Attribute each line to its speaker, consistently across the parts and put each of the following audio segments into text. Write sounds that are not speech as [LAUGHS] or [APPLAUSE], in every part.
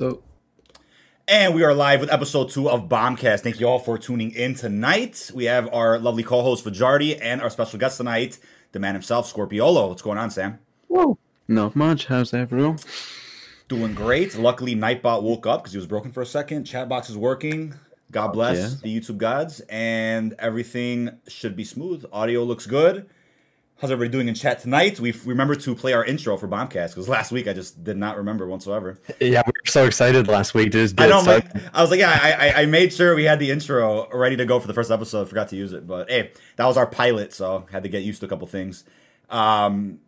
Speaker 1: So,
Speaker 2: And we are live with episode two of Bombcast. Thank you all for tuning in tonight. We have our lovely co-host Fajarty and our special guest tonight, the man himself, Scorpiolo. What's going on, Sam?
Speaker 1: whoa, not much. How's everyone?
Speaker 2: Doing great. Luckily, Nightbot woke up because he was broken for a second. Chatbox is working. God bless
Speaker 1: yeah.
Speaker 2: the YouTube gods, and everything should be smooth. Audio looks good. How's everybody doing in chat tonight? We remember to play our intro for Bombcast because last week I just did not remember whatsoever.
Speaker 3: Yeah, we were so excited last week to just
Speaker 2: I
Speaker 3: started.
Speaker 2: my- I was like, yeah, I, I, I made sure we had the intro ready to go for the first episode. Forgot to use it, but hey, that was our pilot, so had to get used to a couple things. Um,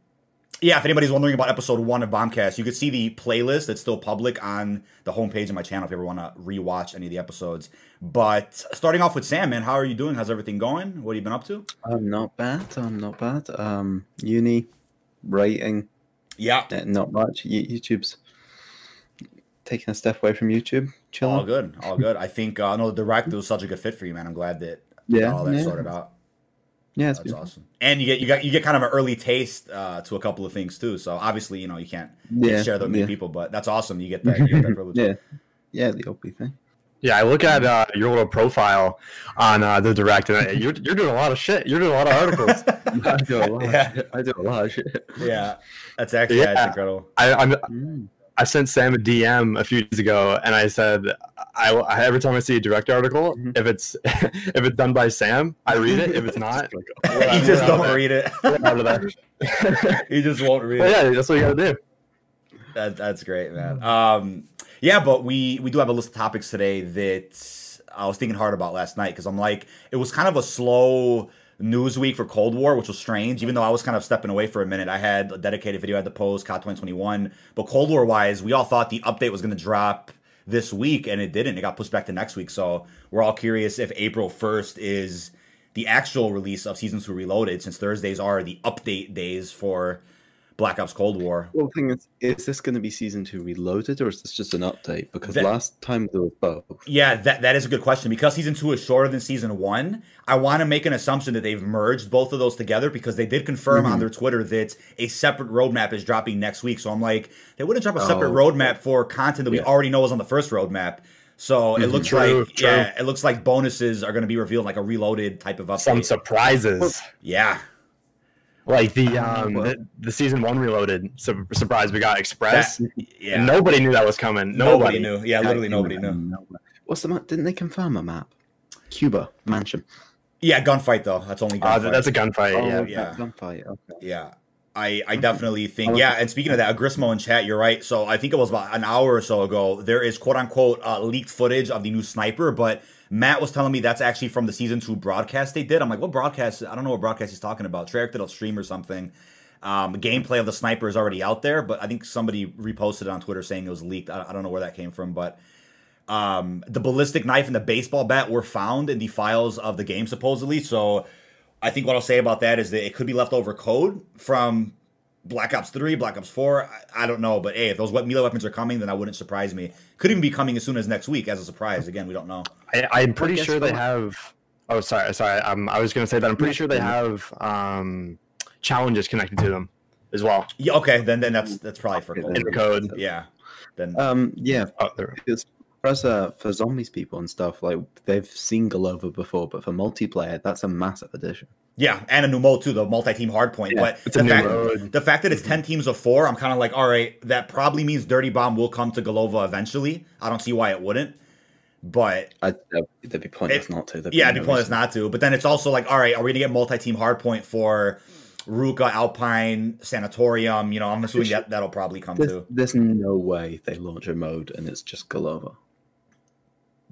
Speaker 2: yeah, if anybody's wondering about episode one of Bombcast, you can see the playlist. It's still public on the homepage of my channel if you ever want to rewatch any of the episodes. But starting off with Sam, man, how are you doing? How's everything going? What have you been up to?
Speaker 1: I'm not bad. I'm not bad. Um, uni, writing,
Speaker 2: Yeah,
Speaker 1: eh, not much. Y- YouTube's taking a step away from YouTube. Chilling.
Speaker 2: All good, all good. I think uh, know the direct was such a good fit for you, man. I'm glad that
Speaker 1: Yeah,
Speaker 2: all that
Speaker 1: yeah.
Speaker 2: sorted out.
Speaker 1: Yeah, it's
Speaker 2: That's
Speaker 1: been
Speaker 2: awesome. And you get you got you get kind of an early taste uh, to a couple of things too. So obviously, you know, you can't,
Speaker 1: Yeah,
Speaker 2: share them with
Speaker 1: yeah.
Speaker 2: people, but that's awesome. You get that, [LAUGHS] you get that privilege.
Speaker 1: Yeah, yeah, the OP thing.
Speaker 3: Yeah, I look at uh, your little profile on uh, the direct, and I- [LAUGHS] you're, you're doing a lot of shit. You're doing a lot of articles. [LAUGHS]
Speaker 1: I do a lot.
Speaker 2: Yeah.
Speaker 1: Of. I do a lot of shit.
Speaker 2: yeah, that's actually yeah. That's incredible.
Speaker 3: I, I'm,
Speaker 1: Mm.
Speaker 3: I sent Sam a DM a few days ago, and I said, I, I every time I see a direct article,
Speaker 1: Mhm.
Speaker 3: if it's [LAUGHS] if it's done by Sam, I read it. If it's not, like,
Speaker 2: You
Speaker 3: whatever,
Speaker 2: just don't read it. You just won't read
Speaker 3: But
Speaker 2: it.
Speaker 3: yeah, that's what you gotta do.
Speaker 2: That, that's great, man. Um, yeah, but we we do have a list of topics today that I was thinking hard about last night because I'm like, it was kind of a slow news week for Cold War, which was strange. Even though I was kind of stepping away for a minute, I had a dedicated video I had to post, COD 2021. But Cold War wise, we all thought the update was going to drop this week, and it didn't. It got pushed back to next week. So we're all curious if April 1st is the actual release of Season 2 Reloaded, since Thursdays are the update days for Black Ops Cold War.
Speaker 1: Well, the thing is, is this going to be season two reloaded, or is this just an update? Because
Speaker 2: That-
Speaker 1: last time there was both.
Speaker 2: Yeah, that that is a good question because season two is shorter than season one. I want to make an assumption that they've merged both of those together because they did confirm on
Speaker 1: Mhm.
Speaker 2: their Twitter that a separate roadmap is dropping next week. So I'm like, they wouldn't drop a separate
Speaker 1: Oh.
Speaker 2: roadmap for content that we already know was on the first roadmap. So it
Speaker 1: Mhm.
Speaker 2: looks
Speaker 3: True,
Speaker 2: like
Speaker 3: true.
Speaker 2: yeah, it looks like bonuses are going to be revealed like a reloaded type of update.
Speaker 3: Some surprises,
Speaker 2: yeah,
Speaker 3: like the [LAUGHS] um the, the season one reloaded. Su- surprise, we got Express.
Speaker 2: That- yeah.
Speaker 3: Nobody knew that was coming.
Speaker 2: nobody
Speaker 3: Nobody,
Speaker 2: knew. Yeah, literally nobody knew.
Speaker 1: What's the map? Didn't they confirm a map? Cuba mansion.
Speaker 2: Yeah, gunfight though. That's only
Speaker 3: Uh,
Speaker 2: gunfight.
Speaker 3: that's a gunfight.
Speaker 1: Oh,
Speaker 3: yeah.
Speaker 1: okay,
Speaker 2: yeah.
Speaker 1: gunfight. Okay.
Speaker 2: Yeah. I, I definitely think yeah, and speaking of that, Agrismo in chat, you're right. So I think it was about an hour or so ago. There is quote unquote uh, leaked footage of the new sniper, but Matt was telling me that's actually from the season two broadcast they did. I'm like, what broadcast? I don't know what broadcast he's talking about. Treyarch did a stream or something. Um, gameplay of the sniper is already out there, but I think somebody reposted it on Twitter saying it was leaked. I, I don't know where that came from, but um, the ballistic knife and the baseball bat were found in the files of the game supposedly. So I think what I'll say about that is that it could be leftover code from Black Ops 3, Black Ops 4. I, I don't know, but hey, if those wet melee weapons are coming, then that wouldn't surprise me. Could even be coming as soon as next week as a surprise. Again, we don't know.
Speaker 3: I, I'm pretty
Speaker 1: guess
Speaker 3: sure they have. Oh, sorry, sorry. Um, I was going to say that I'm pretty sure they have um, challenges connected to them as well
Speaker 2: Yeah, okay, then then that's that's probably for
Speaker 1: Okay,
Speaker 3: in the code.
Speaker 2: Yeah, then
Speaker 1: Um. Yeah.
Speaker 3: Oh.
Speaker 1: Because for us, uh, for zombies people and stuff, like they've seen Golova before, but for multiplayer, that's a massive addition.
Speaker 2: Yeah, and a new mode too, the multi-team hardpoint.
Speaker 1: Yeah,
Speaker 2: but
Speaker 3: it's a
Speaker 2: the
Speaker 3: new
Speaker 2: fact, the fact that it's 10 teams of four, I'm kind of like, all right, that probably means Dirty Bomb will come to Golova eventually. I don't see why it wouldn't. But
Speaker 1: I, that'd they'd be pointless
Speaker 2: It-
Speaker 1: not to. There'd
Speaker 2: yeah, it'd be pointless
Speaker 1: reason.
Speaker 2: not to. But then it's also like, all right, are we gonna get multi-team hardpoint for Ruka, Alpine, Sanatorium? You know, I'm assuming that that'll probably come
Speaker 1: There's,
Speaker 2: too.
Speaker 1: there's no way they launch a mode and it's just Golova.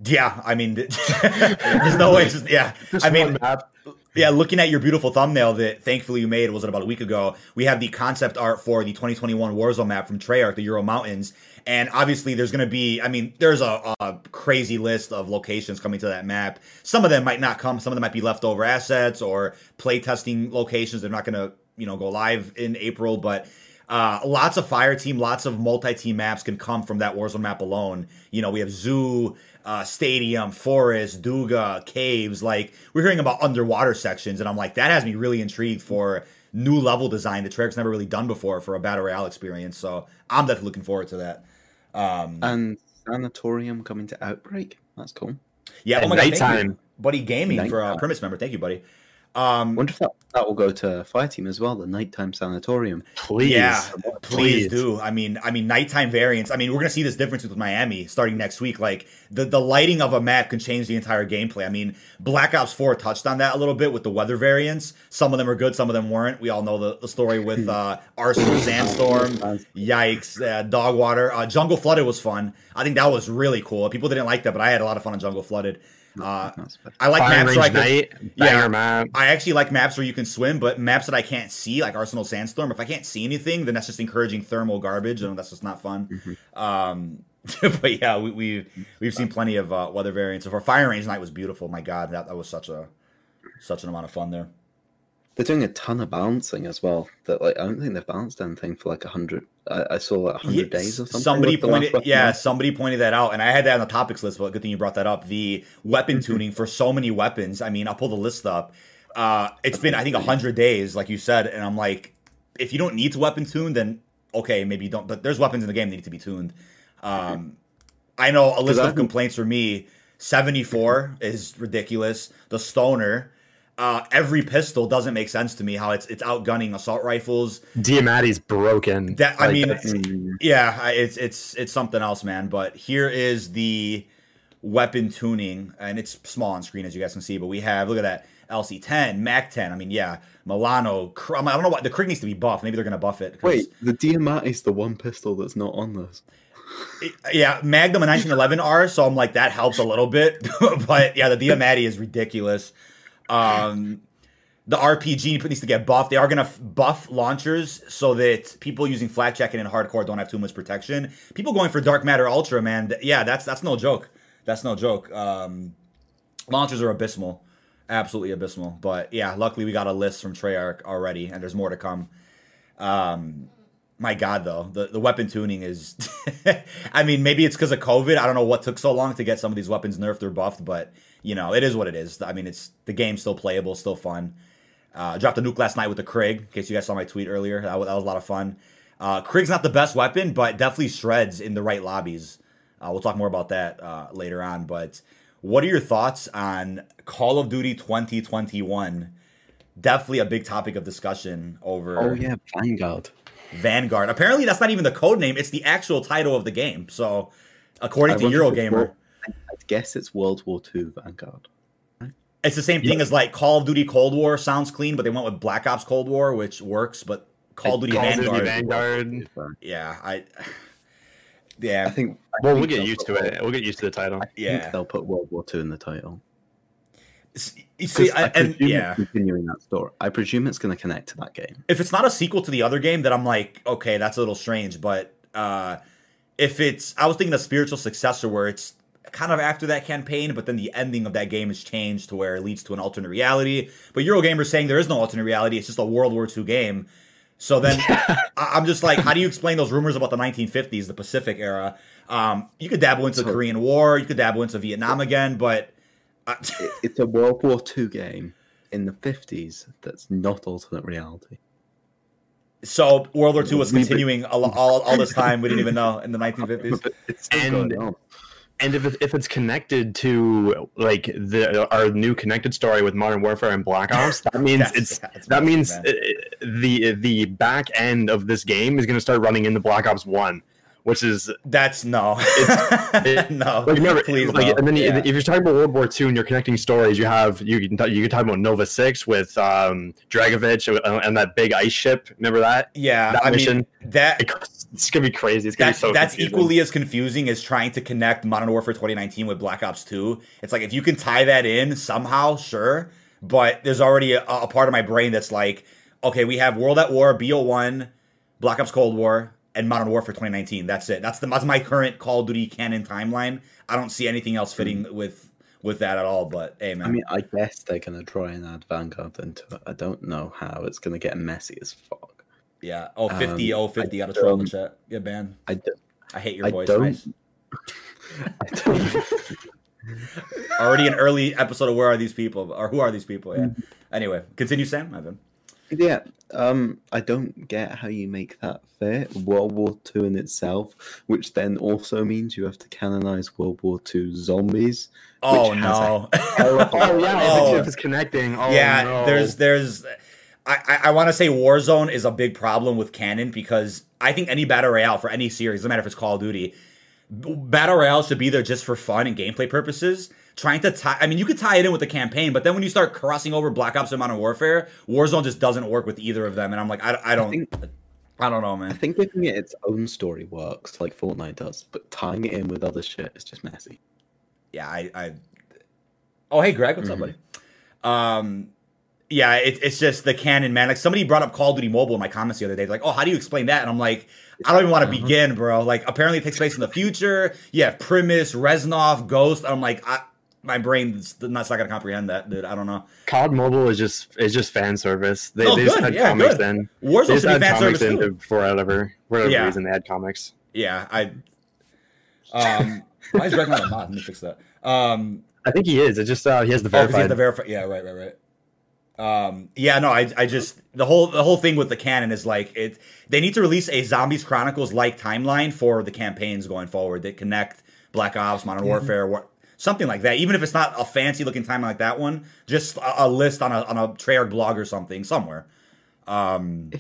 Speaker 2: Yeah, I mean, [LAUGHS] there's no way. It's just, yeah,
Speaker 3: Just
Speaker 2: I mean,
Speaker 3: map.
Speaker 2: Yeah, looking at your beautiful thumbnail that thankfully you made, was it about a week ago? We have the concept art for the 2021 Warzone map from Treyarch, the Ural Mountains. And obviously, there's going to be, I mean, there's a, a crazy list of locations coming to that map. Some of them might not come, some of them might be leftover assets or playtesting locations. They're not going to, you know, go live in April, but. Uh, lots of fire team, lots of multi-team maps can come from that Warzone map alone. You know, we have zoo, uh, stadium, forest, Duga, caves. Like we're hearing about underwater sections, and I'm like, that has me really intrigued for new level design that Treyarch's never really done before for a battle royale experience. So I'm definitely looking forward to that. Um,
Speaker 1: And Sanatorium coming to Outbreak. That's cool.
Speaker 2: Yeah,
Speaker 3: At
Speaker 2: oh my god, thank you. buddy gaming for a
Speaker 1: Nighttime.
Speaker 2: premise member. Thank you, buddy. Um,
Speaker 1: wonder if that, that will go to Fire Team as well, the nighttime sanatorium.
Speaker 3: Please.
Speaker 2: Yeah, please
Speaker 3: Please.
Speaker 2: do. I mean, I mean, nighttime variants. I mean, we're gonna see this difference with Miami starting next week. Like the the lighting of a map can change the entire gameplay. I mean, Black Ops Four touched on that a little bit with the weather variants. Some of them are good, some of them weren't. We all know the, the story with uh, Arsenal Sandstorm. Yikes! Uh, dog water. Uh, Jungle Flooded was fun. I think that was really cool. People didn't like that, but I had a lot of fun on Jungle Flooded. Uh, I like
Speaker 3: Firing
Speaker 2: maps where I can,
Speaker 3: night.
Speaker 2: Yeah.
Speaker 3: Banger map.
Speaker 2: I actually like maps where you can swim, but maps that I can't see, like Arsenal Sandstorm, if I can't see anything, then that's just encouraging thermal garbage, and that's just not fun. Um, [LAUGHS] but yeah, we, we we've seen plenty of uh, weather variants. So for Fire Range Night was beautiful. My God, that, that was such a such an amount of fun there.
Speaker 1: They're doing a ton of balancing as well. That like I don't think they've balanced anything for like a hundred. I, I saw like a hundred
Speaker 2: Yeah,
Speaker 1: days or something.
Speaker 2: Somebody
Speaker 1: was the last
Speaker 2: pointed, yeah, somebody pointed that out, and I had that on the topics list. But good thing you brought that up. The weapon
Speaker 1: Mm-hmm.
Speaker 2: tuning for so many weapons. I mean, I'll pull the list up. Uh, it's been I think hundred days, like you said, and I'm like, if you don't need to weapon tune, then okay, maybe you don't. But there's weapons in the game that need to be tuned. Um, I know a list of complaints for me. 74 is ridiculous. The stoner. Uh, every pistol doesn't make sense to me. How it's it's outgunning assault rifles.
Speaker 3: Diamatti's broken.
Speaker 2: That I
Speaker 3: Like,
Speaker 2: mean,
Speaker 3: that's-
Speaker 2: yeah, it's it's it's something else, man. But here is the weapon tuning, and it's small on screen as you guys can see. But we have look at that LC10, Mac 10. I mean, yeah, Milano. Cr- I, don't know what the Krig needs to be buffed. Maybe they're gonna buff it.
Speaker 1: Wait, the Diamatti's the one pistol that's not on this.
Speaker 2: it- yeah, Magnum and 1911 are. So I'm like that helps a little bit. [LAUGHS] but yeah, the Diamatti is ridiculous. Um, the RPG needs to get buffed. They are going to buff launchers so that people using flat jacket and hardcore don't have too much protection. People going for dark matter ultra, man. th- Yeah, that's that's no joke. That's no joke. Um, launchers are abysmal, absolutely abysmal. But yeah, luckily we got a list from Treyarch already, and there's more to come. Um, my God, though, the, the weapon tuning is. [LAUGHS] I mean, maybe it's because of COVID. I don't know what took so long to get some of these weapons nerfed or buffed, but you know, it is what it is. I mean, it's the game's still playable, still fun. Uh, dropped a nuke last night with the Krig, in case you guys saw my tweet earlier. That was, that was a lot of fun. Uh, Krig's not the best weapon, but definitely shreds in the right lobbies. Uh, we'll talk more about that uh, later on. But what are your thoughts on Call of Duty 2021? Definitely a big topic of discussion over.
Speaker 1: Oh yeah, Vanguard.
Speaker 2: Vanguard. Apparently, that's not even the code name; it's the actual title of the game. So, according
Speaker 1: I
Speaker 2: to
Speaker 1: wonder if it's
Speaker 2: Eurogamer,
Speaker 1: I guess it's World War II Vanguard.
Speaker 2: it's the same thing
Speaker 3: Yeah.
Speaker 2: as like Call of Duty Cold War sounds clean, but they went with Black Ops Cold War, which works. But Call of Duty
Speaker 3: Call
Speaker 2: Vanguard,
Speaker 3: Duty Vanguard.
Speaker 2: yeah, I, [SIGHS]
Speaker 1: I think. I
Speaker 3: Well,
Speaker 1: think
Speaker 3: we'll get used
Speaker 1: put
Speaker 3: to
Speaker 1: World-
Speaker 3: it. We'll get used to the title.
Speaker 1: I think
Speaker 2: Yeah.
Speaker 1: they'll put World War II in the title.
Speaker 2: You see,
Speaker 1: 'Cause I
Speaker 2: I, and yeah,
Speaker 1: continuing that story. I presume it's going to connect to that game.
Speaker 2: if it's not a sequel to the other game, then I'm like, okay, that's a little strange. But uh, if it's, I was thinking a spiritual successor where it's kind of after that campaign, but then the ending of that game is changed to where it leads to an alternate reality. But Eurogamer's saying there is no alternate reality; it's just a World War II game. So then [LAUGHS] I'm just like, how do you explain those rumors about the 1950s, the Pacific era? Um, you could dabble into the Korean War, you could dabble into Vietnam again, but uh, [LAUGHS]
Speaker 1: it's a World War II game in the 50s that's not alternate reality.
Speaker 2: so World War II was continuing all, all, all this time. We didn't even know in the [LAUGHS] 1950s.
Speaker 1: It's still
Speaker 3: And-
Speaker 1: going on.
Speaker 3: And if, if it's connected to like the our new connected story with Modern Warfare and Black Ops, that [LAUGHS] means
Speaker 2: That's-
Speaker 3: it's
Speaker 2: that's
Speaker 3: that means uh, the the back end of this game is going to start running into Black Ops One, which is
Speaker 2: That's no, [LAUGHS]
Speaker 3: it-
Speaker 2: no.
Speaker 3: like remember
Speaker 2: please,
Speaker 3: like
Speaker 2: no.
Speaker 3: and then
Speaker 2: Yeah.
Speaker 3: if you're talking about World War II and you're connecting stories, you have you can you can talk about Nova Six with um Dragovich and, that big ice ship. Remember that?
Speaker 2: yeah,
Speaker 3: that
Speaker 2: I mean that
Speaker 3: It's gonna be crazy. It's gonna be so
Speaker 2: that's
Speaker 3: confusing.
Speaker 2: equally as confusing as trying to connect Modern Warfare 2019 with Black Ops 2. It's like if you can tie that in somehow, sure, but there's already a, a part of my brain that's like, okay, we have World at War, BO1, Black Ops Cold War, and Modern Warfare 2019. That's it. That's the that's my current Call of Duty canon timeline. I don't see anything else fitting with with that at all. But hey, man,
Speaker 1: I mean, I guess they're to try and add Vanguard into it. I don't know how. It's going to get messy as fuck.
Speaker 2: yeah. Oh, 50,
Speaker 1: um,
Speaker 2: oh, 50.
Speaker 1: I
Speaker 2: Got a troll in chat. Get banned.
Speaker 1: I, do,
Speaker 2: I hate your
Speaker 1: I
Speaker 2: voice.
Speaker 1: don't.
Speaker 2: Nice. [LAUGHS]
Speaker 1: I don't [LAUGHS] [LAUGHS]
Speaker 2: Already an early episode of Where Are These People? Or Who Are These People? Yeah.
Speaker 1: Mm-hmm.
Speaker 2: Anyway, continue, Sam. Ivan.
Speaker 1: Yeah, um, I don't get how you make that fit. World War Two in itself, which then also means you have to canonize World War Two zombies.
Speaker 2: Oh
Speaker 1: which has a [LAUGHS]
Speaker 2: no.
Speaker 1: of
Speaker 3: Oh yeah,
Speaker 2: Oh.
Speaker 3: the chip is connecting. Oh,
Speaker 2: yeah,
Speaker 3: no.
Speaker 2: there's there's I, I, I want to say Warzone is a big problem with canon because I think any battle royale for any series, no matter if it's Call of Duty, battle royale should be there just for fun and gameplay purposes. Trying to tie, I mean, you could tie it in with the campaign, but then when you start crossing over Black Ops and Modern Warfare, Warzone just doesn't work with either of them. And I'm like, I, I don't, I,
Speaker 1: think-
Speaker 2: don't know, man.
Speaker 1: I think giving it its own story works, like Fortnite does, but tying it in with other shit is just messy.
Speaker 2: yeah, I, I. Oh, hey, Greg, what's up, buddy? Um, yeah, it, it's just the canon, man. Like somebody brought up Call of Duty Mobile in my comments the other day. Like, oh, how do you explain that? And I'm like, I don't even want to
Speaker 1: Uh-huh.
Speaker 2: begin, bro. Like, apparently it takes place in the future. You have Primus, Reznov, Ghost. I'm like, I, my brain's not, not gonna comprehend that, dude. I don't know.
Speaker 3: COD Mobile is just is just fan service. They,
Speaker 2: Oh,
Speaker 3: they just
Speaker 2: good,
Speaker 3: had
Speaker 2: yeah,
Speaker 3: comics
Speaker 2: good.
Speaker 3: in. They
Speaker 2: Warzone
Speaker 3: just
Speaker 2: should be
Speaker 3: had
Speaker 2: fan
Speaker 3: comics
Speaker 2: service
Speaker 3: in for whatever whatever
Speaker 2: Yeah.
Speaker 3: reason they had comics.
Speaker 2: Yeah, I. Um, [LAUGHS] why is Greg not a mod? Let me fix that. Um,
Speaker 3: I think he is. It just uh, he has the
Speaker 2: Oh, he has the verify. Yeah, right, right, right. Um, yeah, no, I, I just the whole the whole thing with the canon is like it. They need to release a Zombies Chronicles like timeline for the campaigns going forward that connect Black Ops, Modern Warfare, war, something like that. Even if it's not a fancy looking timeline like that one, just a, a list on a on a Treyarch blog or something somewhere. Um,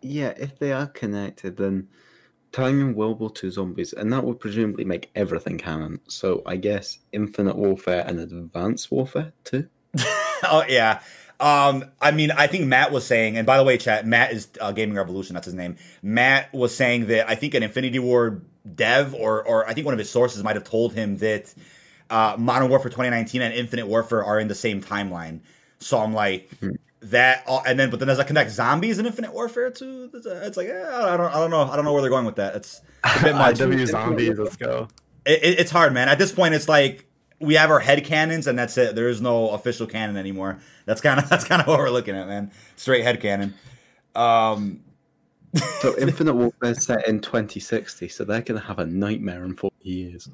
Speaker 1: Yeah, if they are connected, then tying in World War Two zombies, and that would presumably make everything canon. So I guess Infinite Warfare and Advanced Warfare too. [LAUGHS]
Speaker 2: oh yeah. Um, I mean, I think Matt was saying, and by the way, chat, Matt is uh, Gaming Revolution. That's his name. Matt was saying that I think an Infinity Ward dev, or or I think one of his sources might have told him that uh, Modern Warfare 2019 and Infinite Warfare are in the same timeline. So I'm like that, uh, and then but then does that connect zombies and Infinite Warfare too? It's, like eh, I don't I don't know I don't know where they're going with that. It's a bit [LAUGHS] much.
Speaker 3: IW zombies. Let's go.
Speaker 2: it, it- it's hard, man. At this point, it's like we have our head canons, and that's it. There is no official canon anymore. That's kind of [LAUGHS] that's kind of what we're looking at, man. Straight head canon. Um,
Speaker 1: So [LAUGHS] Infinite Warfare is set in 2060, so they're gonna have a nightmare in 40 years.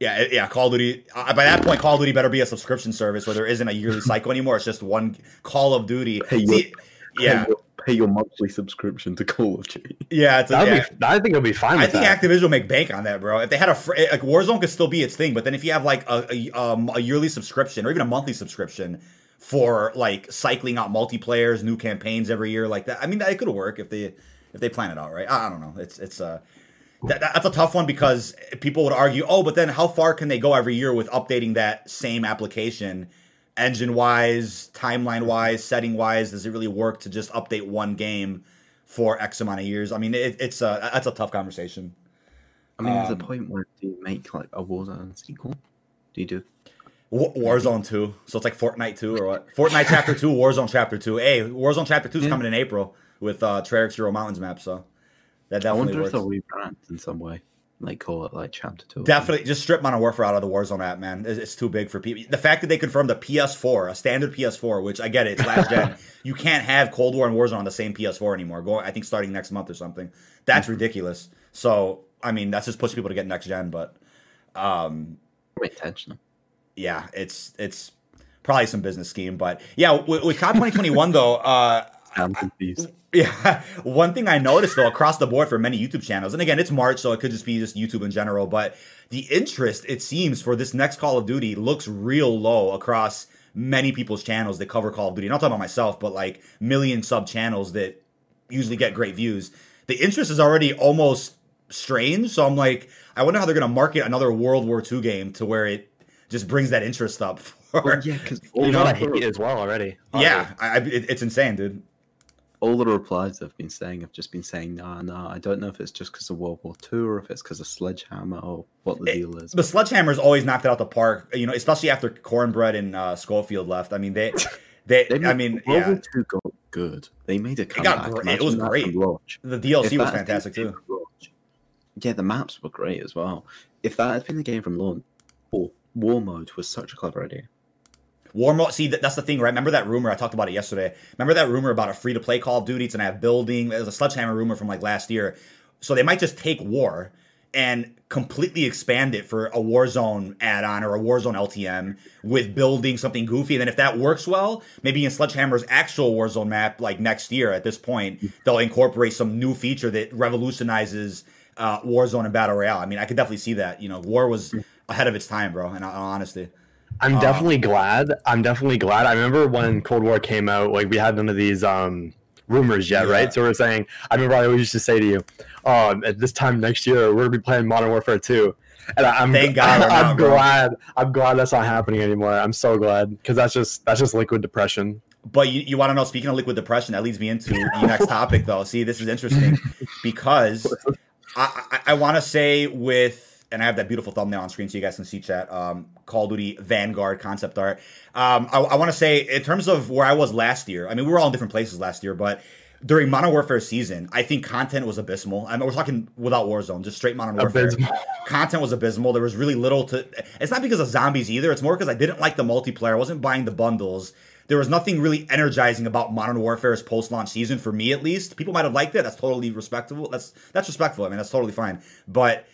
Speaker 2: Yeah, yeah. Call of Duty. Uh, by that point, Call of Duty better be a subscription service where there isn't a yearly [LAUGHS] cycle anymore. It's just one Call of Duty.
Speaker 1: Hey,
Speaker 2: See, yeah,
Speaker 1: Pay your, pay your monthly subscription to Call of Duty.
Speaker 2: yeah. It's a, yeah.
Speaker 3: be. I think it'll be fine with that.
Speaker 2: I think
Speaker 3: that.
Speaker 2: Activision will make bank on that, bro. If they had a fr- like Warzone could still be its thing, but then if you have like a a, um, a yearly subscription or even a monthly subscription for like cycling out multiplayers, new campaigns every year, like that, I mean, that it could work if they if they plan it out right. I, I don't know. It's it's uh that, that's a tough one because people would argue, oh, but then how far can they go every year with updating that same application? Engine wise, timeline wise, setting wise, does it really work to just update one game for X amount of years? I mean, it, it's a that's a tough conversation.
Speaker 1: I mean, there's
Speaker 2: Um,
Speaker 1: a point where do you make like a Warzone sequel? Do you do?
Speaker 2: Wa- Warzone 2. So it's like Fortnite 2 or what? Fortnite [LAUGHS] Chapter 2, Warzone Chapter 2. Hey, Warzone Chapter 2 is
Speaker 1: Yeah.
Speaker 2: coming in April with uh Treyarch's Ural Mountains map, so that
Speaker 1: I wonder
Speaker 2: works.
Speaker 1: if they'll rebrand in some way, like call it like Chapter Two.
Speaker 2: Definitely, just strip Modern Warfare out of the Warzone app, man. It's, it's too big for people. The fact that they confirmed the PS4, a standard PS4, which I get it, it's last gen. [LAUGHS] You can't have Cold War and Warzone on the same PS4 anymore. Going, I think starting next month or something. That's ridiculous. So, I mean, that's just pushing people to get next gen. But, um,
Speaker 1: intentional.
Speaker 2: yeah, it's it's probably some business scheme. But yeah, with, with COD 2021 though, uh. [LAUGHS] yeah, one thing I noticed though across the board for many YouTube channels, and again, it's March, so it could just be just YouTube in general, but the interest it seems for this next Call of Duty looks real low across many people's channels that cover Call of Duty. Not talking about myself, but like million sub channels that usually get great views. The interest is already almost strange, so I'm like, I wonder how they're gonna market another World War II game to where it just brings that interest up. [LAUGHS] For,
Speaker 1: Well, yeah, because
Speaker 3: You know, I hate it as well already.
Speaker 2: yeah, I, I, it, it's insane, dude.
Speaker 1: All the replies I've been saying have just been saying, nah, nah. I don't know if it's just because of World War II or if it's because of Sledgehammer or what the
Speaker 2: It-
Speaker 1: deal is.
Speaker 2: The Sledgehammer's always knocked it out the park, you know, especially after Cornbread and uh, Schofield left. I mean, they, [LAUGHS] they,
Speaker 1: They
Speaker 2: I mean,
Speaker 1: World
Speaker 2: yeah,
Speaker 1: War Two got good. They made a
Speaker 2: got great. It was great. the DLC was
Speaker 1: that had been
Speaker 2: fantastic too.
Speaker 1: launch- Yeah, the maps were great as well. If that had been the game from launch, oh, War Mode was such a clever idea.
Speaker 2: War mode. See, that's the thing, right? Remember that rumor? I talked about it yesterday. Remember that rumor about a free to play Call of Duty? It's gonna have building. There's a Sledgehammer rumor from like last year. So they might just take War and completely expand it for a Warzone add-on or a Warzone LTM with building something goofy. And then if that works well, maybe in Sledgehammer's actual Warzone map, like next year at this point, they'll incorporate some new feature that revolutionizes uh, Warzone and Battle Royale. I mean, I could definitely see that. You know, War was ahead of its time, bro. In all honesty.
Speaker 3: I'm
Speaker 2: Uh,
Speaker 3: definitely glad. I'm definitely glad. I remember when Cold War came out, like we had none of these um rumors yet,
Speaker 2: Yeah.
Speaker 3: right? So we're saying, I remember I always used to say to you, "Oh, at this time next year, we're gonna be playing Modern Warfare 2. And I- I'm
Speaker 2: Thank God [LAUGHS]
Speaker 3: I'm
Speaker 2: bro.
Speaker 3: glad. I'm glad that's not happening anymore. I'm so glad because that's just that's just liquid depression.
Speaker 2: But you, you want to know, speaking of liquid depression, that leads me into the [LAUGHS] next topic, though. See, this is interesting because [LAUGHS] I, I, I want to say with, and I have that beautiful thumbnail on screen so you guys can see chat, um, Call of Duty Vanguard concept art. Um, I, I want to say, in terms of where I was last year, I mean, we were all in different places last year, but during Modern Warfare season, I think content was abysmal. I mean, we're talking without Warzone, just straight Modern Warfare.
Speaker 3: Abysmal. [LAUGHS]
Speaker 2: Content was abysmal. There was really little to. It's not because of zombies either. It's more because I didn't like the multiplayer. I wasn't buying the bundles. There was nothing really energizing about Modern Warfare's post-launch season for me, at least. People might have liked it. That's totally respectable. That's that's respectful. I mean, that's totally fine. But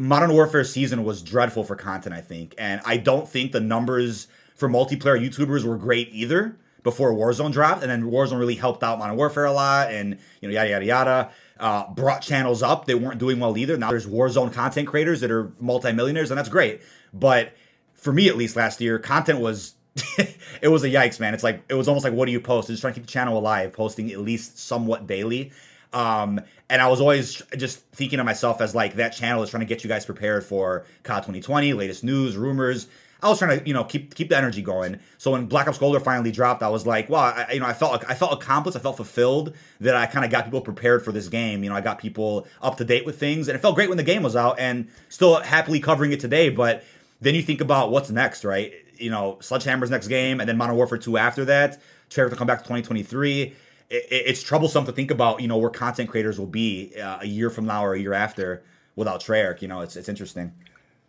Speaker 2: Modern Warfare season was dreadful for content, I think, and I don't think the numbers for multiplayer YouTubers were great either before Warzone dropped, and then Warzone really helped out Modern Warfare a lot, and you know yada yada yada. Uh, brought channels up. They weren't doing well either. Now there's Warzone content creators that are multimillionaires, and that's great. But for me, at least last year, content was [LAUGHS] it was a yikes, man. It's like it was almost like what do you post? I'm Just trying to keep the channel alive, posting at least somewhat daily. Um, and I was always just thinking of myself as like that channel is trying to get you guys prepared for COD 2020, latest news, rumors. I was trying to, you know, keep keep the energy going. So when Black Ops Cold finally dropped, I was like, well, I, you know, I felt I felt accomplished, I felt fulfilled that I kind of got people prepared for this game. You know, I got people up to date with things, and it felt great when the game was out, and still happily covering it today. But then you think about what's next, right? You know, Sledgehammer's next game, and then Modern Warfare 2 after that. Treyarch to come back to 2023. It, it- it's troublesome to think about, you know, where content creators will be uh, a year from now or a year after without Treyarch. You know, it's it's interesting.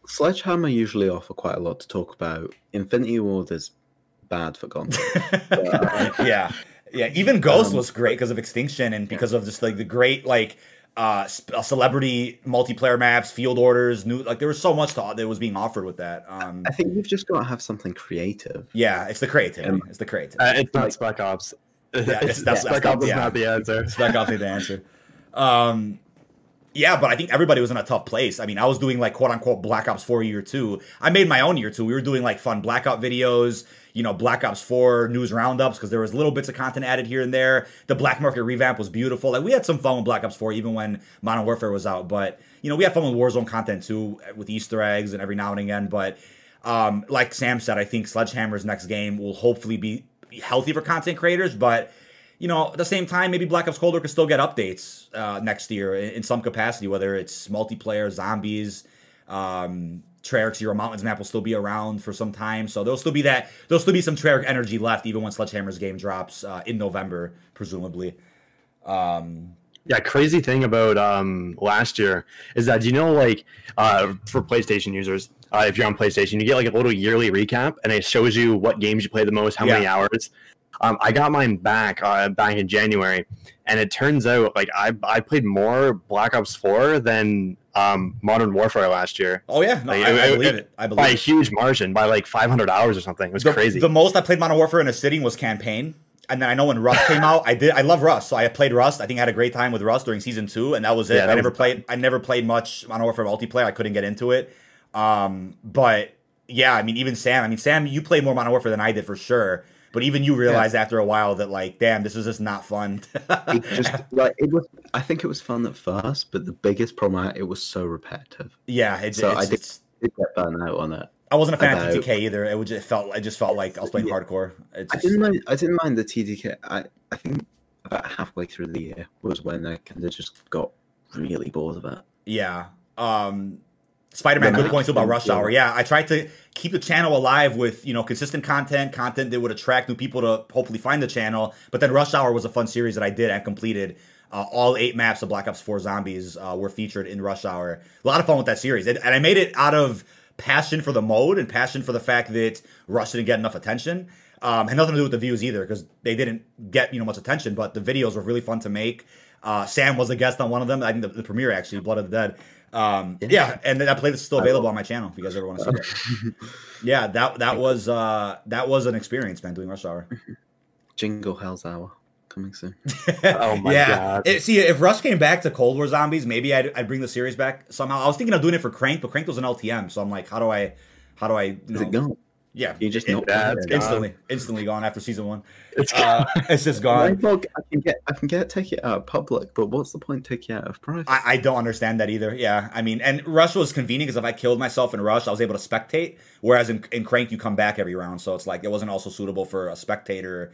Speaker 1: Sledgehammer usually offer quite a lot to talk about. Infinity Ward is bad for content. [LAUGHS]
Speaker 2: yeah, yeah. Even Ghost
Speaker 1: Um,
Speaker 2: was great because of Extinction and because of just like the great like uh, uh, celebrity multiplayer maps, field orders, new like there was so much to, that was being offered with that. Um,
Speaker 1: I think you've just got to have something creative.
Speaker 2: yeah, it's the creativity.
Speaker 1: Um,
Speaker 2: it's the creativity.
Speaker 3: Uh, it's not Spec Ops.
Speaker 2: It's- that's-
Speaker 3: Spec Ops is
Speaker 2: yeah.
Speaker 3: not the answer.
Speaker 2: Spec Ops need the answer. Um, yeah, but I think everybody was in a tough place. I mean, I was doing like quote unquote Black Ops 4 year two. I made my own year two. We were doing like fun Blackout videos, you know, Black Ops 4 news roundups because there was little bits of content added here and there. The Black Market revamp was beautiful. Like we had some fun with Black Ops 4 even when Modern Warfare was out. But you know, we had fun with Warzone content too, with Easter eggs and every now and again. But um, like Sam said, I think Sledgehammer's next game will hopefully be healthy for content creators, but you know, at the same time, maybe Black Ops Cold War could still get updates uh, next year in, in some capacity, whether it's multiplayer, zombies, um, Treyarch's Ural Mountains map will still be around for some time. So there'll still be that, there'll still be some Treyarch energy left, even when Sledgehammer's game drops uh, in November, presumably. Um,
Speaker 3: Yeah, crazy thing about um last year is that you know like uh for PlayStation users, uh, if you're on PlayStation, you get like a little yearly recap and it shows you what games you play the most, how many hours. Um, I got mine back uh, back in January, and it turns out like I I played more Black Ops Four than um, Modern Warfare last year
Speaker 2: oh, yeah, no,
Speaker 3: Like,
Speaker 2: I, I
Speaker 3: it-
Speaker 2: believe
Speaker 3: it-
Speaker 2: it. I believe
Speaker 3: by a huge margin, by like 500 hours or something. It was
Speaker 2: the,
Speaker 3: crazy.
Speaker 2: The most I played Modern Warfare in a sitting was campaign. And then I know when Rust [LAUGHS] came out, I did. I love Rust, so I played Rust. I think I had a great time with Rust during season two, and that was it.
Speaker 3: Yeah, that
Speaker 2: I never
Speaker 3: was-
Speaker 2: played. I never played much Modern Warfare multiplayer. I couldn't get into it. Um, but yeah, I mean, even Sam. I mean, Sam, you played more Modern Warfare than I did for sure. But even you realized after a while that like, damn, this is just not fun. [LAUGHS]
Speaker 1: It just like it was. I think it was fun at first, but the biggest problem I had, it was so repetitive.
Speaker 2: yeah, it's,
Speaker 1: So
Speaker 2: it's,
Speaker 1: I did-
Speaker 2: it's-
Speaker 1: did get burnt out on it.
Speaker 2: I wasn't a fan
Speaker 1: about-
Speaker 2: of TTK either. It would just it felt. It just felt like I was playing
Speaker 1: Yeah.
Speaker 2: hardcore. It's
Speaker 1: I didn't mind. I didn't mind the TTK. I I think about halfway through the year was when I kind of just got really bored of it.
Speaker 2: Yeah. Um Spider-Man, good point too about Rush Hour. Yeah, I tried to keep the channel alive with you know consistent content, content that would attract new people to hopefully find the channel. But then Rush Hour was a fun series that I did and completed. Uh, all eight maps of Black Ops 4 Zombies uh, were featured in Rush Hour. A lot of fun with that series, and, and I made it out of passion for the mode and passion for the fact that Rush didn't get enough attention. Um, had nothing to do with the views either because they didn't get you know much attention. But the videos were really fun to make. Uh, Sam was a guest on one of them. I think the, the premiere actually, Blood of the Dead. Um, yeah.
Speaker 1: Yeah.
Speaker 2: and that playlist is still available on my channel if you guys ever want to see it. [LAUGHS] yeah, that that was uh, that was an experience, man. Doing Rush Hour. [LAUGHS]
Speaker 1: Jingle Hell's Hour coming soon. [LAUGHS]
Speaker 3: Oh my
Speaker 2: yeah.
Speaker 3: God.
Speaker 2: It- see, if Rush came back to Cold War Zombies, maybe I'd, I'd bring the series back somehow. I was thinking of doing it for Crank, but Crank was an LTM, so I'm like, how do I, how do I? You
Speaker 1: Is
Speaker 2: know,
Speaker 1: it gone?
Speaker 2: Yeah,
Speaker 1: You just
Speaker 2: it-
Speaker 1: not
Speaker 3: yeah,
Speaker 1: play
Speaker 3: it's
Speaker 1: it?
Speaker 3: gone.
Speaker 2: instantly, instantly gone after season one.
Speaker 3: It's
Speaker 2: Uh, [LAUGHS] it's just gone.
Speaker 1: thought I can get I can get take it out of public, but what's the point taking it out of private?
Speaker 2: I, I don't understand that either. Yeah, I mean, and Rush was convenient because if I killed myself in Rush, I was able to spectate. Whereas in, in Crank, you come back every round, so it's like it wasn't also suitable for a spectator.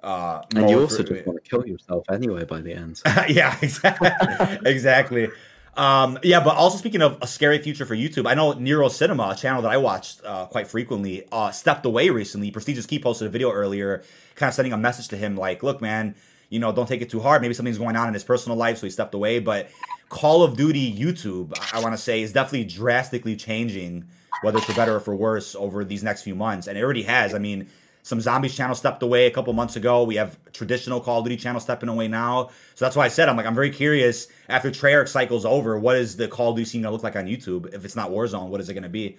Speaker 2: Uh,
Speaker 1: and you also
Speaker 2: for-
Speaker 1: just want to kill yourself anyway by the end. [LAUGHS]
Speaker 2: yeah, exactly. [LAUGHS] exactly. Um, yeah, but also speaking of a scary future for YouTube, I know Nero Cinema, a channel that I watched uh, quite frequently, uh, stepped away recently. PrestigeIsKey posted a video earlier, kind of sending a message to him like, "Look, man, you know, don't take it too hard. Maybe something's going on in his personal life, so he stepped away." But Call of Duty YouTube, I, I want to say, is definitely drastically changing, whether for better or for worse, over these next few months, and it already has. I mean. Some zombies channel stepped away a couple months ago. We have traditional Call of Duty channel stepping away now. So that's why I said I'm like I'm very curious after Treyarch cycles over, what is the Call of Duty scene gonna look like on YouTube? If it's not Warzone, what is it gonna be?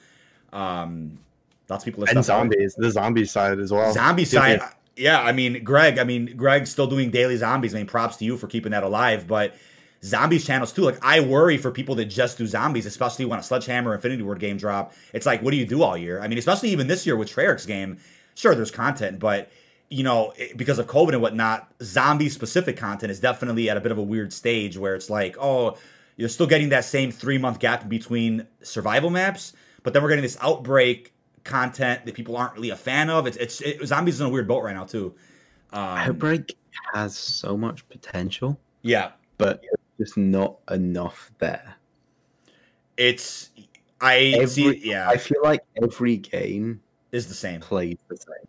Speaker 2: Um, lots of people are
Speaker 3: and zombies, the zombie side as well.
Speaker 2: Zombie side, yeah. I mean, Greg. I mean, Greg's still doing daily zombies. I mean, props to you for keeping that alive. But zombies channels too. Like, I worry for people that just do zombies, especially when a Sledgehammer Infinity Ward game drop. It's like, what do you do all year? I mean, especially even this year with Treyarch's game. Sure, there's content, but you know, because of COVID and whatnot, zombie specific content is definitely at a bit of a weird stage where it's like, oh, you're still getting that same three month gap between survival maps, but then we're getting this outbreak content that people aren't really a fan of. It's it's it, zombies in a weird boat right now too. Um,
Speaker 1: Outbreak has so much potential,
Speaker 2: yeah,
Speaker 1: but just not enough there.
Speaker 2: it's I
Speaker 1: Every,
Speaker 2: see. Yeah,
Speaker 1: I feel like every game
Speaker 2: is the same.
Speaker 1: plays the same.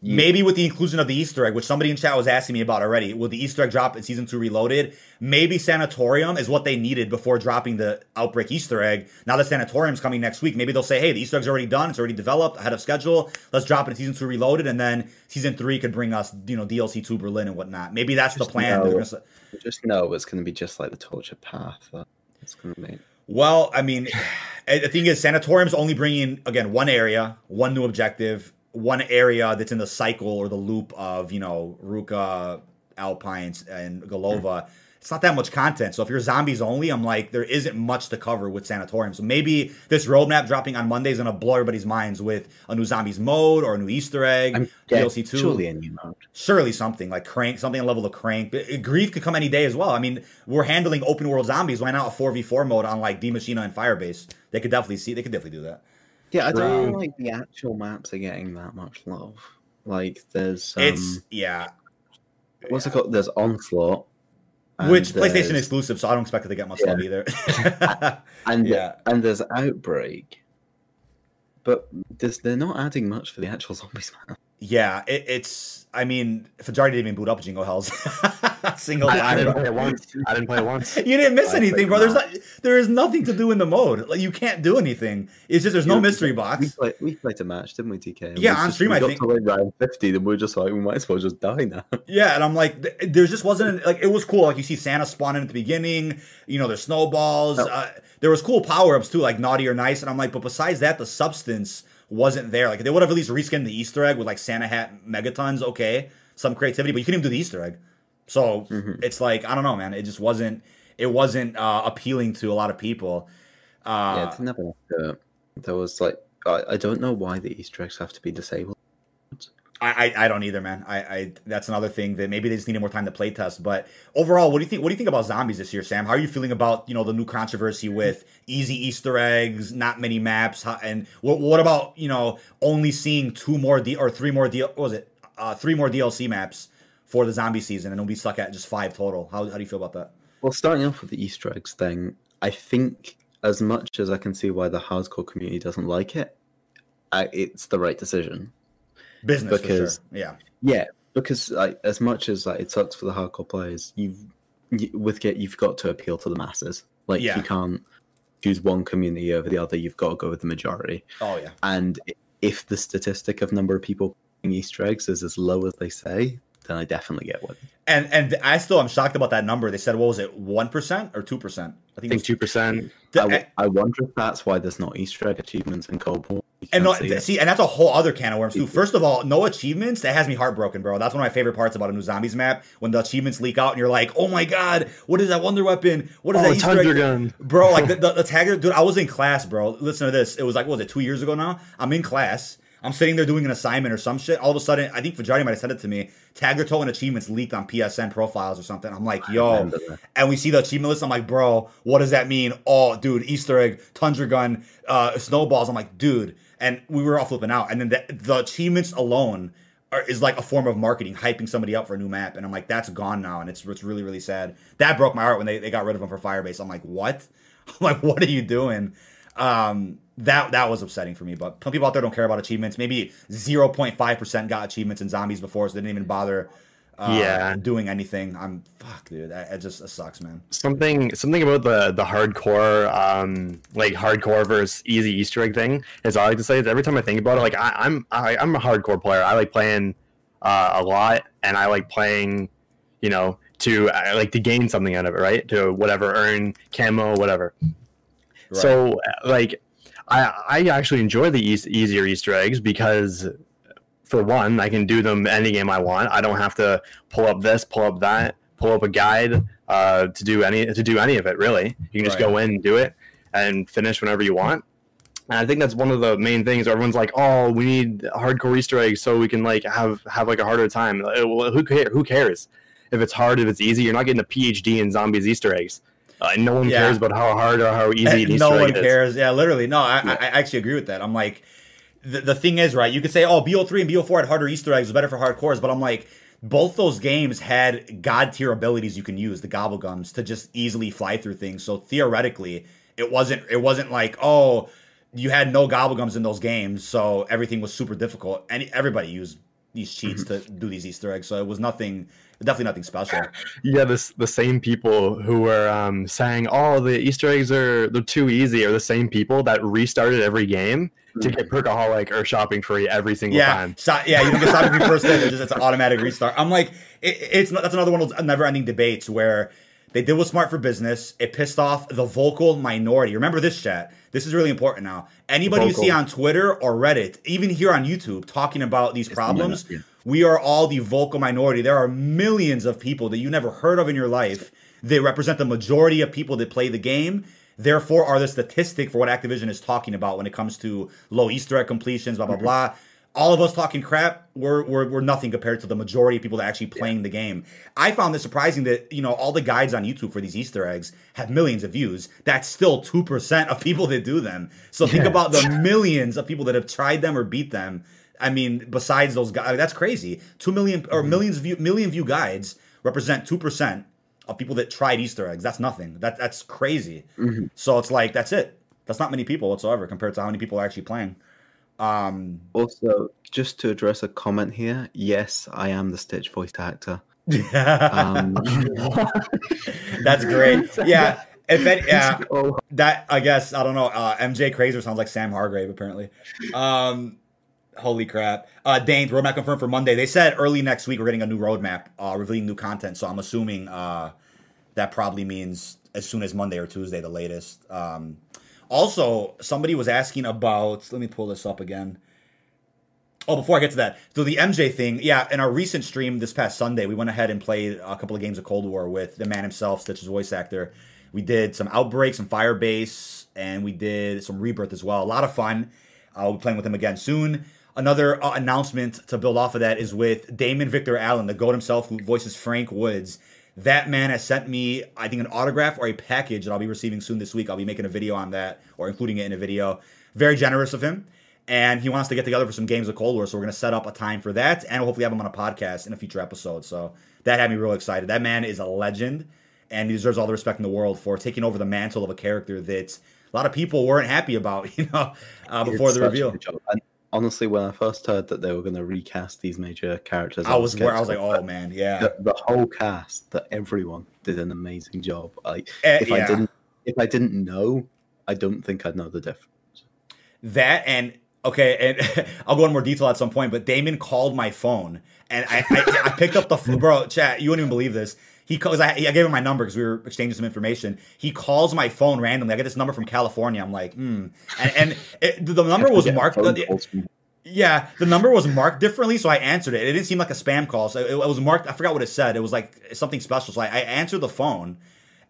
Speaker 1: You-
Speaker 2: Maybe with the inclusion of the Easter egg, which somebody in chat was asking me about already, will the Easter egg drop in season two Reloaded? Maybe Sanatorium is what they needed before dropping the Outbreak Easter egg. Now that Sanatorium's coming next week, maybe they'll say, "Hey, the Easter egg's already done; it's already developed ahead of schedule. Let's drop it in season two Reloaded, and then season three could bring us, you know, DLC to Berlin and whatnot. Maybe that's the plan.
Speaker 1: know-
Speaker 2: gonna
Speaker 1: just know it's going to be just like the torture path. that It's going to be.
Speaker 2: Well, I mean, [SIGHS] the thing is, Sanatorium's only bringing again one area, one new objective, one area that's in the cycle or the loop of you know Ruka, Alpines, and Golova. Hmm. It's not that much content. So if you're zombies only, I'm like, there isn't much to cover with Sanatorium. So maybe this roadmap dropping on Monday is gonna blow everybody's minds with a new zombies mode or a new Easter egg,
Speaker 1: I'm
Speaker 2: DLC two
Speaker 1: surely a new mode.
Speaker 2: surely something like crank something on level of crank uh, grief could come any day as well i mean we're handling open world zombies why not a 4v4 mode on like Die Maschine and firebase they could definitely see they could definitely do that
Speaker 1: Yeah, I don't
Speaker 3: True.
Speaker 1: feel like the actual maps are getting that much love. Like there's um,
Speaker 2: it's yeah
Speaker 1: what's it called? There's onslaught, and
Speaker 2: which uh, playstation
Speaker 1: there's-
Speaker 2: exclusive so i don't expect it to get much
Speaker 1: Yeah.
Speaker 2: love either [LAUGHS]
Speaker 1: and [LAUGHS]
Speaker 2: Yeah.
Speaker 1: and there's outbreak, but there's, they're not adding much for the actual [LAUGHS] zombies map.
Speaker 2: Yeah it, it's i mean Fajarty didn't even boot up jingle hells [LAUGHS] single
Speaker 3: I, I didn't play it once. I didn't play it once. [LAUGHS]
Speaker 2: you didn't miss
Speaker 1: I
Speaker 2: anything, bro. There's
Speaker 1: not.
Speaker 2: there is nothing to do in the mode. Like, you can't do anything. It's just there's no mystery
Speaker 1: We
Speaker 2: box.
Speaker 1: played, we played a match, didn't we, TK?
Speaker 2: Yeah,
Speaker 1: we
Speaker 2: on
Speaker 1: just-
Speaker 2: stream,
Speaker 1: we
Speaker 2: I
Speaker 1: got
Speaker 2: think.
Speaker 1: to like round fifty, then we are just like, we might as well just die now. [LAUGHS]
Speaker 2: Yeah, and I'm like, th- there just wasn't like it was cool. Like you see Santa spawning at the beginning. You know, there's snowballs.
Speaker 1: No.
Speaker 2: Uh, there was cool power ups too, like naughty or nice. And I'm like, but besides that, the substance wasn't there. Like they would have at least reskinned the Easter egg with like Santa hat megatons. Okay, some creativity, but you couldn't even do the Easter egg. So
Speaker 1: Mhm.
Speaker 2: it's like I don't know, man. It just wasn't. It wasn't uh, appealing to a lot of people. Uh,
Speaker 1: yeah, it's never. Uh, there was like, I, I don't know why the Easter eggs have to be disabled.
Speaker 2: I, I I don't either, man. I, I that's another thing that maybe they just needed more time to play test. But overall, what do you think? What do you think about zombies this year, Sam? How are you feeling about you know the new controversy with easy Easter eggs, not many maps, how, and what what about you know only seeing two more D or three more D? What was it? Uh, three more DLC maps for the zombie season, and it'll be stuck at just five total. How how do you feel about that?
Speaker 1: Well, starting off with the Easter eggs thing, I think as much as I can see why the hardcore community doesn't like it, I, it's the right decision.
Speaker 2: Business
Speaker 1: Because-
Speaker 2: for sure. Yeah,
Speaker 1: Yeah, because like, as much as like it sucks for the hardcore players, you've you, with get you've got to appeal to the masses. Like
Speaker 2: Yeah.
Speaker 1: you can't choose one community over the other. You've got to go with the majority.
Speaker 2: oh yeah,
Speaker 1: And if the statistic of number of people picking Easter eggs is as low as they say, then I definitely get one.
Speaker 2: And and I still am shocked about that number. They said what was it, one percent or two percent?
Speaker 3: I think two percent.
Speaker 1: I, I wonder if that's why there's not Easter egg achievements in Cold War.
Speaker 2: And no, see, see, and that's a whole other can of worms too. First of all, no achievements. That has me heartbroken, bro. That's one of my favorite parts about a new zombies map when the achievements leak out and you're like, "Oh my god, what is that wonder weapon? What is oh, that Easter egg? gun, bro?" Like [LAUGHS] the, the, the tagger, dude. I was in class, bro. Listen to this. It was like, what was it two years ago now? I'm in class I'm sitting there doing an assignment or some shit. All of a sudden, I think Fajarty might have sent it to me. Tagger and achievements leaked on PSN profiles or something. I'm like, yo. And we see the achievement list. I'm like, bro, what does that mean? Oh, dude, Easter egg, Tundra gun, uh, snowballs. I'm like, dude. And we were all flipping out. And then the, the achievements alone are, is like a form of marketing, hyping somebody up for a new map. And I'm like, that's gone now. And it's, it's really, really sad. That broke my heart when they, they got rid of them for Firebase. I'm like, what? [LAUGHS] I'm like, what are you doing? Um, that that was upsetting for me. But some people out there don't care about achievements. Maybe 0.5 percent got achievements in zombies before, so they didn't even bother. Uh, yeah, doing anything. I'm fuck, dude. That, it just sucks, man.
Speaker 3: Something something about the the hardcore, um, like hardcore versus easy Easter egg thing is all I like to say. Is every time I think about it, like I, I'm I, I'm a hardcore player. I like playing uh, a lot, and I like playing, you know, to I like to gain something out of it, right? To whatever earn camo, whatever. Right. So like I I actually enjoy the eas- easier Easter eggs because for one, I can do them any game I want. I don't have to pull up this, pull up that, pull up a guide uh, to do any to do any of it. Really, you can just right. go in and do it and finish whenever you want. And I think that's one of the main things. Everyone's like, "Oh, we need hardcore Easter eggs so we can like have have like a harder time." Well, who cares? Who cares if it's hard? If it's easy, you're not getting a PhD in zombies Easter eggs. Uh, no one yeah. cares about how hard or how easy.
Speaker 2: no one cares. Yeah, literally. No, I, yeah. I, actually agree with that. I'm like, the, the thing is, right? You could say, oh, BO3 and BO4 had harder Easter eggs, better for hardcores, but I'm like, both those games had god tier abilities you can use, the gobblegums, to just easily fly through things. So theoretically, it wasn't it wasn't like, oh, you had no gobblegums in those games, so everything was super difficult. And everybody used these cheats mm-hmm. to do these Easter eggs, so it was nothing definitely nothing special.
Speaker 3: Yeah, this the same people who were um, saying, "Oh, the Easter eggs are they're too easy," are the same people that restarted every game to get mm-hmm. Perkaholic or shopping free every single
Speaker 2: yeah,
Speaker 3: time.
Speaker 2: So, yeah, you don't get shopping free [LAUGHS] first thing; it's just it's an automatic restart. I'm like, it, it's not, that's another one of those never-ending debates where they did what's smart for business. It pissed off the vocal minority. Remember this chat. This is really important now. Anybody vocal. you see on Twitter or Reddit, even here on YouTube, talking about these it's problems. yeah we are all the vocal minority. There are millions of people that you never heard of in your life. They represent the majority of people that play the game. Therefore, are the statistic for what Activision is talking about when it comes to low Easter egg completions, blah blah mm-hmm. blah. All of us talking crap, we're, we're, we're nothing compared to the majority of people that actually playing yeah. the game. I found this surprising that you know all the guides on YouTube for these Easter eggs have millions of views. That's still two percent of people that do them. So think about the millions of people that have tried them or beat them I mean, besides those guys, that's crazy. Two million or mm-hmm. millions view million view guides represent two percent of people that tried Easter eggs. That's nothing. That that's crazy. Mm-hmm. So it's like that's it. That's not many people whatsoever compared to how many people are actually playing. Um,
Speaker 1: also, just to address a comment here, yes, I am the Stitch voice actor. [LAUGHS] um, [LAUGHS]
Speaker 2: that's great. Yeah. If any, [LAUGHS] yeah, that I guess I don't know. Uh, MJ Crazer sounds like Sam Hargrave apparently. Um, Holy crap. Uh, Dane, roadmap confirmed for Monday. They said early next week we're getting a new roadmap, uh, revealing new content. So I'm assuming uh, that probably means as soon as Monday or Tuesday, the latest. Um, also, somebody was asking about, let me pull this up again. Oh, before I get to that, so the MJ thing, yeah, in our recent stream this past Sunday, we went ahead and played a couple of games of Cold War with the man himself, Stitch's voice actor. We did some Outbreak, some Firebase, and we did some Rebirth as well. A lot of fun. Uh, we'll be playing with him again soon. Another uh, announcement to build off of that is with Damon Victor Allen, the GOAT himself, who voices Frank Woods. That man has sent me, I think, an autograph or a package that I'll be receiving soon this week. I'll be making a video on that or including it in a video. Very generous of him. And he wants to get together for some games of Cold War. So we're going to set up a time for that and hopefully have him on a podcast in a future episode. So that had me real excited. That man is a legend and he deserves all the respect in the world for taking over the mantle of a character that a lot of people weren't happy about, [LAUGHS] you know, uh, before it's the reveal
Speaker 1: honestly, when I first heard that they were going to recast these major characters,
Speaker 2: I was, I was like, oh man, yeah.
Speaker 1: The, the, whole cast, that everyone did an amazing job. Like, uh, if yeah. I didn't, if I didn't know, I don't think I'd know the difference.
Speaker 2: That and Okay, and [LAUGHS] I'll go into more detail at some point. But Damon called my phone, and I I, I picked up the ph- bro chat. You wouldn't even believe this. He calls. I, I gave him my number because we were exchanging some information. He calls my phone randomly. I get this number from California. I'm like, hmm. And, and it, the number was marked. Yeah, the number was marked differently, so I answered it. It didn't seem like a spam call, so it, it was marked. I forgot what it said. It was like something special. So I, I answered the phone,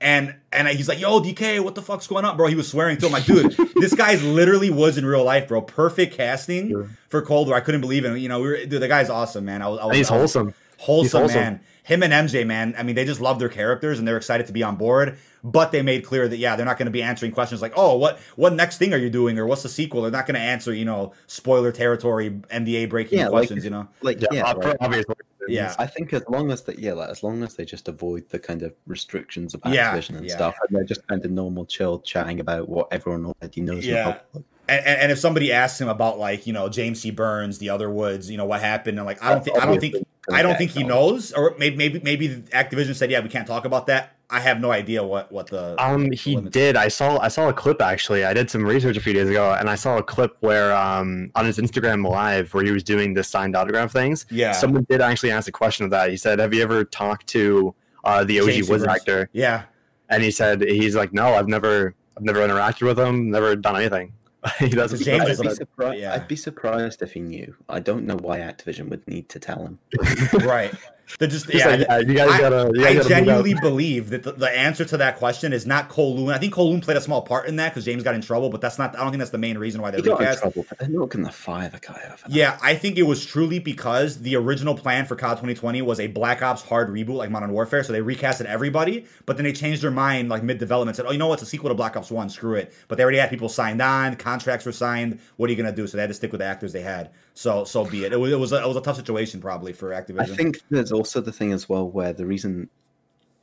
Speaker 2: and and he's like, "Yo, DK, what the fuck's going on, bro?" He was swearing to him, like, "Dude, [LAUGHS] this guy's literally was in real life, bro. Perfect casting
Speaker 3: Sure.
Speaker 2: for Cold War. I couldn't believe it. You know, we were, dude, the guy's awesome, man. I was, I was,
Speaker 3: he's
Speaker 2: I was-
Speaker 3: wholesome.
Speaker 2: wholesome,
Speaker 3: wholesome.
Speaker 2: man. Him and MJ, man. I mean, they just love their characters and they're excited to be on board. But they made clear that yeah, they're not going to be answering questions like, "Oh, what what next thing are you doing?" or "What's the sequel?" They're not going to answer, you know, spoiler territory, NDA breaking
Speaker 1: Yeah, like-
Speaker 2: questions. you know,
Speaker 1: Like,
Speaker 3: Yeah,
Speaker 1: yeah, right.
Speaker 3: obvious reasons.
Speaker 2: Yeah.
Speaker 1: I think as long as they, yeah, like, as long as they just avoid the kind of restrictions of
Speaker 2: Yeah,
Speaker 1: and
Speaker 2: yeah.
Speaker 1: stuff, and they're just kind of normal, chill, chatting about what everyone already knows.
Speaker 2: Yeah.
Speaker 1: public.
Speaker 2: and, and, and if somebody asks him about like you know James C. Burns, the other Woods, you know what happened, and like I don't think I don't think
Speaker 1: Obviously,
Speaker 2: I don't think he knows, or maybe maybe maybe Activision said yeah we can't talk about that. I have no idea what what the
Speaker 3: Um, he did. I saw. I saw a clip actually. I did some research a few days ago, and I saw a clip where, um, on his Instagram live, where he was doing the signed autograph things.
Speaker 2: yeah
Speaker 3: Someone did actually ask a question of that. He said, "Have you ever talked to uh, the OG
Speaker 2: James
Speaker 3: Woods actor?"
Speaker 2: yeah
Speaker 3: And he said, "He's like, no, I've never, I've never interacted with him, never done anything." [LAUGHS] he doesn't.
Speaker 2: James
Speaker 1: I'd be,
Speaker 2: a-
Speaker 1: surprised,
Speaker 2: yeah.
Speaker 1: I'd be surprised if he knew. I don't know why Activision would need to tell him. [LAUGHS]
Speaker 2: right. They're just yeah.
Speaker 3: like, yeah, you guys
Speaker 2: I-
Speaker 3: gotta. You guys
Speaker 2: I
Speaker 3: gotta
Speaker 2: genuinely believe that the, the answer to that question is not Kowloon. I think Kowloon played a small part in that because James got in trouble, but that's not. I don't think that's the main reason why they
Speaker 1: He got in
Speaker 2: recast.
Speaker 1: trouble, they're not going to fire the guy over.
Speaker 2: Yeah, I think it was truly because the original plan for COD 2020 was a Black Ops hard reboot like Modern Warfare, so they recasted everybody, but then they changed their mind like mid development, said, "Oh, you know what's a sequel to Black Ops One? Screw it." But they already had people signed on, contracts were signed. What are you gonna do? So they had to stick with the actors they had. So so be it. It was it was a, it was a tough situation probably for Activision.
Speaker 1: I think there's also the thing as well where the reason,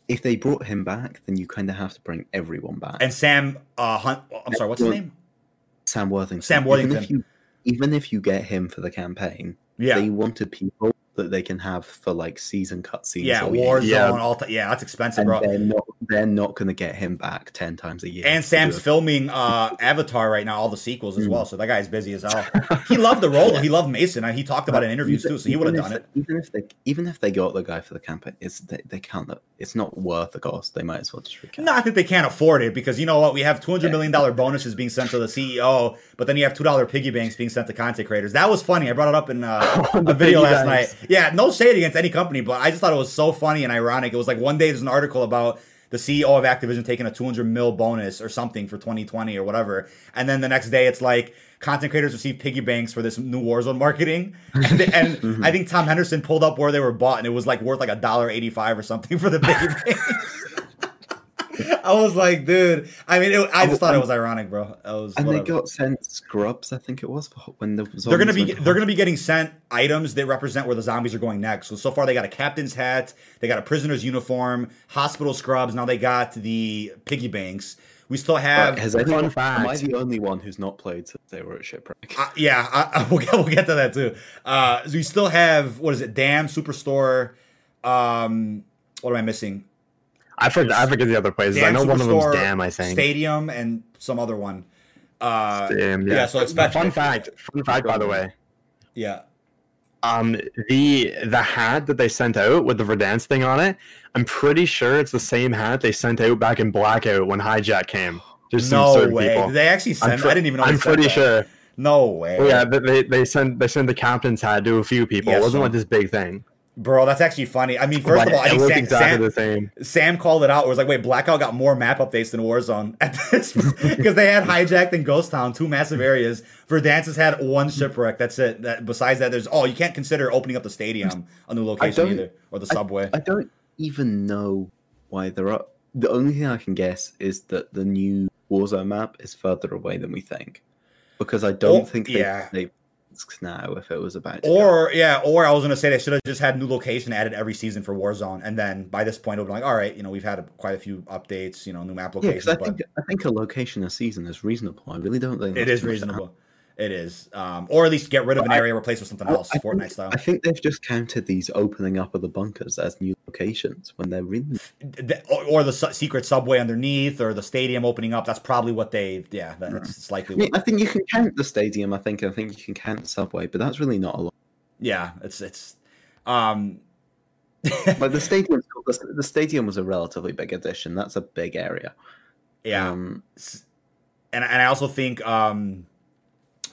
Speaker 1: if they brought him back, then you kind of have to bring everyone back.
Speaker 2: and Sam uh, Hunt. I'm sorry, what's his name?
Speaker 1: Sam Worthington.
Speaker 2: Sam
Speaker 1: Even
Speaker 2: Worthington.
Speaker 1: if you, even if you get him for the campaign,
Speaker 2: Yeah,
Speaker 1: they wanted people that they can have for like season cutscenes.
Speaker 2: yeah. Warzone.
Speaker 3: Yeah.
Speaker 2: All t- yeah, that's expensive,
Speaker 1: and
Speaker 2: bro.
Speaker 1: they're not they're not going to get him back ten times a year.
Speaker 2: And Sam's filming uh, [LAUGHS] Avatar right now, all the sequels as
Speaker 1: Mm.
Speaker 2: well. So that guy's busy as hell. [LAUGHS] He loved the role. He loved Mason. He talked about it in interviews too. So he would have done it.
Speaker 1: Even if they even if they got the guy for the campaign, it's they, they can't. It's not worth the cost. They might as well just recast.
Speaker 2: No, I think they can't afford it because you know what? We have two hundred million dollar bonuses being sent to the CEO, but then you have two dollar piggy banks being sent to content creators. That was funny. I brought it up in uh, [LAUGHS] a video last
Speaker 3: banks.
Speaker 2: night. Yeah, no shade against any company, but I just thought it was so funny and ironic. It was like one day there's an article about the CEO of Activision taking a 200 mil bonus or something for 2020 or whatever, and then the next day it's like content creators receive piggy banks for this new Warzone marketing, and, and
Speaker 3: Mm-hmm. [LAUGHS]
Speaker 2: I think Tom Henderson pulled up where they were bought, and it was like worth like a dollar 85 or something for the piggy [LAUGHS] banks. [LAUGHS] I was like, dude. I mean, it, I just thought it was ironic, bro. I was.
Speaker 1: And they got sent scrubs. I think it was when the
Speaker 2: They're gonna be they're gonna be getting sent items that represent where the zombies are going next. So so far they got a captain's hat, they got a prisoner's uniform, hospital scrubs. Now they got the piggy banks. We still have.
Speaker 1: Has
Speaker 3: Fun
Speaker 1: anyone, am I
Speaker 3: fact.
Speaker 1: the only one who's not played since they were at shipwreck?
Speaker 2: Uh, yeah, I, I, [LAUGHS] we'll, get, we'll get to that too. Uh, so we still have what is it? Damn Superstore. Um, what am I missing?
Speaker 3: I forget. I forget the other places. I know one of them's
Speaker 2: Superstore,
Speaker 3: Damn. I think.
Speaker 2: Stadium and some other one. Uh,
Speaker 3: Damn,
Speaker 2: yeah.
Speaker 3: yeah.
Speaker 2: so expect
Speaker 3: Fun fact. Fun fact, by the way.
Speaker 2: Yeah.
Speaker 3: Um, the the hat that they sent out with the Verdansk thing on it, I'm pretty sure it's the same hat they sent out back in Blackout when Hijack came. There's some
Speaker 2: No
Speaker 3: certain
Speaker 2: way.
Speaker 3: people.
Speaker 2: Did they actually
Speaker 3: pre-
Speaker 2: I didn't even know.
Speaker 3: I'm
Speaker 2: they sent
Speaker 3: pretty
Speaker 2: that.
Speaker 3: sure.
Speaker 2: No way.
Speaker 3: Yeah, they- they they sent they sent the captain's hat to a few people.
Speaker 2: Yeah,
Speaker 3: it wasn't
Speaker 2: so-
Speaker 3: like this big thing.
Speaker 2: Bro, that's actually funny. I mean, first
Speaker 3: But
Speaker 2: of all, I think Sam,
Speaker 3: exactly
Speaker 2: Sam,
Speaker 3: the same.
Speaker 2: Sam called it out. It was like, wait, Blackout got more map updates than Warzone [LAUGHS] at this because [LAUGHS] they had hijacked and Ghost Town, two massive areas. Verdansk has had one shipwreck. That's it. That besides that, there's oh, you can't consider opening up the stadium a new location either, or the subway.
Speaker 1: I don't even know why they're up. The only thing I can guess is that the new Warzone map is further away than we think, because I don't
Speaker 2: Oh,
Speaker 1: think they
Speaker 2: yeah.
Speaker 1: they now if it was about to go.
Speaker 2: or yeah, or I was gonna say they should have just had new location added every season for Warzone, and then by this point it would be like, all right, you know, we've had a, quite a few updates, you know, new map
Speaker 1: yeah,
Speaker 2: locations,
Speaker 1: I
Speaker 2: but
Speaker 1: think I think a location a season is reasonable. I really don't think
Speaker 2: it is
Speaker 1: that's
Speaker 2: is
Speaker 1: too much to
Speaker 2: reasonable. It is, um, or at least get rid of an area, replace with something else,
Speaker 1: I
Speaker 2: Fortnite
Speaker 1: think,
Speaker 2: style.
Speaker 1: I think they've just counted these opening up of the bunkers as new locations when they're really
Speaker 2: The- or, or the su- secret subway underneath, or the stadium opening up. That's probably what they. Yeah, that's it's likely.
Speaker 1: I, mean, I think you can count the stadium. I think I think you can count the subway, but that's really not a lot.
Speaker 2: yeah, it's it's. Um, [LAUGHS]
Speaker 1: Like the stadium, the, the stadium was a relatively big addition. That's a big area.
Speaker 2: yeah,
Speaker 1: Um,
Speaker 2: and and I also think um,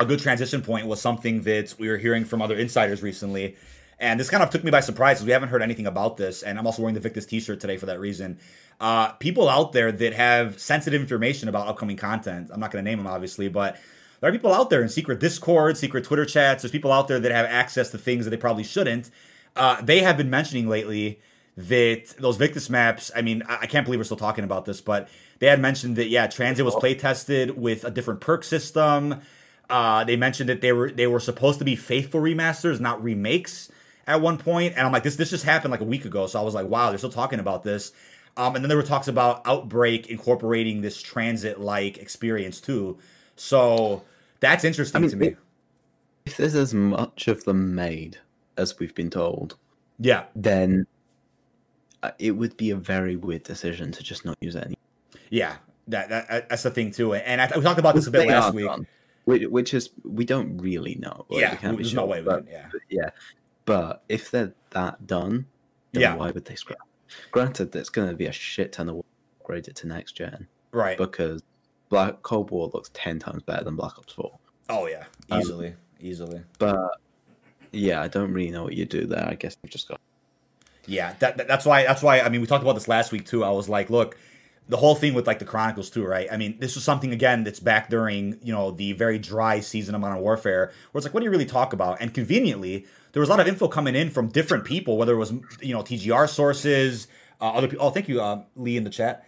Speaker 2: a good transition point was something that we were hearing from other insiders recently, and this kind of took me by surprise because we haven't heard anything about this. And I'm also wearing the Victus T-shirt today for that reason. Uh, people out there that have sensitive information about upcoming content. I'm not going to name them obviously, but there are people out there in secret Discord, secret Twitter chats. There's people out there that have access to things that they probably shouldn't. Uh, they have been mentioning lately that those Victus maps. I mean, I, I can't believe we're still talking about this, but they had mentioned that yeah, Transit was play tested with a different perk system. Uh, they mentioned that they were they were supposed to be faithful remasters, not remakes at one point, and I'm like, this this just happened like a week ago, so I was like, wow, they're still talking about this. Um, and then there were talks about Outbreak incorporating this transit like experience too. So that's interesting
Speaker 1: I mean,
Speaker 2: to me.
Speaker 1: if there's as much of them made as we've been told,
Speaker 2: yeah,
Speaker 1: then uh, it would be a very weird decision to just not use any.
Speaker 2: yeah, that, that that's the thing too. And I, we talked about this a bit last week.
Speaker 1: done, which, which is we don't really know. Like,
Speaker 2: Yeah,
Speaker 1: we
Speaker 2: there's
Speaker 1: sure,
Speaker 2: no way.
Speaker 1: But-
Speaker 2: yeah,
Speaker 1: but yeah, but if they're that done, then
Speaker 2: Yeah.
Speaker 1: why would they scrap? Granted, there's going to be a shit ton of work to upgrade it to next gen
Speaker 2: right.
Speaker 1: because Black Cold War looks ten times better than Black Ops Four.
Speaker 2: Oh yeah,
Speaker 1: Um,
Speaker 2: easily, easily.
Speaker 1: But yeah, I don't really know what you do there. I guess we just got
Speaker 2: Yeah, that, that- that's why that's why I mean we talked about this last week too. I was like, look, the whole thing with like the Chronicles too, right? I mean, this was something again that's back during you know the very dry season of Modern Warfare, where it's like, what do you really talk about? And conveniently, there was a lot of info coming in from different people, whether it was you know TGR sources, uh, other people. Oh, thank you, uh, Lee in the chat.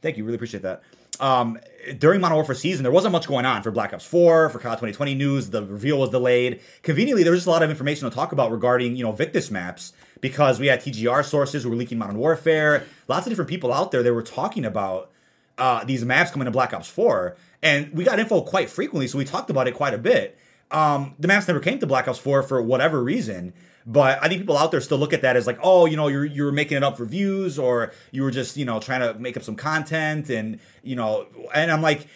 Speaker 2: Thank you, really appreciate that. Um, during Modern Warfare season, there wasn't much going on for Black Ops 4, for COD 2020 news. The reveal was delayed. Conveniently, there was just a lot of information to talk about regarding, you know, Victus maps because we had TGR sources who were leaking Modern Warfare. Lots of different people out there that were talking about uh, these maps coming to Black Ops 4. And we got info quite frequently, so we talked about it quite a bit. Um, the maps never came to Black Ops 4 for whatever reason. But I think people out there still look at that as like, oh, you know, you're you're making it up for views, or you were just, you know, trying to make up some content, and you know, and I'm like,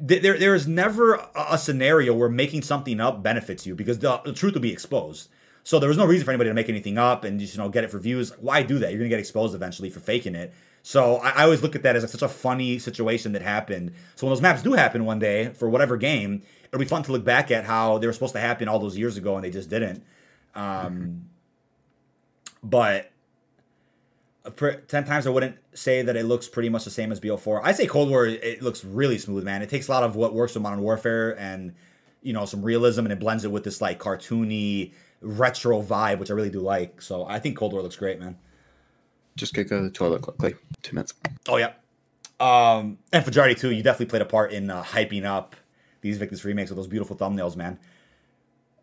Speaker 2: there there is never a, scenario where making something up benefits you because the, the truth will be exposed. So there was no reason for anybody to make anything up and just you know get it for views. Why do that? You're gonna get exposed eventually for faking it. So I, I always look at that as like such a funny situation that happened. So when those maps do happen one day for whatever game, it'll be fun to look back at how they were supposed to happen all those years ago and they just didn't. Um, but uh, pr- ten times I wouldn't say that it looks pretty much the same as BO4. I say Cold War it looks really smooth, man. It takes a lot of what works with Modern Warfare and you know some realism, and it blends it with this like cartoony retro vibe, which I really do like. So I think Cold War looks great, man.
Speaker 1: just go to the toilet quickly. Two minutes.
Speaker 2: Oh yeah. Um, and Fajarty too. You definitely played a part in uh, hyping up these Victus remakes with those beautiful thumbnails, man.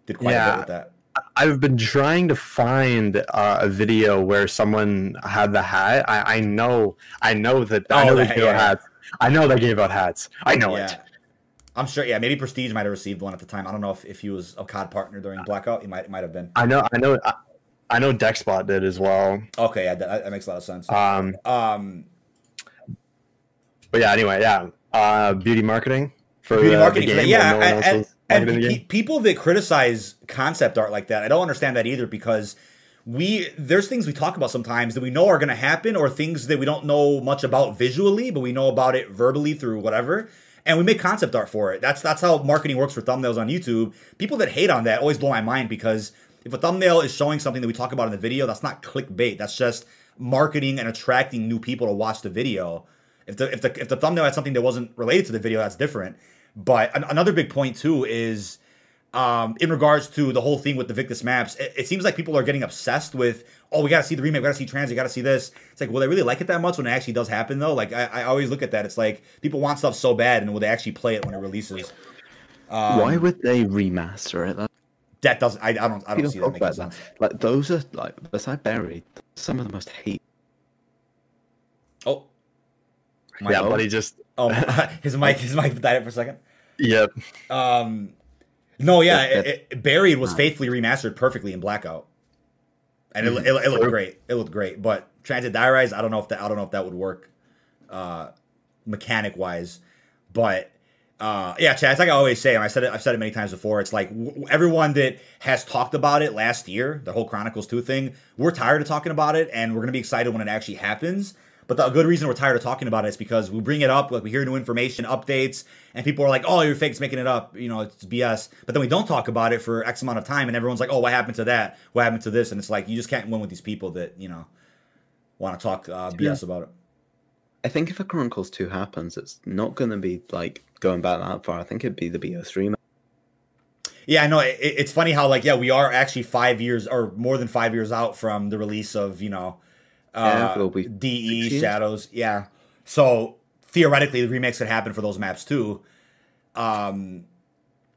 Speaker 2: Did quite a bit with that.
Speaker 3: I've been trying to find uh, a video where someone had the hat. I, I know, I know that I
Speaker 2: Oh,
Speaker 3: know
Speaker 2: the
Speaker 3: they
Speaker 2: hat,
Speaker 3: gave out hats. I know they gave out hats. I know
Speaker 2: yeah.
Speaker 3: it.
Speaker 2: I'm sure. Yeah, maybe Prestige might have received one at the time. I don't know if, if he was a COD partner during Blackout. He might it might have been.
Speaker 3: I know. I know. I, I know. Dexbot did as well.
Speaker 2: Okay, yeah, that, that makes a lot of sense.
Speaker 3: Um,
Speaker 2: Um,
Speaker 3: but yeah. Anyway, yeah. Uh, beauty marketing for
Speaker 2: beauty
Speaker 3: uh,
Speaker 2: marketing
Speaker 3: the
Speaker 2: for
Speaker 3: game
Speaker 2: Yeah,
Speaker 3: no
Speaker 2: and, and, and pe-
Speaker 3: game.
Speaker 2: people that criticize concept art like that, I don't understand that either because we there's things we talk about sometimes that we know are going to happen or things that we don't know much about visually, but we know about it verbally through whatever. And we make concept art for it. That's that's how marketing works for thumbnails on YouTube. People that hate on that always blow my mind because if a thumbnail is showing something that we talk about in the video, that's not clickbait. That's just marketing and attracting new people to watch the video. If the if the if the thumbnail had something that wasn't related to the video, that's different. But an- another big point too is um, in regards to the whole thing with the Victus maps, it, it seems like people are getting obsessed with, oh, we got to see the remake, we got to see trans, we got to see this. It's like, will they really like it that much when it actually does happen though? Like, I, I always look at that. It's like people want stuff so bad, and will they actually play it when it releases? Um,
Speaker 1: Why would they remaster it? That,
Speaker 2: that doesn't? I, I don't. I don't
Speaker 1: don't
Speaker 2: see that making sense.
Speaker 1: that. Like those are like beside buried. Some of the most hate.
Speaker 2: Oh, my,
Speaker 3: yeah, buddy just.
Speaker 2: oh, [LAUGHS] his mic, his mic died for a second.
Speaker 3: Yep.
Speaker 2: Um, No, yeah, it, it, Buried was faithfully remastered perfectly in Blackout, and it, it, it looked great. It looked great, but Transit Diarise, I don't know if that I don't know if that would work, uh, mechanic wise, but. Uh, yeah, Chad. It's like I always say, and I said it. I've said it many times before. It's like w- everyone that has talked about it last year, the whole Chronicles Two thing. We're tired of talking about it, and we're gonna be excited when it actually happens. But the good reason we're tired of talking about it is because we bring it up, like we hear new information, updates, and people are like, "Oh, you're fakes making it up," you know, it's BS. But then we don't talk about it for X amount of time, and everyone's like, "Oh, what happened to that? What happened to this?" And it's like you just can't win with these people that you know want to talk uh, BS about it.
Speaker 1: I think if a Chronicles 2 happens, it's not going to be like going back that far. I think it'd be the BO3.
Speaker 2: Yeah, I know. It, it's funny how like yeah, we are actually five years or more than five years out from the release of you know
Speaker 1: Yeah,
Speaker 2: uh,
Speaker 1: it'll be
Speaker 2: DE
Speaker 1: six.
Speaker 2: Shadows. Yeah, so theoretically the remakes could happen for those maps too. Um,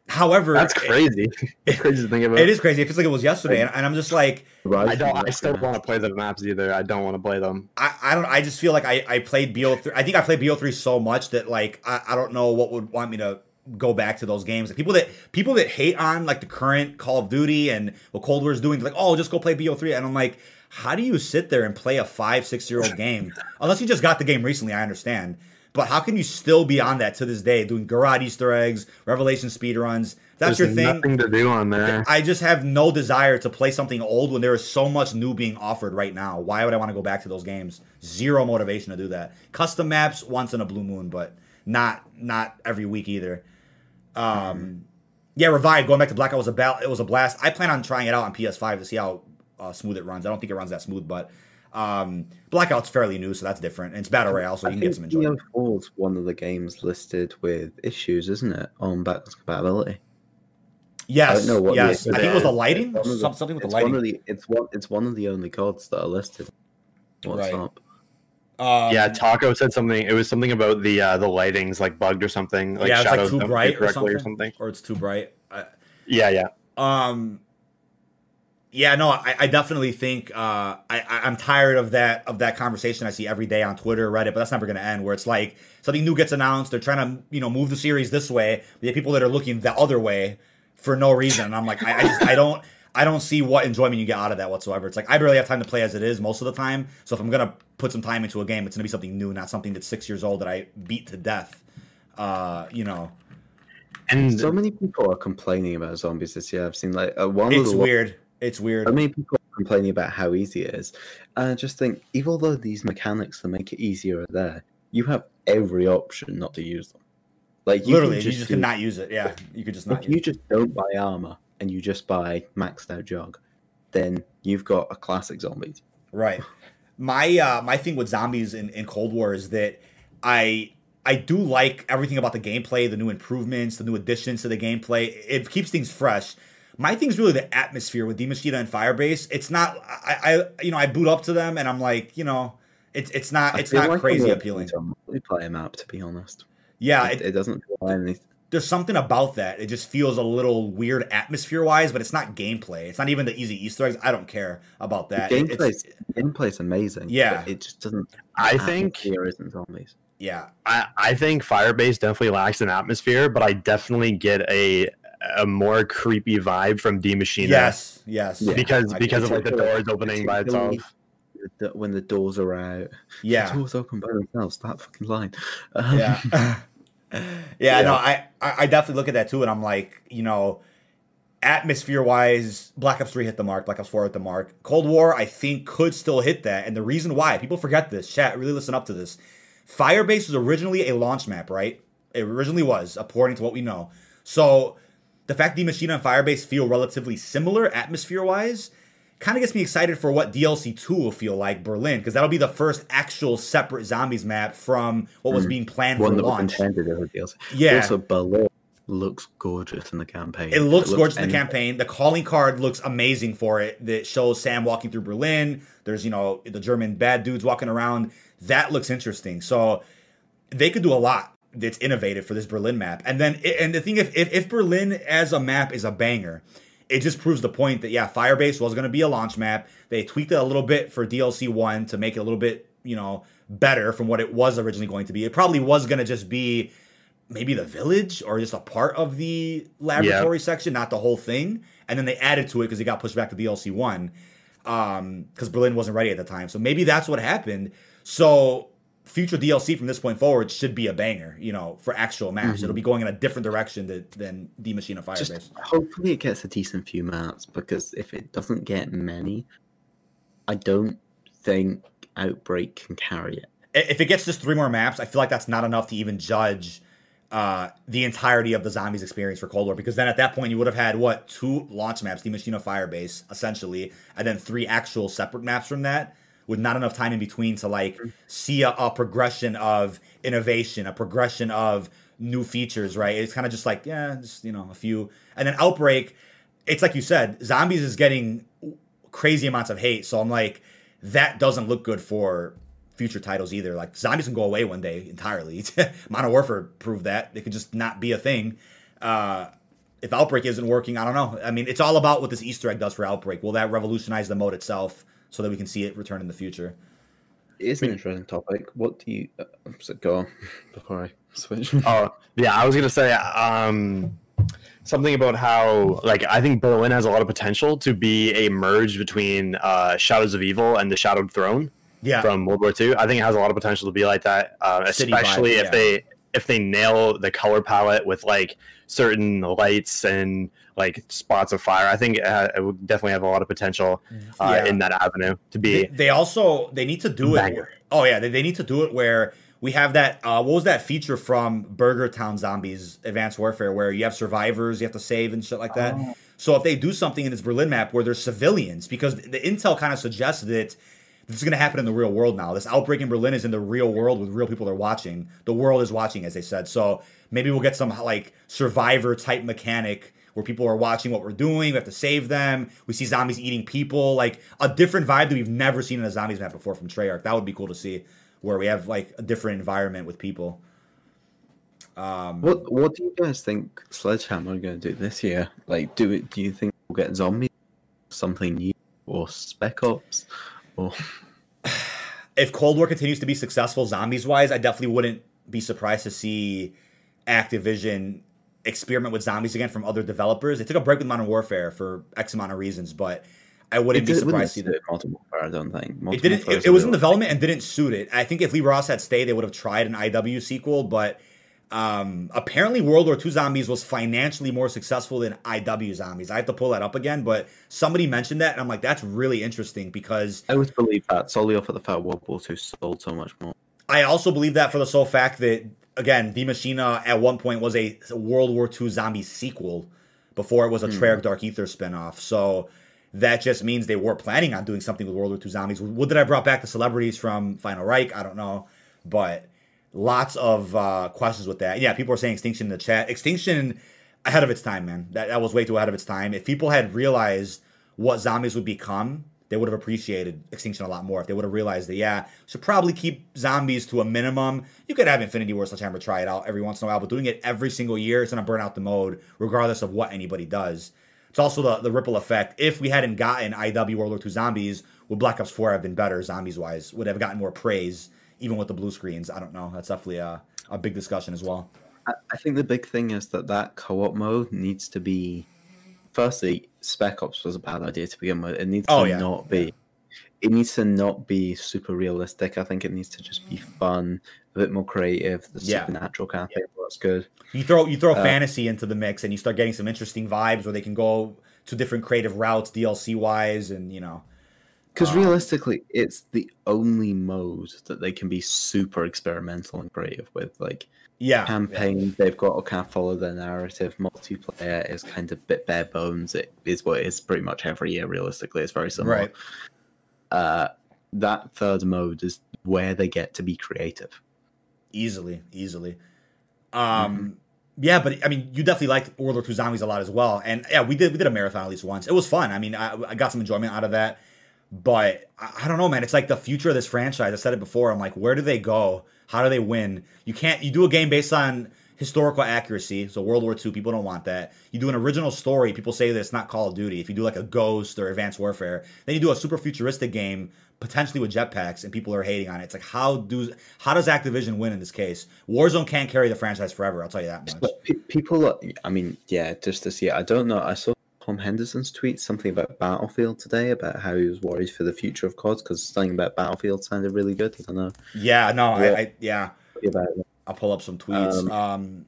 Speaker 2: however,
Speaker 3: That's
Speaker 2: it-
Speaker 3: crazy. [LAUGHS] [LAUGHS] crazy to think about.
Speaker 2: It, is crazy. It feels like it was yesterday, and, and I'm just like,
Speaker 3: I don't. I still don't want to play the maps either. I don't want to play them.
Speaker 2: I, I don't. I just feel like I, I played BO3. I think I played BO3 so much that like I, I don't know what would want me to go back to those games. Like people that people that hate on like the current Call of Duty and what Cold War is doing, they're like, oh, just go play BO3. And I'm like, how do you sit there and play a five six year old [LAUGHS] game? Unless you just got the game recently, I understand. But how can you still be on that to this day, doing garage Easter eggs, Revelation speedruns? That's
Speaker 3: There's
Speaker 2: your thing.
Speaker 3: nothing to do on there.
Speaker 2: I just have no desire to play something old when there is so much new being offered right now. Why would I want to go back to those games? Zero motivation to do that. Custom maps once in a blue moon, but not not every week either. Um, yeah, Revive going back to Blackout was a ba- it was a blast. I plan on trying it out on PS5 to see how uh, smooth it runs. I don't think it runs that smooth, but um, Blackout's fairly new, so that's different. And it's battle royale, so you can get some enjoyment.
Speaker 1: BO4 one of the games listed with issues, isn't it, on backwards compatibility?
Speaker 2: Yes,
Speaker 1: know what
Speaker 2: yes. I think it was the lighting,
Speaker 1: It's one the-
Speaker 2: something with the lighting.
Speaker 1: One of the, it's one. It's one of the only codes that are listed. What's
Speaker 2: Right.
Speaker 1: up?
Speaker 2: Um,
Speaker 3: yeah, Taco said something. It was something about the uh, the lighting's like bugged or something. Like
Speaker 2: yeah, it's like
Speaker 3: shadows
Speaker 2: too
Speaker 3: don't
Speaker 2: bright or something, or it's too bright. I,
Speaker 3: Yeah, yeah.
Speaker 2: Um. Yeah, no, I, I definitely think uh, I, I I'm tired of that of that conversation I see every day on Twitter, Reddit, but that's never going to end. Where it's like something new gets announced, they're trying to you know move the series this way. But you people that are looking the other way for no reason, and I'm like, I, I just I don't I don't see what enjoyment you get out of that whatsoever. It's like I barely have time to play as it is most of the time. So if I'm gonna put some time into a game, it's gonna be something new, not something that's six years old that I beat to death. Uh, you know,
Speaker 3: And
Speaker 1: So many people are complaining about zombies this year. I've seen like uh, one of
Speaker 2: it's
Speaker 1: the
Speaker 2: weird. It's weird.
Speaker 1: So many people are complaining about how easy it is. And I just think, even though these mechanics that make it easier are there, you have every option not to use them. Like you
Speaker 2: Literally,
Speaker 1: can
Speaker 2: you
Speaker 1: just
Speaker 2: just
Speaker 1: do-
Speaker 2: cannot use it. Yeah, you could just not.
Speaker 1: if you just don't buy armor and you just buy maxed out jog, then you've got a classic zombies.
Speaker 2: Right. My uh my thing with zombies in, in Cold War is that I I do like everything about the gameplay, the new improvements, the new additions to the gameplay. It keeps things fresh. My thing's really the atmosphere with Die Maschine and Firebase. It's not I, I you know I boot up to them and I'm like you know it's it's not it's not
Speaker 1: like I'm
Speaker 2: crazy
Speaker 1: walking
Speaker 2: appealing.
Speaker 1: into a multiplayer map, to be honest.
Speaker 2: Yeah,
Speaker 1: it,
Speaker 2: it,
Speaker 1: it doesn't feel
Speaker 2: there's something about that. It just feels a little weird atmosphere wise, but it's not gameplay. It's not even the easy Easter eggs. I don't care about that. It-
Speaker 1: Gameplay's, gameplay's amazing.
Speaker 2: Yeah.
Speaker 1: but it just doesn't.
Speaker 3: I think
Speaker 1: atmosphere isn't zombies.
Speaker 2: yeah,
Speaker 3: I, I think Firebase definitely lacks an atmosphere, but I definitely get a a more creepy vibe from Die Maschine.
Speaker 2: yes, yes,
Speaker 3: Because
Speaker 2: I
Speaker 3: because of like the doors opening by itself.
Speaker 1: when the doors are out.
Speaker 2: yeah.
Speaker 1: The doors open by themselves. That fucking line. Um,
Speaker 2: yeah. yeah, [LAUGHS] [LAUGHS]
Speaker 1: Yeah.
Speaker 2: no, I, I I definitely look at that too, and I'm like, you know, atmosphere wise, Black Ops 3 hit the mark, Black Ops 4 hit the mark. Cold War, I think, could still hit that. And the reason why, people forget this, chat, really listen up to this. Firebase was originally a launch map, right? It originally was, according to what we know. So the fact Die Maschine and Firebase feel relatively similar atmosphere wise kind of gets me excited for what DLC 2 will feel like Berlin, because that'll be the first actual separate zombies map from what was
Speaker 1: Mm.
Speaker 2: being planned
Speaker 1: One
Speaker 2: for launch.
Speaker 1: intended as a DLC.
Speaker 2: Yeah.
Speaker 1: Also, Berlin looks gorgeous in the campaign.
Speaker 2: It looks gorgeous in the campaign. The calling card looks amazing for it. That shows Sam walking through Berlin. There's you know the German bad dudes walking around. That looks interesting. So they could do a lot that's innovative for this Berlin map. And then and the thing if if, if Berlin as a map is a banger, it just proves the point that yeah, Firebase was going to be a launch map. They tweaked it a little bit for DLC one to make it a little bit you know better from what it was originally going to be. It probably was going to just be maybe the village or just a part of the laboratory yeah. section, not the whole thing. And then they added to it because it got pushed back to DLC one because um, Berlin wasn't ready at the time. So maybe that's what happened. So future DLC from this point forward should be a banger, you know, for actual maps. Mm-hmm. It'll be going in a different direction to, than Die Maschine Firebase. Just
Speaker 1: hopefully it gets a decent few maps because if it doesn't get many, I don't think Outbreak can carry it.
Speaker 2: If it gets just three more maps, I feel like that's not enough to even judge uh, the entirety of the zombies experience for Cold War because then at that point you would have had what two launch maps, Die Maschine Firebase, essentially, and then three actual separate maps from that with not enough time in between to like mm-hmm. see a, a progression of innovation, a progression of new features, right? It's kind of just like, yeah, just, you know, a few. And then Outbreak, it's like you said, Zombies is getting crazy amounts of hate. So I'm like, that doesn't look good for future titles either. Like Zombies can go away one day entirely. [LAUGHS] Modern Warfare proved that. They could just not be a thing. Uh, if Outbreak isn't working, I don't know. I mean, it's all about what this Easter egg does for Outbreak. Will that revolutionize the mode itself? So that we can see it return in the future.
Speaker 1: It is an interesting topic. What do you uh, go on [LAUGHS] before I switch? [LAUGHS]
Speaker 3: oh yeah, I was gonna say um, something about how like I think Berlin has a lot of potential to be a merge between uh, Shadows of Evil and the Shadowed Throne.
Speaker 2: Yeah.
Speaker 3: from World War II. I think it has a lot of potential to be like that, uh, especially vibe, if yeah. they if they nail the color palette with like certain lights and like spots of fire. I think it, it would definitely have a lot of potential uh, yeah. in that avenue to be.
Speaker 2: They, they, also they need to do it. Where, oh yeah, they, they need to do it where we have that. Uh, what was that feature from Burger Town Zombies Advanced Warfare where you have survivors you have to save and shit like that. Oh. So if they do something in this Berlin map where there's civilians, because the intel kind of suggests that this is going to happen in the real world now. This outbreak in Berlin is in the real world with real people that are watching. The world is watching, as they said. So maybe we'll get some like survivor type mechanic where people are watching what we're doing. We have to save them. We see zombies eating people. Like a different vibe that we've never seen in a zombies map before from Treyarch. That would be cool to see, where we have like a different environment with people.
Speaker 1: Um, what What do you guys think Sledgehammer are going to do this year? Like, do it? Do you think we'll get zombies, something new, or Spec Ops, [SIGHS]
Speaker 2: If Cold War continues to be successful zombies wise, I definitely wouldn't be surprised to see Activision experiment with zombies again from other developers. They took a break with Modern Warfare for X amount of reasons, but I wouldn't be surprised to see that.
Speaker 1: Multiple I don't think.
Speaker 2: Multiple it didn't. It, it was in development and didn't suit it. I think if Lee Ross had stayed, they would have tried an IW sequel, but um, apparently World War II Zombies was financially more successful than IW Zombies. I have to pull that up again, but somebody mentioned that, and I'm like, that's really interesting because
Speaker 1: I always believe that solely off of the fact World War II sold so much more.
Speaker 2: I also believe that for the sole fact that again, Die Maschine at one point was a World War II zombie sequel before it was a mm. Treyarch Dark Ether spinoff. So that just means they were planning on doing something with World War II zombies. Would that I brought back the celebrities from Final Reich? I don't know, but lots of uh, questions with that. Yeah, people are saying Extinction in the chat. Extinction ahead of its time, man. That, that was way too ahead of its time. If people had realized what zombies would become they would have appreciated Extinction a lot more if they would have realized that, yeah, should probably keep zombies to a minimum. You could have Infinity Ward Sledgehammer try it out every once in a while, but doing it every single year is going to burn out the mode, regardless of what anybody does. It's also the, the ripple effect. If we hadn't gotten IW World War II Zombies, would Black Ops 4 have been better zombies wise? Would have gotten more praise, even with the blue screens? I don't know. That's definitely a, a big discussion as well.
Speaker 1: I think the big thing is that that co op mode needs to be firstly, Spec Ops was a bad idea to begin with. It needs oh, to yeah. not be. It needs to not be super realistic. I think it needs to just be fun, a bit more creative. The yeah. supernatural kind of thing that's good.
Speaker 2: You throw you throw uh, fantasy into the mix, and you start getting some interesting vibes where they can go to different creative routes, DLC wise, and you know.
Speaker 1: Because um, realistically, it's the only mode that they can be super experimental and creative with. Like,
Speaker 2: yeah,
Speaker 1: campaign, yeah. they've got to kind of follow their narrative. Multiplayer is kind of bit bare bones. It is what it is pretty much every year. Realistically, it's very similar.
Speaker 2: Right.
Speaker 1: Uh, that third mode is where they get to be creative.
Speaker 2: Easily, easily. Um, mm-hmm. yeah, but I mean, you definitely liked World War II Zombies a lot as well, and yeah, we did we did a marathon at least once. It was fun. I mean, I, I got some enjoyment out of that. But I, I don't know, man. It's like the future of this franchise. I said it before. I'm like, where do they go? How do they win? You can't. You do a game based on historical accuracy. So World War II, people don't want that. You do an original story, people say that it's not Call of Duty. If you do like a Ghost or Advanced Warfare, then you do a super futuristic game, potentially with jetpacks, and people are hating on it. It's like how do how does Activision win in this case? Warzone can't carry the franchise forever. I'll tell you that much.
Speaker 1: People, I mean, yeah, just to see, I don't know. I saw Tom Henderson's tweet something about Battlefield today about how he was worried for the future of COD because something about Battlefield sounded really good. I don't know.
Speaker 2: Yeah, no, yeah. I, I yeah. I'll pull up some tweets. Um, um,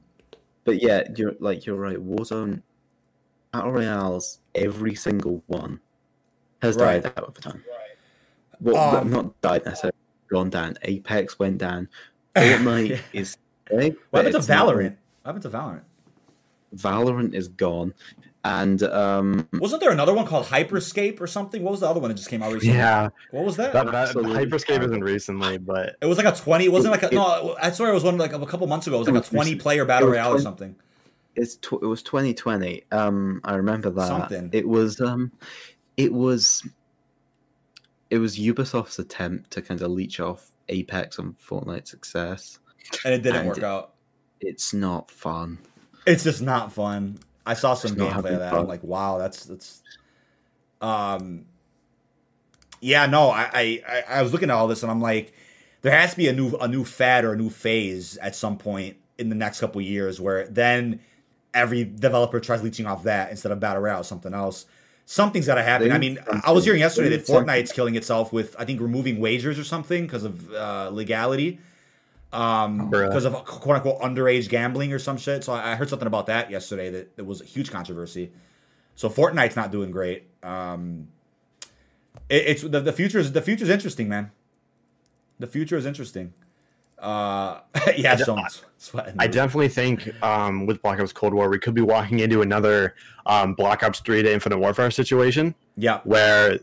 Speaker 1: but yeah, you're like you're right. Warzone battle royales, every single one has right. died out over time. Right. Well, um, not died necessarily, gone down. Apex went down. [LAUGHS] Fortnite yeah. is.
Speaker 2: What happened to Valorant? What happened to Valorant?
Speaker 1: Valorant is gone. And um,
Speaker 2: wasn't there another one called Hyperscape or something? What was the other one that just came out recently?
Speaker 3: Yeah,
Speaker 2: what was that?
Speaker 3: that, that Hyperscape isn't recently, but
Speaker 2: it was like a twenty. It wasn't like a no. I swear it was one like a couple months ago. It was like a twenty-player battle royale 20, or something.
Speaker 1: It's tw- it was twenty twenty. Um, I remember that. Something. It was um, it was. It was Ubisoft's attempt to kind of leech off Apex and Fortnite success,
Speaker 2: and it didn't and work it, out.
Speaker 1: It's not fun.
Speaker 2: It's just not fun. I saw some gameplay of that. I'm like, wow, that's that's. Um. Yeah, no, I, I I was looking at all this and I'm like, there has to be a new a new fad or a new phase at some point in the next couple years where then every developer tries leeching off that instead of battle royale or something else. Something's got to happen. I mean, I was hearing yesterday that Fortnite's killing itself with I think removing wagers or something because of uh, legality um, because of quote unquote underage gambling or some shit. So I, heard something about that yesterday that it was a huge controversy. So Fortnite's not doing great. Um, it, it's the, the future is the future is interesting, man. The future is interesting. Uh, [LAUGHS] yeah,
Speaker 3: I, I definitely think um, with Black Ops Cold War, we could be walking into another um, Black Ops 3 to Infinite Warfare situation.
Speaker 2: Yeah.
Speaker 3: Where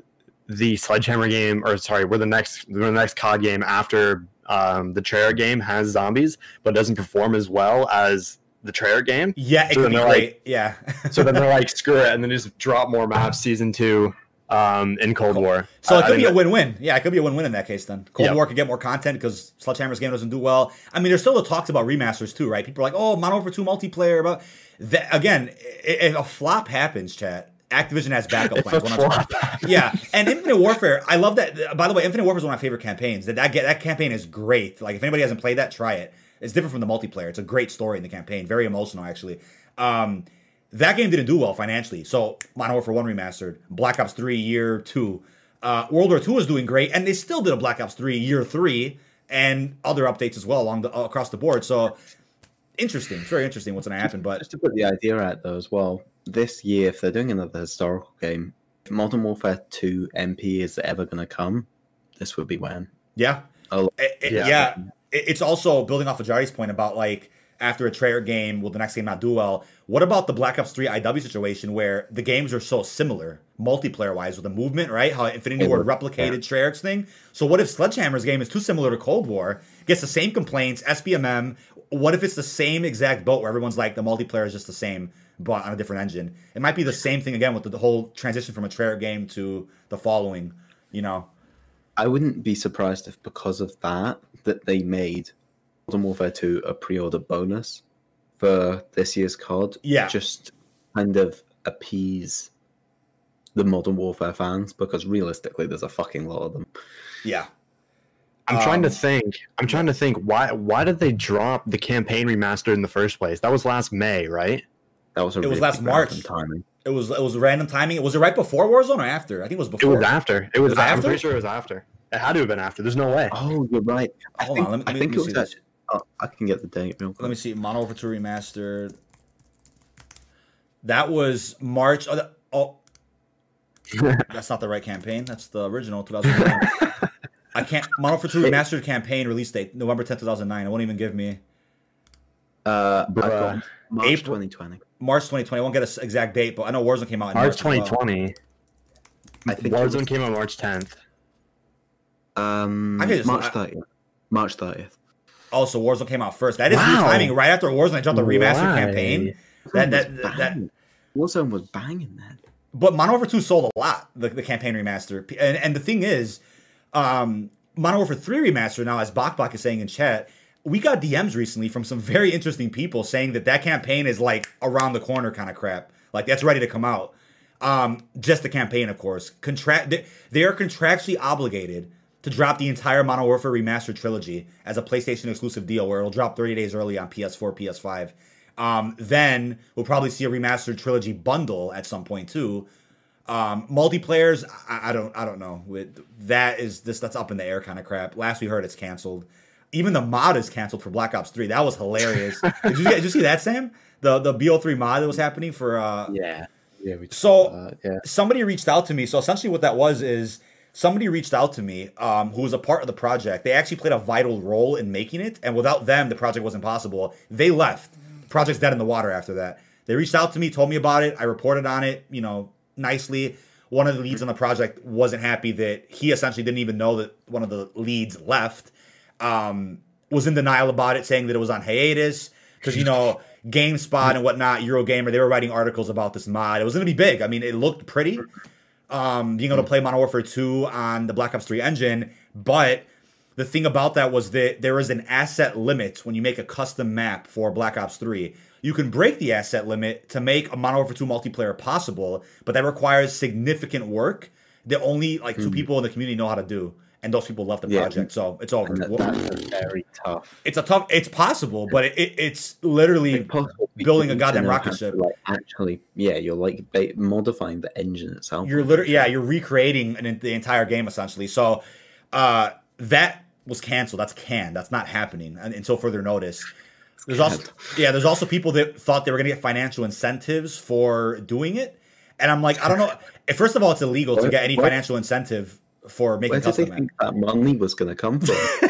Speaker 3: the Sledgehammer game, or sorry, we're the next, we're the next COD game after um, the Treyarch game has zombies, but doesn't perform as well as the Treyarch game.
Speaker 2: Yeah, it so could be great. Like, yeah. [LAUGHS]
Speaker 3: so then they're like, screw it, and then just drop more maps season two um, in Cold War.
Speaker 2: So it could be a win-win. Yeah, it could be a win-win in that case. Then Cold War could get more content because Sledgehammer's game doesn't do well. I mean, there's still the talks about remasters too, right? People are like, "Oh, Modern Warfare 2 multiplayer." But that, again, if a flop happens, chat, Activision has backup plans. yeah, and Infinite Warfare, I love that. By the way, Infinite Warfare is one of my favorite campaigns. That that, that campaign is great. Like if anybody hasn't played that, try it. It's different from the multiplayer. It's a great story in the campaign, very emotional actually. Um, that game didn't do well financially. So Modern Warfare One remastered, Black Ops Three Year Two, uh, World War Two is doing great, and they still did a Black Ops Three Year Three and other updates as well along the across the board. So interesting. It's very interesting what's going to happen. But
Speaker 1: just to put the idea out though as well, this year, if they're doing another historical game, if Modern Warfare 2 MP is ever going to come, this would be when.
Speaker 2: Yeah. Oh, it, it, yeah. yeah. It's also building off of Jari's point about like after a Treyarch game, will the next game not do well? What about the Black Ops 3 IW situation where the games are so similar multiplayer wise with the movement, right? How Infinity Ward replicated yeah. Treyarch's thing. So what if Sledgehammer's game is too similar to Cold War, gets the same complaints, SBMM? What if it's the same exact boat where everyone's like the multiplayer is just the same? But on a different engine. It might be the same thing again with the, the whole transition from a Treyarch game to the following. You know,
Speaker 1: I wouldn't be surprised if because of that that they made Modern Warfare 2 a pre-order bonus for this year's card.
Speaker 2: Yeah,
Speaker 1: just kind of appease the Modern Warfare fans because realistically, there's a fucking lot of them.
Speaker 2: Yeah.
Speaker 3: I'm um, trying to um, think. I'm trying to think why why did they drop the campaign remaster in the first place? That was last May, right?
Speaker 1: That was a
Speaker 2: it was last March. Timing. It was it was random timing. Was it right before Warzone or after? I think it was before.
Speaker 3: It was after. It was, was after. I'm pretty sure it was after. It had to have been after. There's no way.
Speaker 1: Oh, you're right. I Hold think, on. Let me, I think it was that. Oh, I can get the date real quick.
Speaker 2: Let me see. Modern Warfare 2 remastered. That was March. Oh, that, [LAUGHS] oh. that's not the right campaign. That's the original 2009. I can't. Modern Warfare 2 remastered campaign release date November 10th, 2009. It won't even give me.
Speaker 1: Uh, March April, 2020.
Speaker 2: March 2020. I won't get an exact date, but I know Warzone came out in
Speaker 3: March, March 2020. I think Warzone was, came out March 10th.
Speaker 1: Um, March 30th. March 30th.
Speaker 2: Oh, so Warzone came out first. That is wow. timing. Right after Warzone, I dropped the remaster Why? campaign. That that, that, that
Speaker 1: Warzone was banging that.
Speaker 2: But Modern Warfare 2 sold a lot. The, the campaign remaster, and and the thing is, um, Modern Warfare 3 remaster now, as Bach is saying in chat, we got DMs recently from some very interesting people saying that that campaign is like around the corner kind of crap. Like that's ready to come out. Um, just the campaign, of course. Contract they, they are contractually obligated to drop the entire Modern Warfare Remastered trilogy as a PlayStation exclusive deal, where it'll drop 30 days early on PS4, PS5. Um, then we'll probably see a remastered trilogy bundle at some point too. Um, multiplayers, I, I, don't, I don't know. That is this, that's up in the air kind of crap. Last we heard, it's canceled. Even the mod is canceled for Black Ops 3. That was hilarious. did, you, did you see that, Sam? The the BO3 mod that was happening for uh
Speaker 1: yeah yeah.
Speaker 2: so uh, yeah. somebody reached out to me. So essentially, what that was is somebody reached out to me um, who was a part of the project. They actually played a vital role in making it, and without them, the project wasn't possible. They left. The project's dead in the water after that. They reached out to me, told me about it. I reported on it, you know, nicely. One of the leads on the project wasn't happy that he essentially didn't even know that one of the leads left um, was in denial about it, saying that it was on hiatus because you know GameSpot and whatnot, Eurogamer, they were writing articles about this mod. It was going to be big. I mean, it looked pretty. Um, being able to play Modern Warfare 2 on the Black Ops 3 engine, but the thing about that was that there is an asset limit when you make a custom map for Black Ops 3. You can break the asset limit to make a Modern Warfare 2 multiplayer possible, but that requires significant work that only like two mm. people in the community know how to do and those people left the yeah. project, so it's over.
Speaker 1: That, that's very tough.
Speaker 2: It's a tough. It's possible, but it, it, it's literally building a goddamn rocket ship.
Speaker 1: Like actually, yeah, you're like modifying the engine itself.
Speaker 2: You're literally, yeah, you're recreating an, the entire game essentially. So uh, that was canceled. That's canned. That's not happening until further notice. There's also yeah, there's also people that thought they were gonna get financial incentives for doing it, and I'm like, I don't know. First of all, it's illegal to get any financial incentive for making Where did they think
Speaker 1: that money was going to come from? [LAUGHS]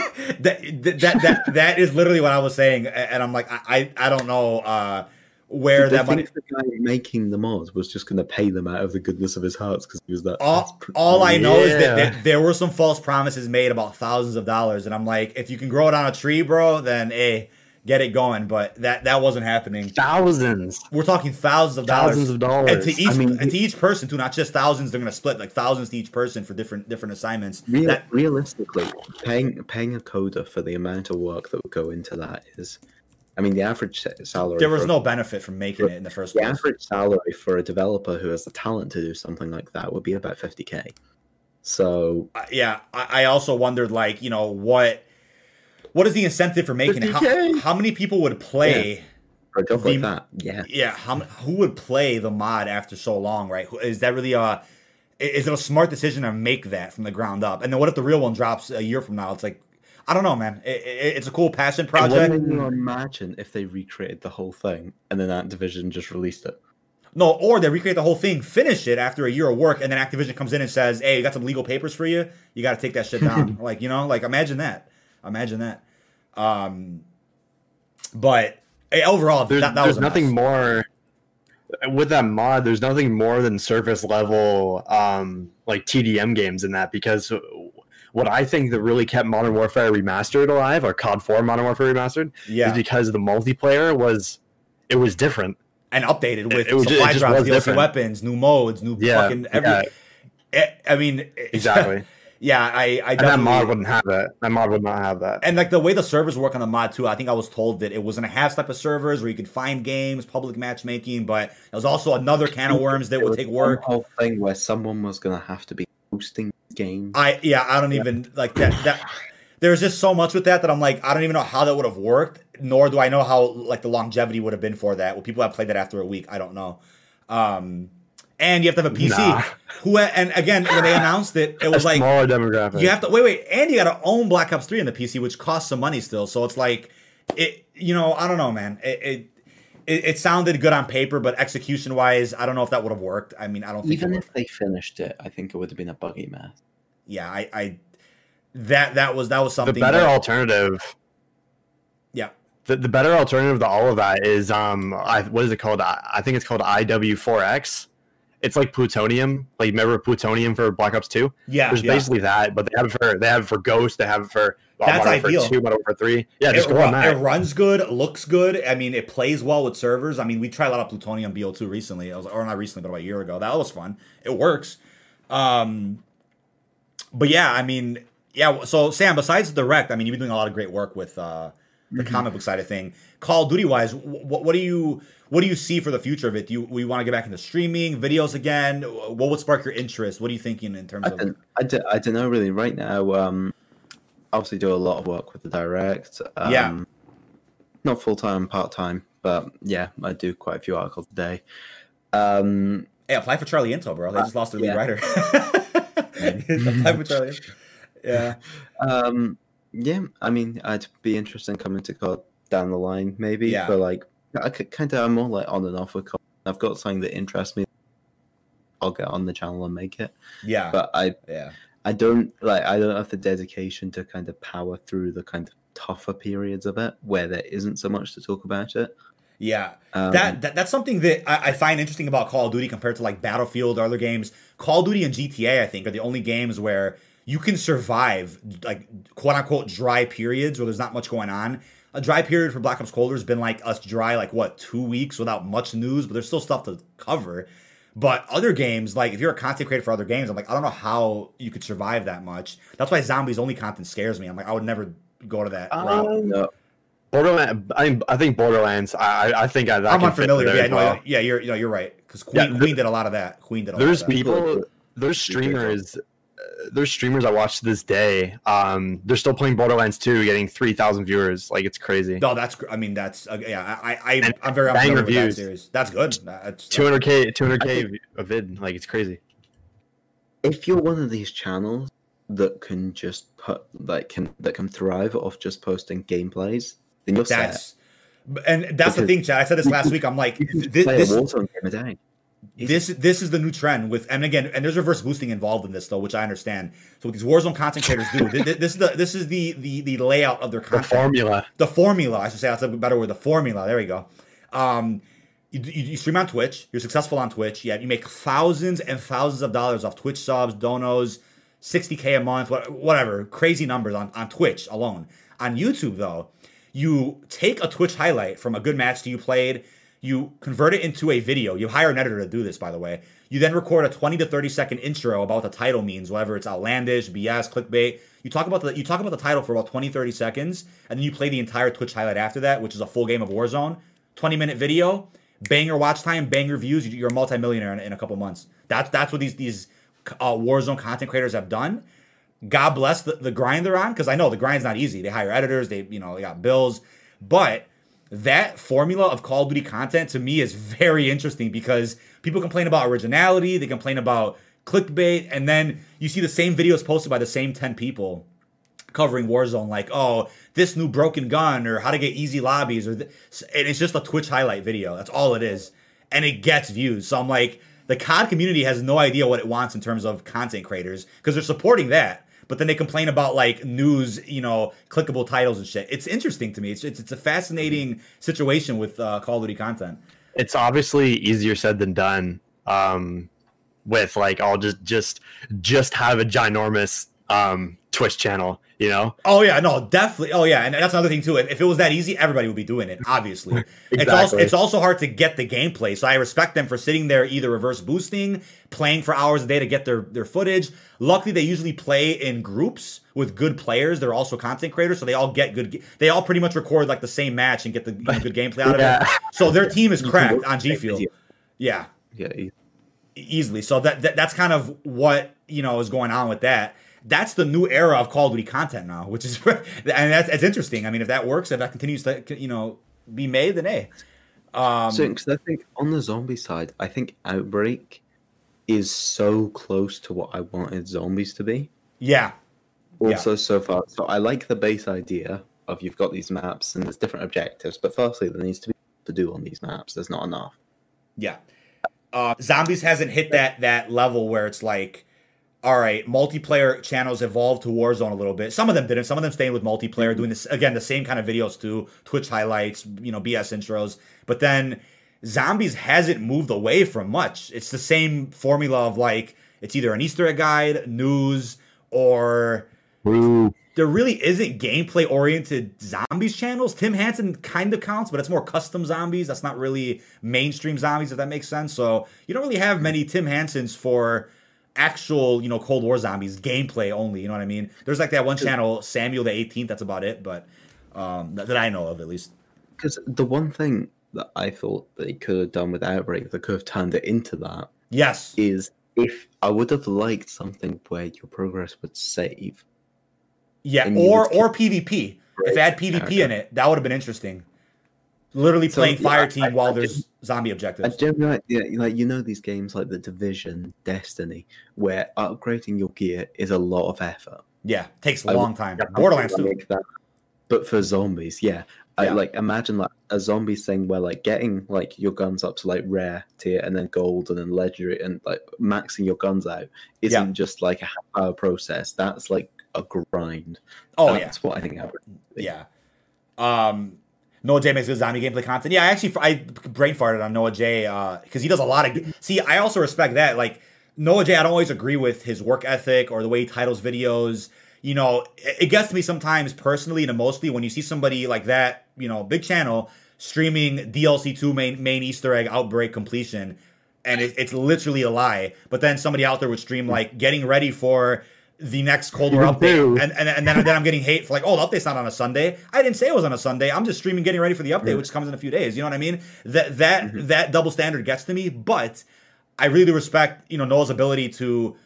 Speaker 2: that, that, that, that is literally what I was saying, and I'm like, I, I don't know uh, where
Speaker 1: did
Speaker 2: that money.
Speaker 1: The guy making the mods was just going to pay them out of the goodness of his heart because he was that.
Speaker 2: All, all I know yeah. is that, that, there were some false promises made about thousands of dollars, and I'm like, if you can grow it on a tree, bro, then hey get it going, but that that wasn't happening.
Speaker 3: Thousands.
Speaker 2: We're talking thousands of dollars.
Speaker 3: Thousands of dollars.
Speaker 2: And to each I mean, and to each person too, not just thousands. They're going to split like thousands to each person for different different assignments.
Speaker 1: Real, that, realistically, paying paying a coder for the amount of work that would go into that is. I mean, the average salary.
Speaker 2: There was for, no benefit from making for, it in the first
Speaker 1: the
Speaker 2: place.
Speaker 1: The average salary for a developer who has the talent to do something like that would be about 50k. So
Speaker 2: uh, yeah, I, I also wondered, like, you know, what what is the incentive for making it? How, how, many people would play?
Speaker 1: Yeah. Or the, like that. Yeah.
Speaker 2: Yeah. How, who would play the mod after so long, right? Is that really a is it a smart decision to make that from the ground up? And then what if the real one drops a year from now? It's like I don't know, man. It, it, it's a cool passion project.
Speaker 1: Can you imagine if they recreated the whole thing and then Activision just released it?
Speaker 2: No, or they recreate the whole thing, finish it after a year of work, and then Activision comes in and says, "Hey, you got some legal papers for you. You got to take that shit down." [LAUGHS] like you know, like imagine that. Imagine that. Um, but hey, overall,
Speaker 3: there's,
Speaker 2: that, that
Speaker 3: there's nothing more with that mod. There's nothing more than surface level, um, like TDM games in that because what I think that really kept Modern Warfare Remastered alive, or COD 4 Modern Warfare Remastered,
Speaker 2: yeah.
Speaker 3: is because the multiplayer was it was different
Speaker 2: and updated with it, it supply drops, DLC weapons, new modes, new yeah, fucking every. Yeah. I mean, [LAUGHS]
Speaker 3: exactly.
Speaker 2: Yeah, I, I
Speaker 3: that mod wouldn't have that. That mod would not have that.
Speaker 2: And like the way the servers work on the mod too, I think I was told that it was in a half type of servers where you could find games, public matchmaking, but it was also another can of worms that would take work.
Speaker 1: Whole thing where someone was gonna have to be hosting games.
Speaker 2: I yeah, I don't even like that. That there's just so much with that that I'm like, I don't even know how that would have worked, nor do I know how like the longevity would have been for that. Well, people have played that after a week. I don't know. Um, and you have to have a PC. Nah. Who and again when they announced it, it [LAUGHS] was a like
Speaker 3: smaller demographic.
Speaker 2: You have to wait, wait, and you got to own Black Ops Three in the PC, which costs some money still. So it's like it, you know, I don't know, man. It it, it, it sounded good on paper, but execution wise, I don't know if that would have worked. I mean, I don't think
Speaker 1: even if they finished it, I think it would have been a buggy mess.
Speaker 2: Yeah, I, I that that was that was something.
Speaker 3: The better that, alternative.
Speaker 2: Yeah.
Speaker 3: The, the better alternative to all of that is um I what is it called I, I think it's called IW4X it's like plutonium. Like remember plutonium for Black Ops Two?
Speaker 2: Yeah,
Speaker 3: there's
Speaker 2: yeah.
Speaker 3: basically that, but they have it for they have it for Ghost. They have it for
Speaker 2: uh, that's Modern ideal.
Speaker 3: For two, Modern for three. Yeah,
Speaker 2: just it, go on that. It runs good, looks good. I mean, it plays well with servers. I mean, we tried a lot of plutonium BO2 recently. Was, or not recently, but about a year ago. That was fun. It works. Um, but yeah, I mean, yeah. So Sam, besides the direct, I mean, you've been doing a lot of great work with uh the mm-hmm. comic book side of thing. Call of Duty wise, what, what do you what do you see for the future of it? Do you we want to get back into streaming videos again? What would spark your interest? What are you thinking in terms
Speaker 1: I
Speaker 2: of?
Speaker 1: I, don't, I don't know really. Right now, um, obviously do a lot of work with the direct. Um,
Speaker 2: yeah.
Speaker 1: Not full time, part time, but yeah, I do quite a few articles a day. Um,
Speaker 2: hey, apply for Charlie Intel, bro. They just lost their yeah. lead writer. [LAUGHS] apply for Charlie. Yeah. [LAUGHS]
Speaker 1: Um, yeah, I mean, I'd be interested in coming to COD down the line, maybe yeah. for like I kind of I'm more like on and off with. I've got something that interests me. I'll get on the channel and make it.
Speaker 2: Yeah,
Speaker 1: but I
Speaker 2: yeah
Speaker 1: I don't like I don't have the dedication to kind of power through the kind of tougher periods of it where there isn't so much to talk about it.
Speaker 2: Yeah, um, that, that, that's something that I, I, find interesting about Call of Duty compared to like Battlefield or other games. Call of Duty and GTA, I think, are the only games where you can survive like quote unquote dry periods where there's not much going on. A dry period for Black Ops Cold has been like us dry like what two weeks without much news, but there's still stuff to cover. But other games, like if you're a content creator for other games, I'm like, I don't know how you could survive that much. That's why zombies only content scares me. I'm like, I would never go to that. Um,
Speaker 3: no. Borderlands. I, I think Borderlands. I I think I.
Speaker 2: I'm unfamiliar. Yeah, no, well. yeah, you're you know you're right because Queen, yeah, Queen did a lot of that. Queen did. A
Speaker 3: there's
Speaker 2: lot of
Speaker 3: people. There's streamers there's streamers I watch to this day. Um, they're still playing Borderlands 2, getting 3,000 viewers. Like it's crazy.
Speaker 2: No, that's I mean that's uh, yeah. I I I'm very bang reviews. That series. That's good. That's
Speaker 3: 200k 200k a vid. Like it's crazy.
Speaker 1: If you're one of these channels that can just put like can that can thrive off just posting gameplays, then you're that's, set.
Speaker 2: And that's because the thing, Chad. I said this last week. I'm like, this, this,
Speaker 1: game a day.
Speaker 2: This this is the new trend with and again and there's reverse boosting involved in this though, which I understand. So what these Warzone content creators do, this is the this is the the the layout of their content.
Speaker 3: The formula.
Speaker 2: The formula, I should say that's a better word. The formula. There we go. Um, you, you, you, stream on Twitch. You're successful on Twitch. Yeah, you make thousands and thousands of dollars off Twitch subs, donos, 60k a month, whatever, crazy numbers on on Twitch alone. On YouTube though, you take a Twitch highlight from a good match that you played you convert it into a video. You hire an editor to do this, by the way. You then record a 20 to 30 second intro about what the title means, whether it's outlandish, BS, clickbait. You talk about the you talk about the title for about 20, 30 seconds, and then you play the entire Twitch highlight after that, which is a full game of Warzone. 20 minute video, banger watch time, banger views. You're a multimillionaire in, in a couple months. That's that's what these these uh, Warzone content creators have done. God bless the, the grind they're on, because I know the grind's not easy. They hire editors, they you know they got bills, but that formula of Call of Duty content to me is very interesting because people complain about originality, they complain about clickbait, and then you see the same videos posted by the same 10 people covering Warzone, like, oh, this new broken gun, or how to get easy lobbies, or th- and it's just a Twitch highlight video. That's all it is. And it gets views. So I'm like, the COD community has no idea what it wants in terms of content creators because they're supporting that but then they complain about like news, you know, clickable titles and shit. It's interesting to me. It's it's, it's a fascinating situation with uh, Call of Duty content.
Speaker 3: It's obviously easier said than done. Um, with like, I'll just just just have a ginormous um, Twitch channel, you know?
Speaker 2: Oh yeah, no, definitely. Oh yeah, and that's another thing too. If it was that easy, everybody would be doing it. Obviously, [LAUGHS] exactly. it's also it's also hard to get the gameplay. So I respect them for sitting there, either reverse boosting, playing for hours a day to get their their footage. Luckily, they usually play in groups with good players. They're also content creators, so they all get good. They all pretty much record like the same match and get the you know, good gameplay out yeah. of it. So their team is cracked on G Fuel. Yeah,
Speaker 1: yeah,
Speaker 2: easily. So that, that that's kind of what you know is going on with that that's the new era of Call of Duty content now, which is [LAUGHS] and that's, that's interesting. I mean, if that works, if that continues to you know be made, then a.
Speaker 1: Um, so, because I think on the zombie side, I think Outbreak is so close to what I wanted zombies to be.
Speaker 2: Yeah.
Speaker 1: Also, yeah. so far, so I like the base idea of you've got these maps and there's different objectives, but firstly, there needs to be to do on these maps. There's not enough.
Speaker 2: Yeah. Uh, zombies hasn't hit that that level where it's like all right, multiplayer channels evolved to Warzone a little bit. Some of them didn't. Some of them staying with multiplayer, doing this again, the same kind of videos too, Twitch highlights, you know, BS intros. But then Zombies hasn't moved away from much. It's the same formula of like it's either an Easter egg guide, news, or
Speaker 3: Ooh.
Speaker 2: there really isn't gameplay oriented zombies channels. Tim Hansen kind of counts, but it's more custom zombies. That's not really mainstream zombies, if that makes sense. So you don't really have many Tim Hansens for actual, you know, Cold War zombies gameplay only. You know what I mean? There's like that one channel, Samuel the 18th. That's about it. But um, that, that I know of at least.
Speaker 1: Because the one thing that I thought they could have done with Outbreak that could have turned it into that.
Speaker 2: Yes.
Speaker 1: Is if I would have liked something where your progress would save.
Speaker 2: Yeah, or or PvP. If it had PvP okay. in it, that would have been interesting. Literally so, playing yeah, fire team I, while I, there's I, zombie objectives.
Speaker 1: I generally, yeah, like you know these games like the Division, Destiny, where upgrading your gear is a lot of effort.
Speaker 2: Yeah, takes a long time. Borderlands too. That.
Speaker 1: But for zombies, yeah, I like imagine like a zombie thing where like getting like your guns up to like rare tier and then gold and then legendary and like maxing your guns out isn't yeah. just like a half hour process. That's like a grind.
Speaker 2: Oh
Speaker 1: That's
Speaker 2: yeah, That's
Speaker 1: what I think happened.
Speaker 2: Yeah. Um, Noah J makes good zombie gameplay content. Yeah, I actually I brain farted on Noah J because uh, he does a lot of. See, I also respect that. Like Noah J, I don't always agree with his work ethic or the way he titles videos you know, it gets to me sometimes personally and emotionally when you see somebody like that, you know, big channel streaming DLC two main main Easter egg outbreak completion, and it, it's literally a lie. But then somebody out there would stream like getting ready for the next Cold War update, and, and and then then I'm getting hate for like, oh, the update's not on a Sunday. I didn't say it was on a Sunday. I'm just streaming, getting ready for the update, which comes in a few days. You know what I mean? That that mm-hmm. that double standard gets to me, but I really respect you know Noah's ability to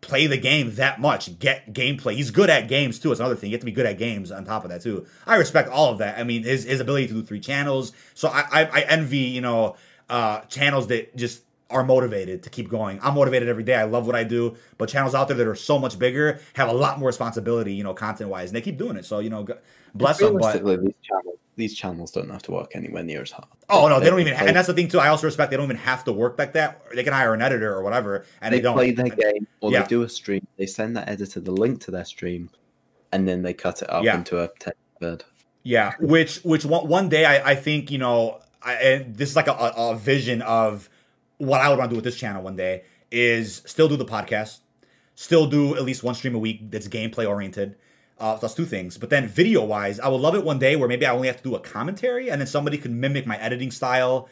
Speaker 2: play the game that much, get gameplay. He's good at games too. It's another thing. You have to be good at games on top of that too. I respect all of that. I mean, his his ability to do three channels. So I I, I envy you know uh, channels that just are motivated to keep going. I'm motivated every day. I love what I do, but channels out there that are so much bigger have a lot more responsibility, you know, content wise, and they keep doing it. So you know, bless them. But
Speaker 1: these channels, these channels don't have to work anywhere near as hard.
Speaker 2: Oh no, they, they don't even. and that's the thing too. I also respect they don't even have to work like that. They can hire an editor or whatever, and they, they don't
Speaker 1: play their game or yeah. they do a stream. They send that editor the link to their stream, and then they cut it up yeah. into a ten bed.
Speaker 2: Yeah, which which one, one day I, I think you know, I, and this is like a, a vision of what I would want to do with this channel one day is still do the podcast, still do at least one stream a week that's gameplay oriented uh, that's two things. But then video wise, I would love it one day where maybe I only have to do a commentary and then somebody can mimic my editing style,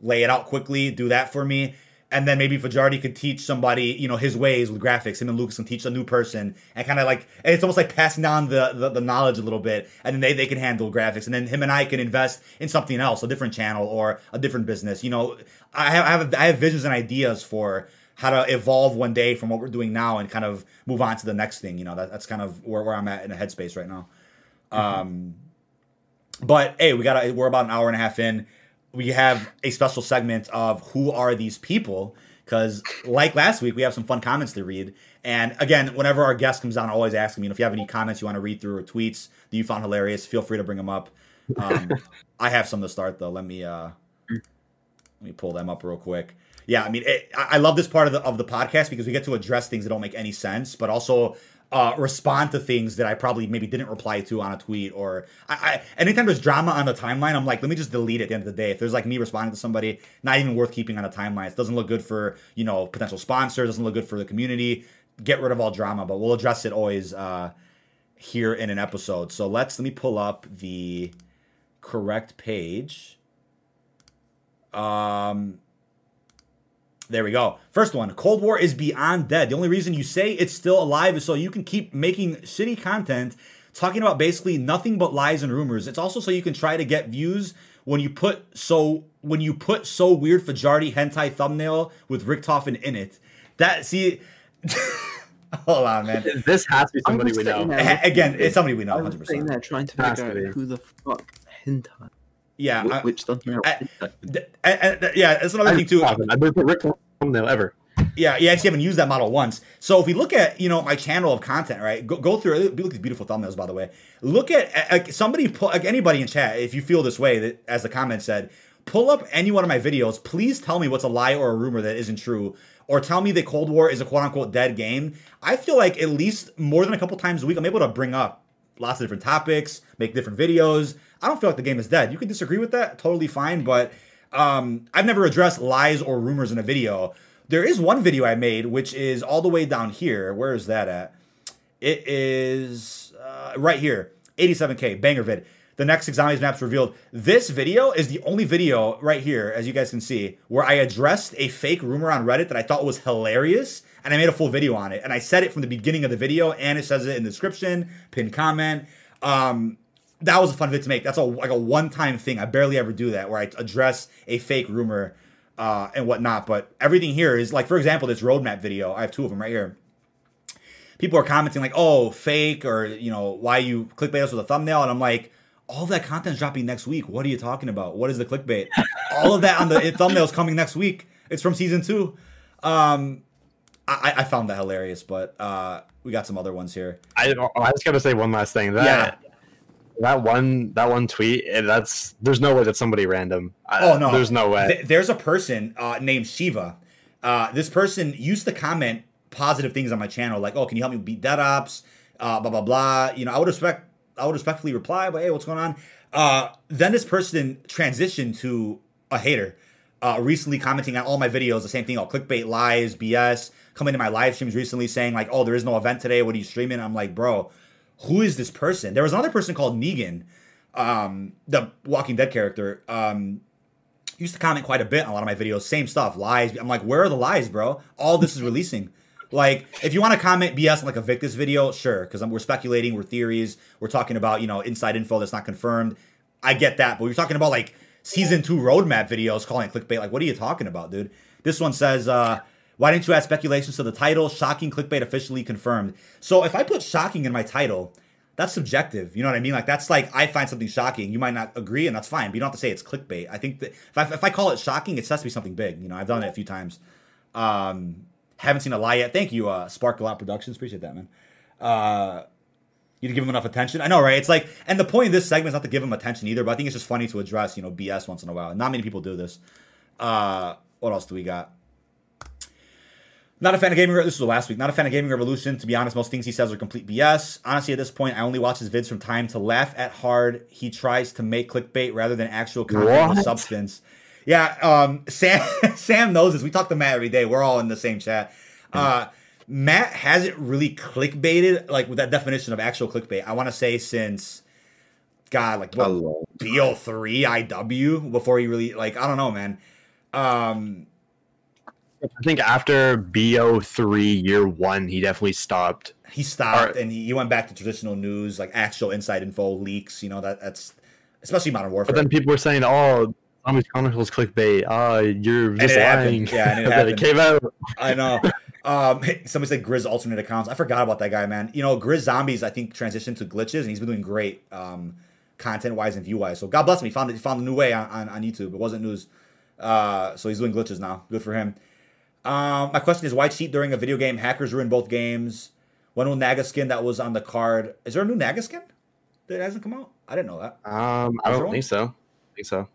Speaker 2: lay it out quickly, do that for me. And then maybe Fajarty could teach somebody, you know, his ways with graphics. Him and Lucas can teach a new person and kind of like, it's almost like passing down the, the, the knowledge a little bit. And then they, they can handle graphics. And then him and I can invest in something else, a different channel or a different business. You know, I have, I have, I have visions and ideas for how to evolve one day from what we're doing now and kind of move on to the next thing. You know, that, that's kind of where, where I'm at in a headspace right now. Mm-hmm. Um, but hey, we got we're about an hour and a half in. We have a special segment of who are these people because like last week we have some fun comments to read. And again, whenever our guest comes on, I always ask them, you know, if you have any comments you want to read through or tweets that you found hilarious, feel free to bring them up. Um, I have some to start though. Let me uh, let me pull them up real quick yeah, I mean, it, I love this part of the of the podcast because we get to address things that don't make any sense, but also uh, respond to things that I probably maybe didn't reply to on a tweet or I, I, anytime there's drama on the timeline, I'm like, let me just delete it at the end of the day. If there's like me responding to somebody, not even worth keeping on a timeline. It doesn't look good for you know potential sponsors. Doesn't look good for the community. Get rid of all drama, but we'll address it always uh, here in an episode. So let's let me pull up the correct page. Um, there we go. First one Cold War is beyond dead. The only reason you say it's still alive is so you can keep making shitty content talking about basically nothing but lies and rumors. It's also so you can try to get views when you put so when you put so weird Fajarty hentai thumbnail with Richtofen in it. That see [LAUGHS] Hold on, man.
Speaker 3: This has to be somebody we know.
Speaker 2: Again, it's somebody we know. 100%.
Speaker 1: I was sitting there trying to figure out who the fuck hentai
Speaker 2: yeah,
Speaker 1: which, I, which thumbnail? I,
Speaker 2: yeah, that's another I thing too.
Speaker 3: I never put Rick thumbnail ever.
Speaker 2: Yeah, you actually haven't used that model once. So if we look at you know my channel of content, right? Go, go through. Look at these beautiful thumbnails, by the way. Look at like somebody, pull, like anybody in chat, if you feel this way, that as the comment said, pull up any one of my videos. Please tell me what's a lie or a rumor that isn't true, or tell me that Cold War is a quote unquote dead game. I feel like at least more than a couple times a week, I'm able to bring up lots of different topics, make different videos. I don't feel like the game is dead. You can disagree with that, totally fine. But um, I've never addressed lies or rumors in a video. There is one video I made, which is all the way down here. Where is that at? It is uh, right here, 87k banger vid. The next six zombies maps revealed. This video is the only video right here, as you guys can see, where I addressed a fake rumor on Reddit that I thought was hilarious, and I made a full video on it. And I said it from the beginning of the video, and it says it in the description, pinned comment. Um, that was a fun vid to make. That's a like a one time thing. I barely ever do that where I address a fake rumor uh, and whatnot. But everything here is like, for example, this roadmap video. I have two of them right here. People are commenting like, "Oh, fake," or you know, "Why you clickbait us with a thumbnail?" And I'm like, all that content's dropping next week. What are you talking about? What is the clickbait? [LAUGHS] all of that on the thumbnails coming next week. It's from season two. Um, I, I found that hilarious, but uh, we got some other ones here.
Speaker 3: I I just gotta say one last thing. That, yeah. That one, that one tweet. Eh, that's there's no way that somebody random. Oh no, there's no way.
Speaker 2: Th- there's a person uh, named Shiva. Uh, this person used to comment positive things on my channel, like, "Oh, can you help me beat dead ops?" Uh, blah blah blah. You know, I would respect, I would respectfully reply, but hey, what's going on? Uh, then this person transitioned to a hater. Uh, recently commenting on all my videos, the same thing, all clickbait, lies, BS. Coming to my live streams recently saying like, "Oh, there is no event today. What are you streaming?" I'm like, bro, who is this person? There was another person called Negan, um, the Walking Dead character. Um, used to comment quite a bit on a lot of my videos. Same stuff, lies. I'm like, where are the lies, bro? All this is releasing. Like, if you want to comment BS on like a Victus video, sure, because we're speculating, we're theories, we're talking about you know inside info that's not confirmed. I get that, but you're talking about like season two roadmap videos calling clickbait. Like, what are you talking about, dude? This one says, uh, why didn't you add speculations to the title? Shocking clickbait officially confirmed. So if I put shocking in my title, that's subjective. You know what I mean? Like that's like I find something shocking. You might not agree, and that's fine. But you don't have to say it's clickbait. I think that if I, if I call it shocking, it has to be something big. You know, I've done it a few times. Um, haven't seen a lie yet. Thank you, uh, Sparkle Out Productions. Appreciate that, man. Uh, you to give them enough attention. I know, right? It's like, and the point of this segment is not to give them attention either, but I think it's just funny to address, you know, BS once in a while. Not many people do this. Uh, what else do we got? Not a fan of gaming. Revolution. This was the last week. Not a fan of gaming revolution. To be honest, most things he says are complete BS. Honestly, at this point, I only watch his vids from time to laugh at hard. He tries to make clickbait rather than actual content with substance. Yeah, um, Sam [LAUGHS] Sam knows this. We talk to Matt every day. We're all in the same chat. Uh, Matt hasn't really clickbaited like with that definition of actual clickbait. I want to say since God, like what, BO3 IW before he really like I don't know, man. Um,
Speaker 3: I think after BO3 year one, he definitely stopped.
Speaker 2: He stopped or, and he, he, went back to traditional news, like actual inside info leaks. You know that that's especially Modern Warfare.
Speaker 3: But then people were saying, "Oh, Zombies Chronicles clickbait. Ah, uh, you're just lying."
Speaker 2: Yeah, and it, [LAUGHS] it came out. I know. Um, [LAUGHS] somebody said Grizz alternate accounts. I forgot about that guy, man. You know, Grizz Zombies, I think, transitioned to glitches, and he's been doing great um, content wise and view wise. So God bless him. He found he found a new way on, on, on YouTube. It wasn't news. Uh, so he's doing glitches now. Good for him. Um, my question is why cheat during a video game? Hackers ruin both games. When will Naga skin that was on the card? Is there a new Naga skin that hasn't come out? I didn't know that.
Speaker 3: Um, I don't think so. I think so.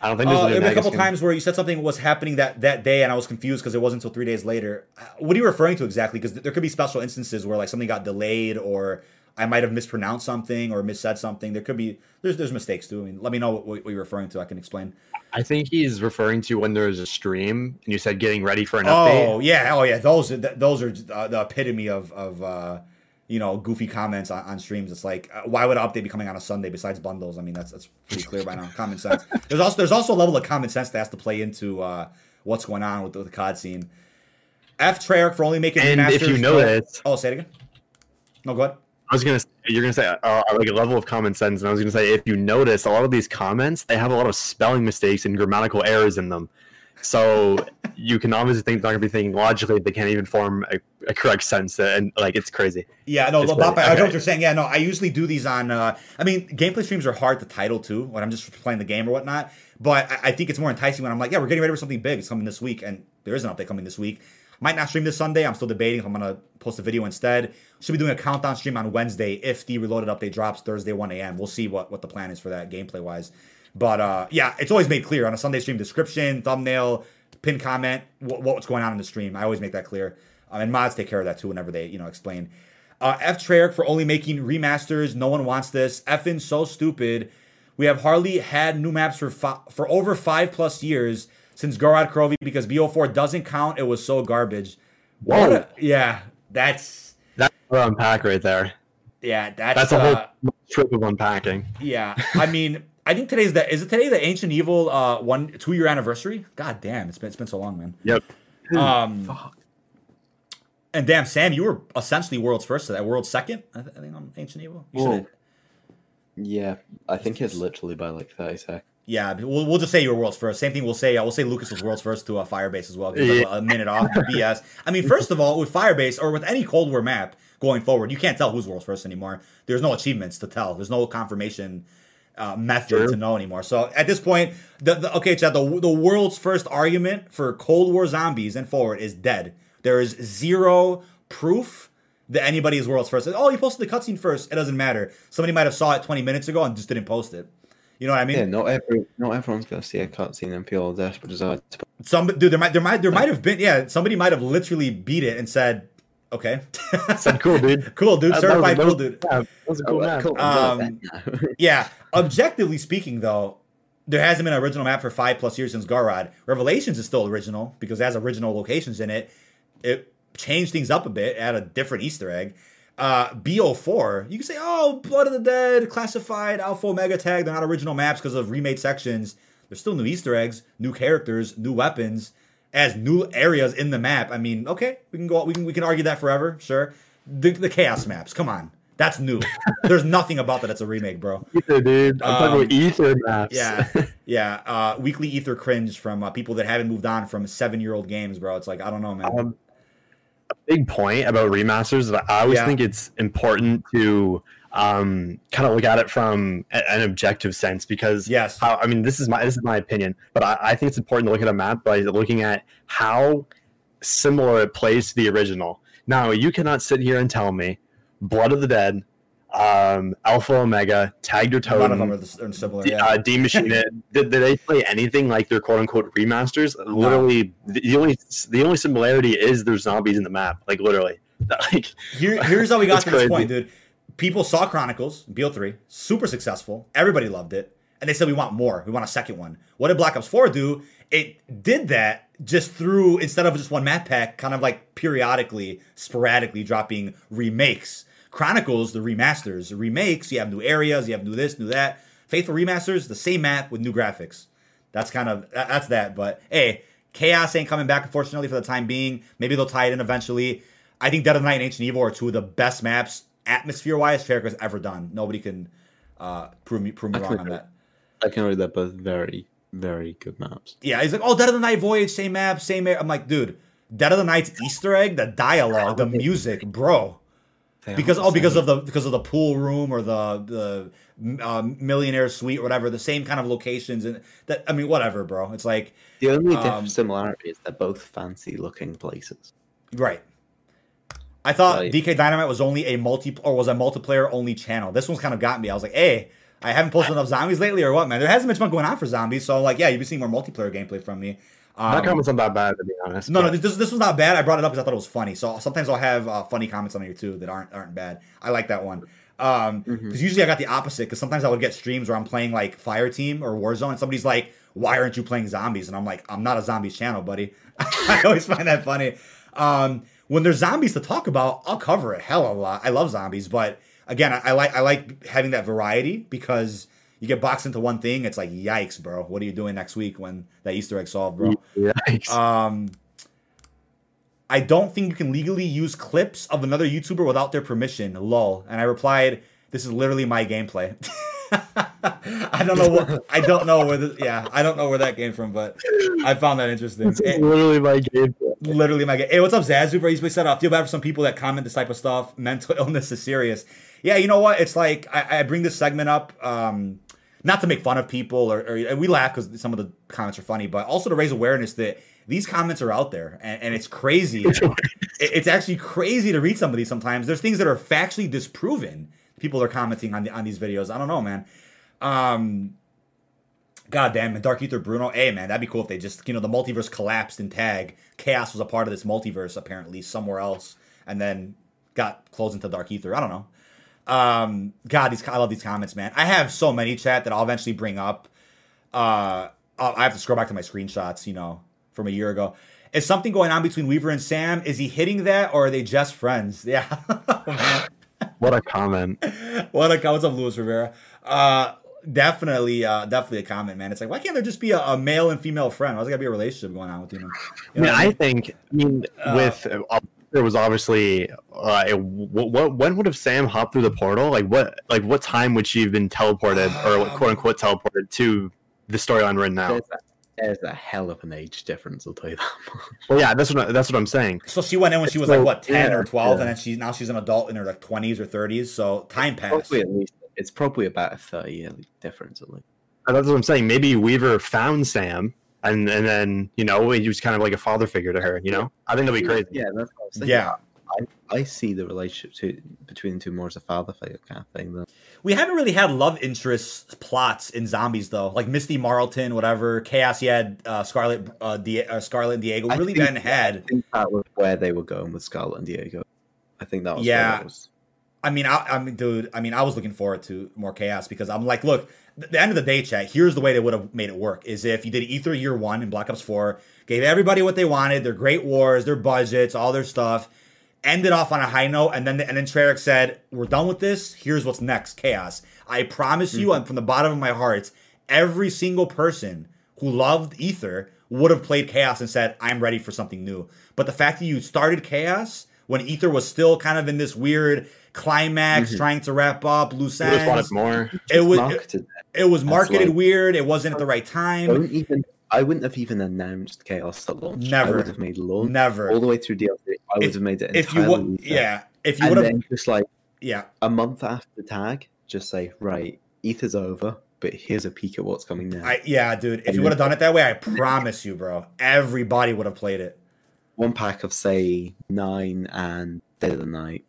Speaker 3: I don't think
Speaker 2: there's uh, a, there were a couple skin. times where you said something was happening that that day, and I was confused because it wasn't until three days later. Uh, what are you referring to exactly? Because there could be special instances where like something got delayed, or I might have mispronounced something or missaid something. There could be there's there's mistakes too. I mean, let me know what, what you're referring to. I can explain.
Speaker 3: I think he's referring to when there's a stream and you said getting ready for an
Speaker 2: oh,
Speaker 3: update.
Speaker 2: Oh yeah, oh yeah, those are those are uh, the epitome of of uh, you know goofy comments on, on streams. It's like uh, why would an update be coming on a Sunday besides bundles? I mean that's that's pretty clear by now. Common sense. [LAUGHS] There's also there's also a level of common sense that has to play into uh, what's going on with the, the COD scene. F Treyarch for only making
Speaker 3: and if you know that.
Speaker 2: Oh, say it again. No, go ahead.
Speaker 3: I was gonna say, you're gonna say uh, like a level of common sense, and I was gonna say if you notice a lot of these comments, they have a lot of spelling mistakes and grammatical errors in them. So [LAUGHS] you can obviously think they're gonna be thinking logically, they can't even form a, a correct sense, and like it's crazy.
Speaker 2: Yeah, no, Bob, okay. I know what you're saying. Yeah, no, I usually do these on. Uh, I mean, gameplay streams are hard to title too when I'm just playing the game or whatnot. But I, I think it's more enticing when I'm like, yeah, we're getting ready for something big. It's coming this week, and there is an update coming this week. Might not stream this Sunday. I'm still debating if I'm gonna post a video instead. Should be doing a countdown stream on Wednesday if the Reloaded update drops Thursday 1 a.m. We'll see what what the plan is for that gameplay wise. But uh, yeah, it's always made clear on a Sunday stream description, thumbnail, pin comment, what, what's going on in the stream. I always make that clear. Um, and mods take care of that too whenever they you know explain. Uh, F Treyarch for only making remasters. No one wants this. Effing so stupid. We have hardly had new maps for fi- for over five plus years since Gorod Krovi because BO4 doesn't count. It was so garbage. Whoa. A, yeah, that's
Speaker 3: that's a unpack right there.
Speaker 2: Yeah, that's
Speaker 3: that's a uh, whole trip of unpacking.
Speaker 2: Yeah, I mean, I think today's the is it today the Ancient Evil uh one two year anniversary? God damn, it's been it's been so long, man.
Speaker 3: Yep.
Speaker 2: Um. Fuck. And damn, Sam, you were essentially world's first to that. World's second, I, th- I think on Ancient Evil. You
Speaker 1: Yeah, I think it's literally by like thirty seconds.
Speaker 2: Yeah, we'll, we'll just say you were world's first. Same thing we'll say. Uh, we'll say Lucas was world's first to a Firebase as well. Yeah. a, a, minute off BS. I mean, first of all, with Firebase or with any Cold War map going forward, you can't tell who's world's first anymore. There's no achievements to tell. There's no confirmation uh, method True. to know anymore. So at this point, the, the okay, Chad, the the world's first argument for Cold War zombies and forward is dead. There is zero proof that anybody is world's first. Oh, you posted the cutscene first. It doesn't matter. Somebody might have saw it 20 minutes ago and just didn't post it. You know what I mean?
Speaker 1: Yeah, not every not everyone's gonna see a cutscene and feel desperate desire to.
Speaker 2: Some dude, there might there might there might have been yeah somebody might have literally beat it and said, okay, [LAUGHS]
Speaker 3: said cool dude, [LAUGHS]
Speaker 2: cool dude, certified cool dude.
Speaker 3: Yeah, that was a cool oh, Cool.
Speaker 2: Um, [LAUGHS] yeah, objectively speaking though, there hasn't been an original map for five plus years since Gorod. Revelations is still original because it has original locations in it. It changed things up a bit, add a different Easter egg uh, BO4, you can say, oh, Blood of the Dead, classified, Alpha Omega tag, they're not original maps because of remade sections. There's still new Easter eggs, new characters, new weapons, as new areas in the map. I mean, okay, we can go, we can we can argue that forever, sure. The, the chaos maps, come on. That's new. [LAUGHS] There's nothing about that that's a remake, bro.
Speaker 3: Ether, dude. I'm um, talking about Ether maps.
Speaker 2: Yeah, [LAUGHS] yeah. Uh, weekly Ether cringe from uh, people that haven't moved on from seven year old games, bro. It's like I don't know, man. Um,
Speaker 3: a big point about remasters that I always yeah. think it's important to um, kind of look at it from a, an objective sense because
Speaker 2: yes,
Speaker 3: how, I mean this is my this is my opinion, but I, I, think it's important to look at a map by looking at how similar it plays to the original. Now you cannot sit here and tell me Blood of the Dead um, Alpha Omega, Tag der Toten. None of them are, the, are similar. Yeah. Uh, Die Maschine. [LAUGHS] did, did they play anything like their quote unquote remasters? No. Literally, the only the only similarity is there's zombies in the map. Like literally, [LAUGHS] like
Speaker 2: Here, here's how we got to crazy. this point, dude. People saw Chronicles, BO3, super successful. Everybody loved it, and they said we want more. We want a second one. What did Black Ops 4 do? It did that just through instead of just one map pack, kind of like periodically, sporadically dropping remakes Chronicles, the remasters, the remakes, you have new areas, you have new this, new that. Faithful remasters, the same map with new graphics. That's kind of that's that. But hey, Chaos ain't coming back, unfortunately, for the time being. Maybe they'll tie it in eventually. I think Dead of the Night and Ancient Evil are two of the best maps, atmosphere wise, Faircraft's ever done. Nobody can uh, prove me prove me wrong on that.
Speaker 1: I can read that both very, very good maps.
Speaker 2: Yeah, he's like, oh, Dead of the Night Voyage, same map, same. I'm like, dude, Dead of the Night's Easter egg, the dialogue, the [LAUGHS] music, bro because oh because of the because of the pool room or the the uh, millionaire suite or whatever the same kind of locations and that I mean whatever bro. It's like
Speaker 1: the only um, similarity is they're both fancy looking places.
Speaker 2: Right. I thought like, DK Dynamite was only a multi or was a multiplayer only channel. This one's kind of got me. I was like hey I haven't posted enough zombies lately or what man? There hasn't been much going on for zombies so like yeah you've been seeing more multiplayer gameplay from me
Speaker 3: um, that comment's not that bad, to be honest.
Speaker 2: No, but... no, this, this was not bad. I brought it up because I thought it was funny. So sometimes I'll have uh, funny comments on here too that aren't aren't bad. I like that one. Um, because mm-hmm. usually I got the opposite. Because sometimes I would get streams where I'm playing like Fire Team or Warzone, and somebody's like, "Why aren't you playing zombies?" And I'm like, "I'm not a zombies channel, buddy." [LAUGHS] I always find that funny. Um, when there's zombies to talk about, I'll cover it hell a lot. I love zombies, but again, I, I like I like having that variety because you get boxed into one thing, it's like yikes, bro. What are you doing next week when that Easter egg solved, bro? Yikes. Um, I don't think you can legally use clips of another YouTuber without their permission. Lol. And I replied, "This is literally my gameplay." [LAUGHS] I don't know what I don't know where the, yeah I don't know where that came from, but I found that interesting.
Speaker 3: Is literally my game.
Speaker 2: Literally my game. Hey, what's up, Zazu? He's been said I feel bad for some people that comment this type of stuff. Mental [LAUGHS] illness is serious. Yeah, you know what? It's like I, I bring this segment up. Um, not to make fun of people or, or we laugh because some of the comments are funny, but also to raise awareness that these comments are out there and, and it's crazy. it's actually crazy to read some of these sometimes. There's things that are factually disproven. People are commenting on the, on these videos. I don't know, man. Um, God damn Dark Ether Bruno. Hey man, that'd be cool if they just you know the multiverse collapsed in tag. Chaos was a part of this multiverse apparently somewhere else, and then got closed into Dark Ether. I don't know. Um, God, these I love these comments, man. I have so many chat that I'll eventually bring up. Uh, I have to scroll back to my screenshots, you know, from a year ago. Is something going on between Weaver and Sam? Is he hitting that, or are they just friends? [LAUGHS] Yeah.
Speaker 3: what a comment. [LAUGHS]
Speaker 2: what a what's up, Luis Rivera? Uh, definitely, uh, definitely a comment, man. It's like, why can't there just be a, a male and female friend? Why's there gotta be a relationship going on with you?
Speaker 3: you I mean, I, think, I mean, uh, with uh, There was obviously uh, what, what when would have Sam hopped through the portal? Like what like what time would she have been teleported or quote unquote teleported to the storyline right now?
Speaker 1: There's a, there's a, hell of an age difference. I'll tell you that.
Speaker 3: well, yeah, that's what I, that's what I'm saying.
Speaker 2: So she went in when she was so, like what ten yeah, or twelve, yeah. and then she's now she's an adult in her like twenties or thirties. So time passed.
Speaker 1: Probably at least it's probably about a thirty year difference at least.
Speaker 3: That's what I'm saying. Maybe Weaver found Sam and and then you know he was kind of like a father figure to her. You know, I think that'd be crazy.
Speaker 1: Yeah, that's what I was thinking. Yeah. I, I see the relationship to, between the two more as a father figure kind of thing. Though.
Speaker 2: We haven't really had love interest plots in zombies though, like Misty Marlton, whatever. Chaos, you had uh, Scarlet, uh, Di- uh, Scarlet and Diego. We really think, didn't had. I
Speaker 1: think that was where they were going with Scarlet and Diego. I think that was
Speaker 2: yeah.
Speaker 1: Was...
Speaker 2: I mean, I, I mean, dude. I mean, I was looking forward to more chaos because I'm like, look, the end of the day, chat. Here's the way they would have made it work: is if you did Ether Year One in Black Ops Four, gave everybody what they wanted, their great wars, their budgets, all their stuff, ended off on a high note, and then and then Treyarch said, "We're done with this. Here's what's next: Chaos." I promise mm-hmm. you, and from the bottom of my heart, every single person who loved Ether would have played Chaos and said, "I'm ready for something new." But the fact that you started Chaos when Ether was still kind of in this weird climax, mm-hmm. trying to wrap up loose ends.
Speaker 3: more.
Speaker 2: It was it, it, was marketed like, weird. It wasn't at the right time.
Speaker 1: I wouldn't even. I wouldn't have even announced chaos at launch.
Speaker 2: Never.
Speaker 1: I would have made launch.
Speaker 2: Never.
Speaker 1: All the way through DLC. I would have made it.
Speaker 2: If you would, yeah. If you would have
Speaker 1: just like
Speaker 2: yeah,
Speaker 1: a month after the tag, just say right, ETH's over, but here's a peek at what's coming now.
Speaker 2: I, yeah, dude. If and you would have done it that way, I promise you, bro, everybody would have played it.
Speaker 1: One pack of say nine and Dead of the Night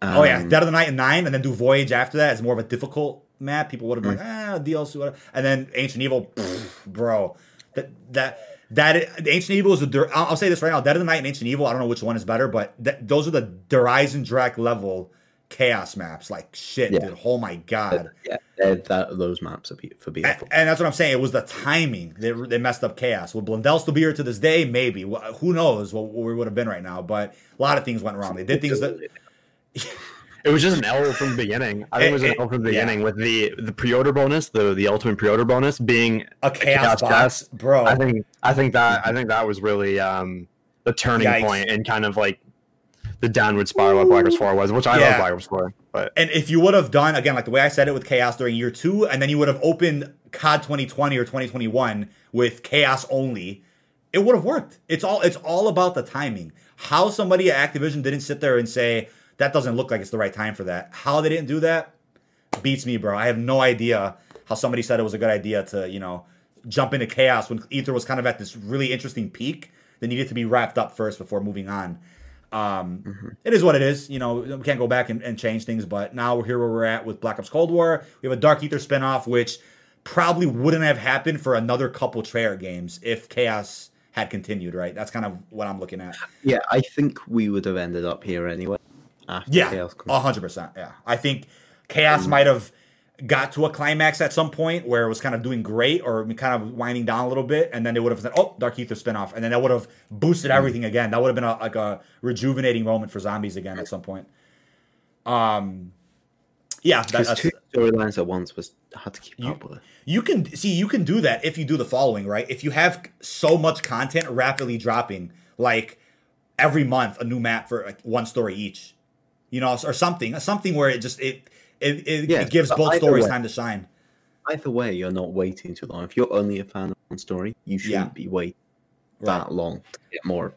Speaker 2: um, oh yeah, Dead of the Night and Nine, and then do Voyage after that. It's more of a difficult map. People would have been like, mm. ah, DLC, whatever. And then Ancient Evil, pff, bro, that that that Ancient Evil is a. I'll, I'll say this right now: Dead of the Night and Ancient Evil. I don't know which one is better, but th- those are the Der Eisendrache level chaos maps. Like shit, yeah. dude. Oh my god.
Speaker 1: Yeah, that, those maps are for beautiful.
Speaker 2: And, and, that's what I'm saying. It was the timing that they messed up chaos. Will Blundell still be here to this day? Maybe. Who knows what, what we would have been right now? But a lot of things went wrong. They did things that [LAUGHS]
Speaker 3: it was just an L from the beginning. I think it was an L from the beginning yeah. with the the pre-order bonus, the the ultimate pre-order bonus being
Speaker 2: a chaos, chaos box, bro.
Speaker 3: I think I think that I think that was really um the turning point and kind of like the downward spiral of Black Ops 4 was, which I yeah. love Black Ops 4. But
Speaker 2: and if you would have done again like the way I said it with Chaos during year two, and then you would have opened COD 2020 or 2021 with Chaos only, it would have worked. It's all it's all about the timing. How somebody at Activision didn't sit there and say, that doesn't look like it's the right time for that. How they didn't do that beats me, bro. I have no idea how somebody said it was a good idea to, you know, jump into chaos when Ether was kind of at this really interesting peak that needed to be wrapped up first before moving on. Um, mm-hmm. it is what it is. You know, we can't go back and, and, change things, but now we're here where we're at with Black Ops Cold War. We have a Dark Ether spinoff, which probably wouldn't have happened for another couple Treyarch games if Chaos had continued, right? That's kind of what I'm looking at.
Speaker 1: Yeah, I think we would have ended up here anyway
Speaker 2: after yeah, Chaos. hundred percent. Yeah, I think Chaos mm. might have got to a climax at some point where it was kind of doing great or kind of winding down a little bit, and then they would have said, "Oh, Dark Ether spinoff," and then that would have boosted mm. everything again. That would have been a, like a rejuvenating moment for zombies again at some point. Um, yeah,
Speaker 1: that, two storylines at once was hard to keep
Speaker 2: you,
Speaker 1: up with.
Speaker 2: You can see you can do that if you do the following right. If you have so much content rapidly dropping, like every month a new map for like one story each you know, or something, something where it just it it, it, yes, it gives both stories way, time to shine.
Speaker 1: Either way, you're not waiting too long. If you're only a fan of one story, you shouldn't yeah. be waiting right. that long to get more.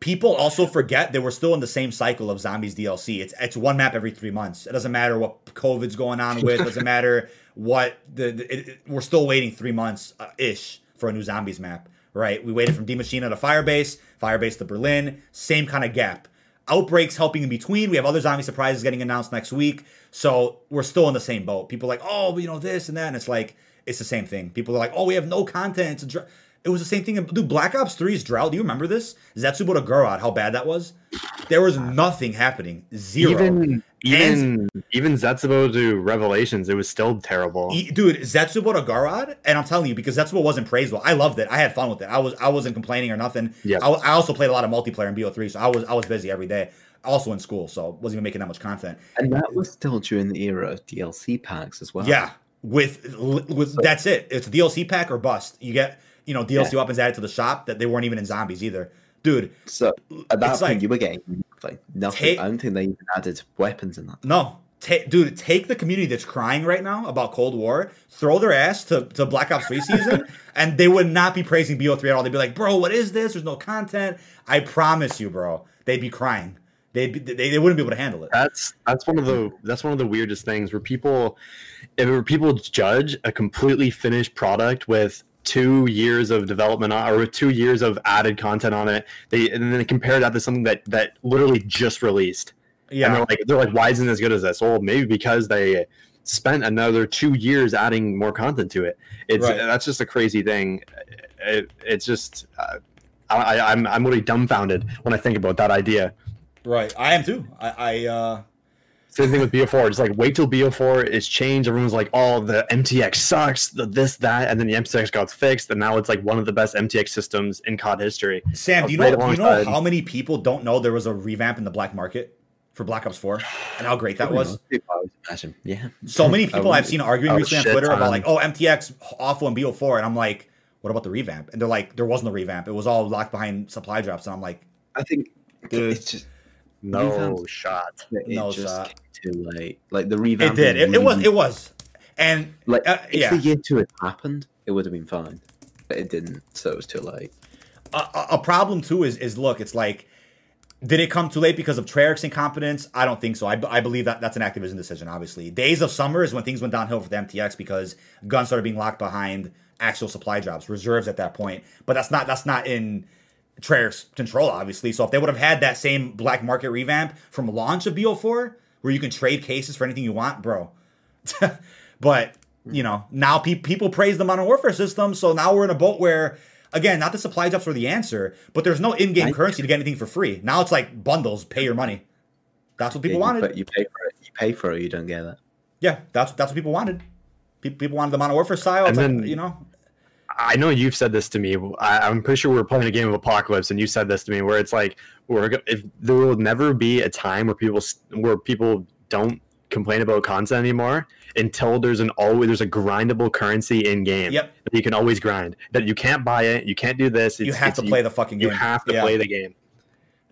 Speaker 2: People also forget that we're still in the same cycle of zombies DLC. It's it's one map every three months. It doesn't matter what COVID's going on with. It doesn't [LAUGHS] matter what the, the it, we're still waiting three months uh, ish for a new zombies map. Right? We waited from Die Maschine to Firebase, Firebase to Berlin. Same kind of gap outbreaks helping in between. We have other zombie surprises getting announced next week. So we're still in the same boat. People like, oh, you know, this and that. And it's like, it's the same thing. People are like, oh, we have no content. It was the same thing. Dude, Black Ops 3's drought. Do you remember this? Zetsubo to Gorod, how bad that was? There was nothing happening. Zero.
Speaker 3: Even even and, even Zetsubo to Revelations, it was still terrible.
Speaker 2: Dude, Zetsubo to Gorod, and I'm telling you, because Zetsubo wasn't praised well. I loved it. I had fun with it. I was I wasn't complaining or nothing. Yeah. I, I also played a lot of multiplayer in BO3, so I was I was busy every day. Also in school, so wasn't even making that much content.
Speaker 1: And that was still during the era of DLC packs as well.
Speaker 2: Yeah. With with so, that's it. It's DLC pack or bust. You get you know DLC yeah. weapons added to the shop that they weren't even in zombies either. Dude.
Speaker 1: So at that point, like, you were getting like nothing. Take, I don't think they even added weapons in that.
Speaker 2: No, Ta- dude, take the community that's crying right now about Cold War, throw their ass to, to Black Ops 3 season, [LAUGHS] and they would not be praising BO3 at all. They'd be like, bro, what is this? There's no content. I promise you, bro. They'd be crying. They'd be, they, they wouldn't be able to handle it.
Speaker 3: That's that's one of the that's one of the weirdest things where people if people judge a completely finished product with two years of development on, or two years of added content on it, they and then compare that to something that that literally just released yeah. And they're like, they're like, why isn't it as good as this? Well, maybe because they spent another two years adding more content to it. It's right. that's just a crazy thing. It, it's just uh, I, I'm I'm really dumbfounded when I think about that idea.
Speaker 2: Right, I am too. I, I uh...
Speaker 3: same thing with BO4. Just like wait till BO4 is changed. Everyone's like, oh, the MTX sucks, the this that, and then the MTX got fixed, and now it's like one of the best MTX systems in COD history.
Speaker 2: Sam, uh, do you know, do you know how many people don't know there was a revamp in the black market? for Black Ops 4 and how great that was.
Speaker 1: Imagine. Yeah.
Speaker 2: So many people I've seen arguing recently on Twitter time. about like, oh, MTX awful in BO4. And I'm like, what about the revamp? And they're like, there wasn't a revamp. It was all locked behind supply drops. And I'm like,
Speaker 1: I think dude, it's just
Speaker 3: no revamp, shot.
Speaker 1: It no just shot. Too late. Like the revamp.
Speaker 2: It did. It, it, was. It was. And
Speaker 1: like, uh, if yeah. the year two had happened, it would have been fine. But it didn't, so it was too late.
Speaker 2: A, a problem too is is look, it's like did it come too late because of Treyarch's incompetence? I don't think so. I, I believe that that's an Activision decision, obviously. Days of Summer is when things went downhill for the MTX because guns started being locked behind actual supply drops, reserves at that point. But that's not that's not in Treyarch's control, obviously. So if they would have had that same black market revamp from launch of BO4, where you can trade cases for anything you want, bro. [LAUGHS] but you know, now pe- people praise the Modern Warfare system, so now we're in a boat where Again, not the supply drops were the answer, but there's no in-game currency to get anything for free. Now it's like bundles, pay your money. That's what people
Speaker 1: yeah,
Speaker 2: wanted.
Speaker 1: But you pay for it. You pay for it. You don't get it.
Speaker 2: Yeah, that's that's what people wanted. People wanted the Modern Warfare style. And then, like, you know,
Speaker 3: I know you've said this to me. I, am pretty sure we are playing a game of Apocalypse, and you said this to me, where it's like, we're if there will never be a time where people where people don't complain about content anymore until there's an always there's a grindable currency in game.
Speaker 2: Yep.
Speaker 3: That you can always grind. That you can't buy it. You can't do this.
Speaker 2: It's, you have to play
Speaker 3: you,
Speaker 2: the fucking game.
Speaker 3: You have to yeah. play the game.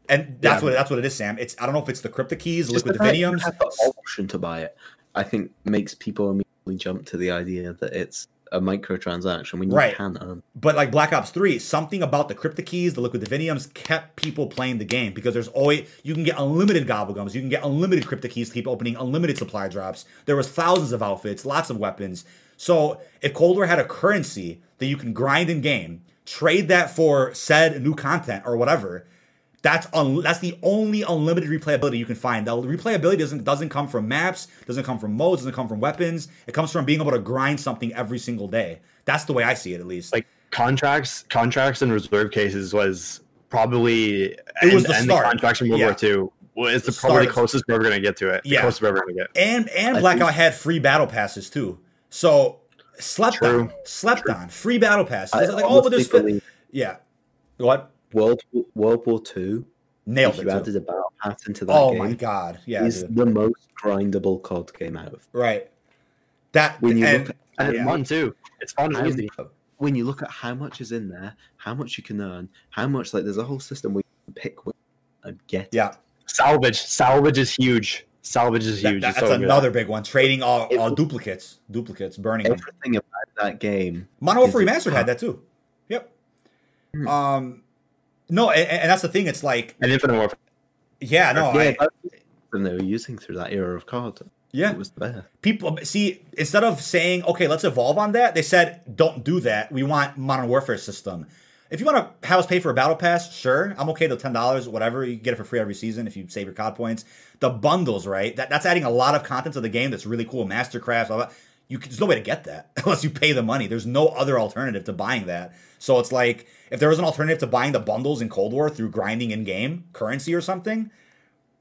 Speaker 2: And that's yeah. what that's what it is, Sam. It's I don't know if it's the crypto keys, Just liquid diviniums.
Speaker 1: Have the option to buy it. I think makes people immediately jump to the idea that it's a microtransaction when you right. can earn.
Speaker 2: But like Black Ops 3, something about the crypto keys, the liquid diviniums kept people playing the game because there's always you can get unlimited gobblegums, you can get unlimited crypto keys to keep opening unlimited supply drops. There was thousands of outfits, lots of weapons. So if Cold War had a currency that you can grind in game, trade that for said new content or whatever, that's un- that's the only unlimited replayability you can find. The replayability doesn't doesn't come from maps, doesn't come from modes, doesn't come from weapons. It comes from being able to grind something every single day. That's the way I see it, at least.
Speaker 3: Like contracts, contracts and reserve cases was probably
Speaker 2: it was the and start.
Speaker 3: The contracts from World yeah. War II well, it's the, probably the closest we're ever gonna get to it. The yeah, closest we're ever gonna get.
Speaker 2: And and I Blackout think... had free battle passes too. So slept True. on, slept True. on, free battle passes. I like, oh, but there's yeah. What?
Speaker 1: World World War Two.
Speaker 2: Nailed
Speaker 1: if
Speaker 2: it.
Speaker 1: You added a battle pass into that.
Speaker 2: Oh
Speaker 1: game,
Speaker 2: my god! Yeah,
Speaker 1: is the most grindable COD game out of.
Speaker 2: Right. That
Speaker 3: when you and, look at, and yeah. fun too. It's fun and easy.
Speaker 1: When you look at how much is in there, how much you can earn, how much like there's a whole system where you can pick and get.
Speaker 2: Yeah.
Speaker 3: Salvage. Salvage is huge. Salvage is huge.
Speaker 2: That, that's so another good. big one. Trading all, all duplicates, duplicates, burning
Speaker 1: everything them. about that game.
Speaker 2: Modern Warfare Remastered had that too. Yep. Hmm. Um, no, and, and, that's the thing. It's like
Speaker 3: an Infinite Warfare.
Speaker 2: Yeah, no,
Speaker 1: yeah, I, and they were using through that era of COD.
Speaker 2: Yeah,
Speaker 1: it was the best.
Speaker 2: People see instead of saying, "Okay, let's evolve on that," they said, "Don't do that. We want Modern Warfare system." If you want to have us pay for a battle pass, sure, I'm okay to ten dollars, whatever. You get it for free every season if you save your COD points. The bundles, right? That that's adding a lot of content to the game. That's really cool. Mastercraft, blah, blah. You there's no way to get that [LAUGHS] unless you pay the money. There's no other alternative to buying that. So it's like if there was an alternative to buying the bundles in Cold War through grinding in game currency or something,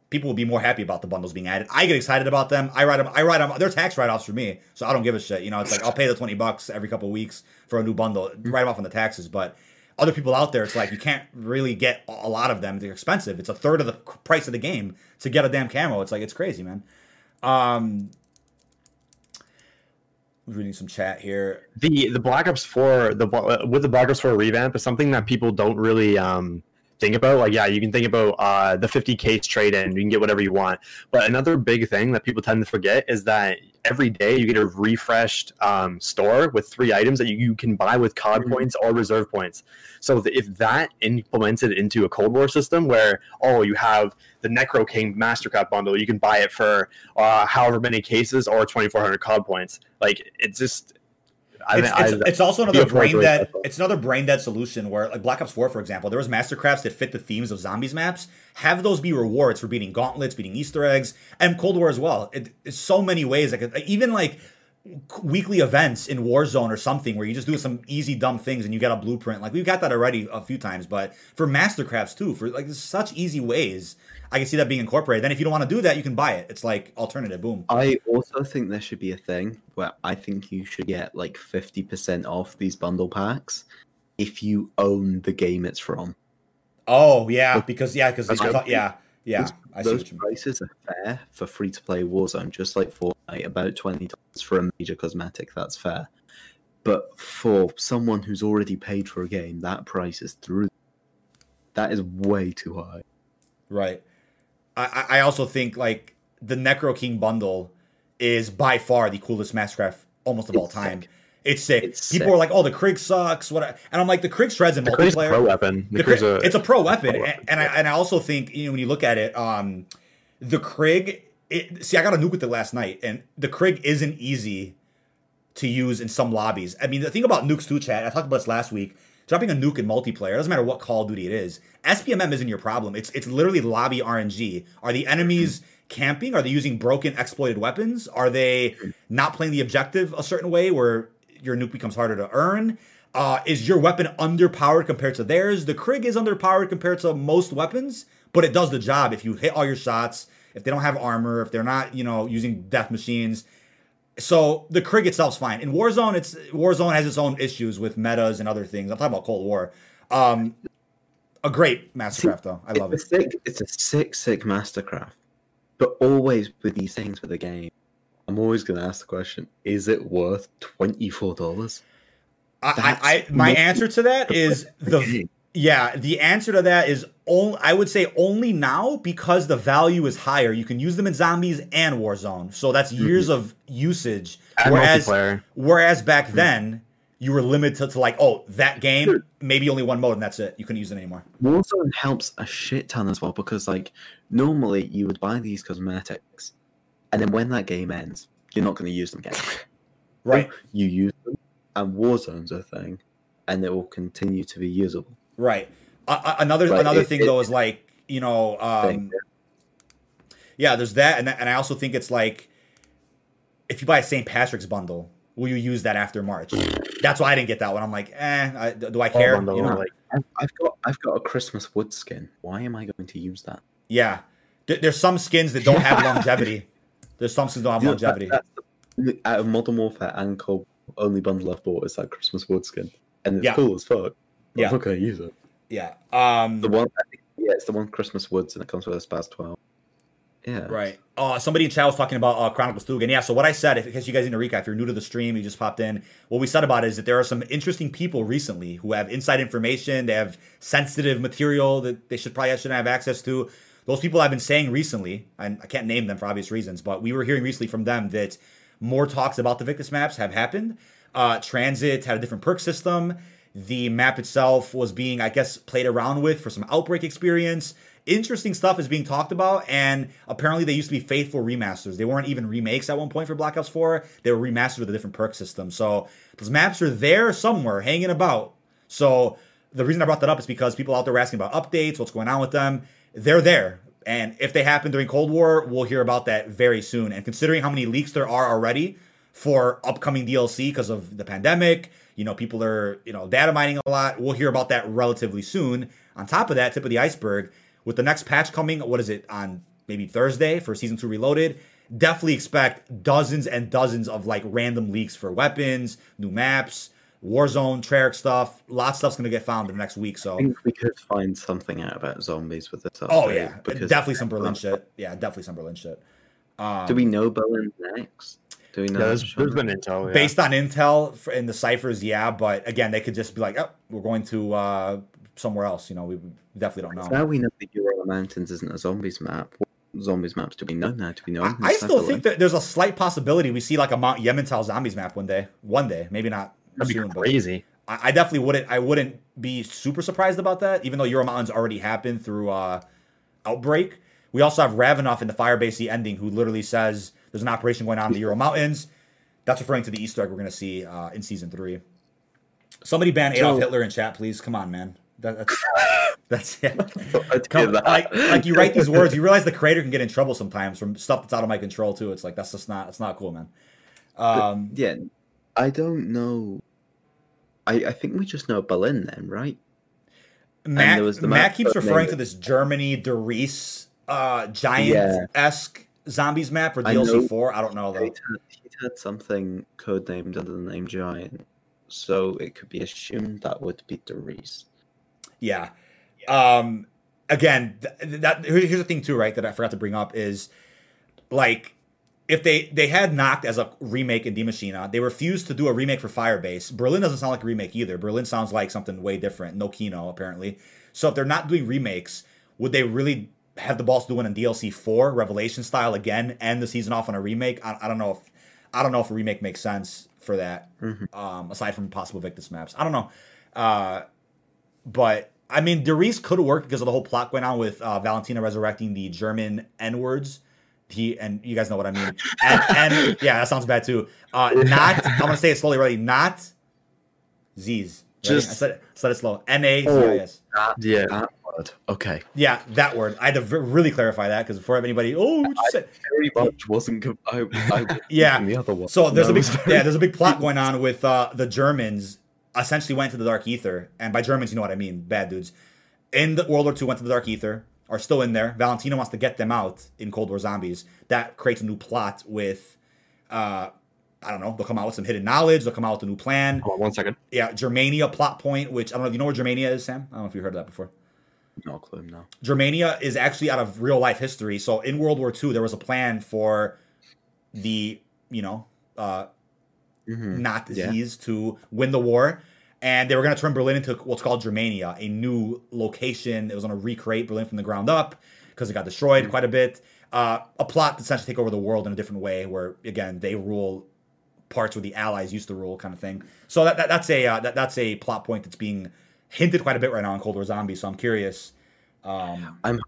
Speaker 2: people would be more happy about the bundles being added. I get excited about them. I write them. I write them. They're tax write offs for me, so I don't give a shit. You know, it's like I'll pay the twenty bucks every couple weeks for a new bundle, write them off on the taxes. But other people out there, it's like you can't really get a lot of them. They're expensive. It's a third of the price of the game to get a damn camo. It's like it's crazy, man. Um, reading some chat here.
Speaker 3: The the Black Ops Four the with the Black Ops Four revamp is something that people don't really um think about. Like, yeah, you can think about uh, the 50k trade in, you can get whatever you want. But another big thing that people tend to forget is that every day you get a refreshed um, store with three items that you, you can buy with COD mm-hmm. points or reserve points. So if that implemented into a Cold War system where, oh, you have the Necro King Mastercraft bundle, you can buy it for uh, however many cases or 2,400 COD points. Like, it's just
Speaker 2: I, it's, I, it's, it's, also another brain dead. It's another brain dead solution where, like Black Ops Four, for example, there was mastercrafts that fit the themes of zombies maps. Have those be rewards for beating gauntlets, beating Easter eggs, and Cold War as well. It, it's so many ways. Like even like weekly events in Warzone or something where you just do some easy dumb things and you get a blueprint. Like we've got that already a few times, but for mastercrafts too, for like such easy ways I can see that being incorporated. Then if you don't want to do that, you can buy it. It's like alternative. Boom.
Speaker 1: I also think there should be a thing where I think you should get like fifty percent off these bundle packs if you own the game it's from.
Speaker 2: Oh yeah, because yeah, because yeah, yeah.
Speaker 1: Those, those prices are fair for free to play Warzone, just like Fortnite. About twenty dollars for a major cosmetic. That's fair. But for someone who's already paid for a game, that price is through. That is way too high.
Speaker 2: Right. I, I also think like the Necro King bundle is by far the coolest Mastercraft almost of it's all time. Sick. It's sick. It's People sick. are like, "Oh, the Krig sucks." What? And I'm like, "The Krig shreds in the multiplayer.
Speaker 3: pro weapon.
Speaker 2: The, a, it's a pro weapon." Pro weapon. And, and, I and I also think you know when you look at it, um, the Krig. It, see, I got a nuke with it last night, and the Krig isn't easy to use in some lobbies. I mean, the thing about nukes too, chat. I talked about this last week. Dropping a nuke in multiplayer, doesn't matter what Call of Duty it is. SBMM isn't your problem. It's it's literally lobby RNG. Are the enemies camping? Are they using broken exploited weapons? Are they not playing the objective a certain way where your nuke becomes harder to earn? Uh, is your weapon underpowered compared to theirs? The Krig is underpowered compared to most weapons, but it does the job. If you hit all your shots, if they don't have armor, if they're not, you know, using death machines, so the Krig itself's fine. In Warzone, it's Warzone has its own issues with metas and other things. I'm talking about Cold War. Um, a great Mastercraft though. I love
Speaker 1: it. Sick, it's a sick, sick Mastercraft. But always with these things with the game, I'm always going to ask the question: Is it worth twenty four dollars?
Speaker 2: I, I, my answer to that is the yeah, the answer to that is only I would say only now because the value is higher. You can use them in zombies and Warzone. So that's mm-hmm. years mm-hmm. of usage. And whereas whereas back mm-hmm. then you were limited to like, oh, that game, maybe only one mode and that's it. You couldn't use it anymore.
Speaker 1: Warzone helps a shit ton as well because like normally you would buy these cosmetics and then when that game ends, you're not gonna use them again.
Speaker 2: right.
Speaker 1: You use them and Warzone's a thing and it will continue to be usable.
Speaker 2: Right. Uh, another but another it, thing it, though is like you know, um, yeah, there's that, and and I also think it's like if you buy a St. Patrick's bundle, will you use that after March? That's why I didn't get that one. I'm like, eh, I, do I care? Bundle, you know, like
Speaker 1: I've got I've got a Christmas wood skin. Why am I going to use that?
Speaker 2: Yeah, there's some skins that don't have [LAUGHS] longevity. There's some skins that don't have longevity. That,
Speaker 1: the, out of Modern Warfare and Cold, only bundle I've bought is that Christmas wood skin, and it's yeah. cool as fuck yeah. I'm not going to use it.
Speaker 2: Yeah. Um,
Speaker 1: the one, yeah, it's the one Christmas Woods, and it comes with a Spaz 12. Yeah.
Speaker 2: Right. Uh, somebody in chat was talking about uh, Chronicles 2 again. Yeah, so what I said, if, in case you guys need to recap, if you're new to the stream, you just popped in, what we said about it is that there are some interesting people recently who have inside information, they have sensitive material that they should probably shouldn't have access to. Those people I've been saying recently, and I can't name them for obvious reasons, but we were hearing recently from them that more talks about the Victis maps have happened. Uh, TranZit had a different perk system. The map itself was being, I guess, played around with for some outbreak experience. Interesting stuff is being talked about, and apparently they used to be faithful remasters. They weren't even remakes at one point for Black Ops 4. They were remastered with a different perk system. So those maps are there somewhere, hanging about. So the reason I brought that up is because people out there were asking about updates, what's going on with them. They're there. And if they happen during Cold War, we'll hear about that very soon. And considering how many leaks there are already for upcoming DLC because of the pandemic, you know, people are, you know, data mining a lot. We'll hear about that relatively soon. On top of that, tip of the iceberg, with the next patch coming, what is it, on maybe Thursday for Season 2 Reloaded, definitely expect dozens and dozens of like random leaks for weapons, new maps, Warzone, Treyarch stuff. Lots of stuff's gonna get found in the next week. So
Speaker 1: I think we could find something out about zombies with this.
Speaker 2: Oh yeah, definitely some Berlin shit. Yeah, definitely some Berlin shit.
Speaker 1: Um, Do we know Berlin next? Do we know?
Speaker 3: Yeah, there's, there's been intel.
Speaker 2: Yeah. Based on intel in the ciphers, yeah. But again, they could just be like, oh, we're going to uh, somewhere else. You know, we definitely don't know.
Speaker 1: Now we know the Ural Mountains isn't a zombies map. Zombies maps to be known now to be known.
Speaker 2: I, I still think that there's a slight possibility we see like a Mount Yamantau zombies map one day. One day, maybe not.
Speaker 3: That'd soon, be crazy.
Speaker 2: I, I, definitely wouldn't. I wouldn't be super surprised about that, even though Ural Mountains already happened through uh, Outbreak. We also have Ravenov in the Firebase the ending, who literally says there's an operation going on in the Ural Mountains. That's referring to the Easter egg we're going to see uh, in season three. Somebody ban Adolf so, Hitler in chat, please. Come on, man. That, that's [LAUGHS] that's yeah. Come, like like you write these words, you realize the creator can get in trouble sometimes from stuff that's out of my control too. It's like that's just not it's not cool, man. Um,
Speaker 1: yeah, I don't know. I I think we just know Berlin then, right?
Speaker 2: Matt, the Matt keeps referring to this Germany Der Riese uh, giant esque. Zombies map for DLC four. I don't know though. He
Speaker 1: had, had something codenamed under the name Giant, so it could be assumed that would be the Riese.
Speaker 2: Yeah. Um, again, th- that here's the thing too, right? That I forgot to bring up is like if they they had Nacht as a remake in Die Maschine, they refused to do a remake for Firebase. Berlin doesn't sound like a remake either. Berlin sounds like something way different. No Kino apparently. So if they're not doing remakes, would they really have the balls to do one in DLC four Revelation style again, end the season off on a remake? I, I don't know if I don't know if a remake makes sense for that. Mm-hmm. Um, aside from possible Victis maps, I don't know. Uh, but I mean, Der could work because of the whole plot going on with uh, Valentina resurrecting the German N words. He and you guys know what I mean. [LAUGHS] And, and yeah, that sounds bad too. Uh, not I'm gonna say it slowly, really. Not Z's. Just I said, it, said it slow. N A Z I S.
Speaker 1: Yeah. That word. Okay.
Speaker 2: Yeah, that word. I had to really clarify that because before anybody, oh,
Speaker 1: I very much wasn't. I,
Speaker 2: I [LAUGHS] yeah. The other one. So there's no, a big yeah, there's a big plot going on with uh, the Germans essentially went to the Dark Ether, and by Germans, you know what I mean, bad dudes. In the World War II, went to the Dark Ether, are still in there. Valentina wants to get them out in Cold War Zombies. That creates a new plot with, uh, I don't know, they'll come out with some hidden knowledge. They'll come out with a new plan.
Speaker 3: Hold on one second.
Speaker 2: Yeah, Germania plot point, which I don't know if you know where Germania is, Sam. I don't know if you heard of that before.
Speaker 1: No clue, no.
Speaker 2: Germania is actually out of real life history. So in World War II, there was a plan for the, you know, uh, mm-hmm. Nazis yeah. to win the war. And they were going to turn Berlin into what's called Germania, a new location. It was going to recreate Berlin from the ground up because it got destroyed mm-hmm. quite a bit. Uh, a plot to essentially take over the world in a different way, where again they rule parts where the Allies used to rule, kind of thing. So that, that that's a uh, that, that's a plot point that's being hinted quite a bit right now in Cold War Zombies. So I'm curious. Um,
Speaker 1: I'm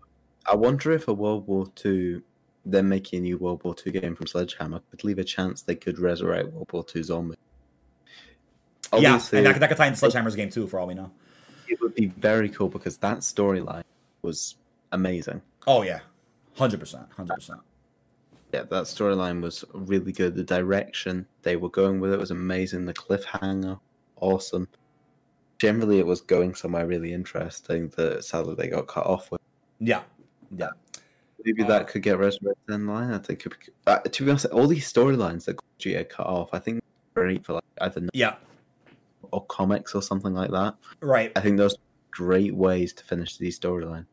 Speaker 1: I wonder if a World War II them making a new World War II game from Sledgehammer could leave a chance they could resurrect World War II zombies.
Speaker 2: Obviously, yeah, and that, that could tie into Sledgehammer's game too, for all we know.
Speaker 1: It would be very cool because that storyline was amazing.
Speaker 2: Oh yeah, hundred percent, hundred percent.
Speaker 1: Yeah, that storyline was really good. The direction they were going with it was amazing. The cliffhanger, awesome. Generally, it was going somewhere really interesting that sadly they got cut off with.
Speaker 2: Yeah, yeah.
Speaker 1: Maybe uh, that could get resurrected in line. I think, could, uh, to be honest, all these storylines that get cut off, I think great for like either
Speaker 2: yeah
Speaker 1: or comics or something like that.
Speaker 2: Right.
Speaker 1: I think those great ways to finish these storyline.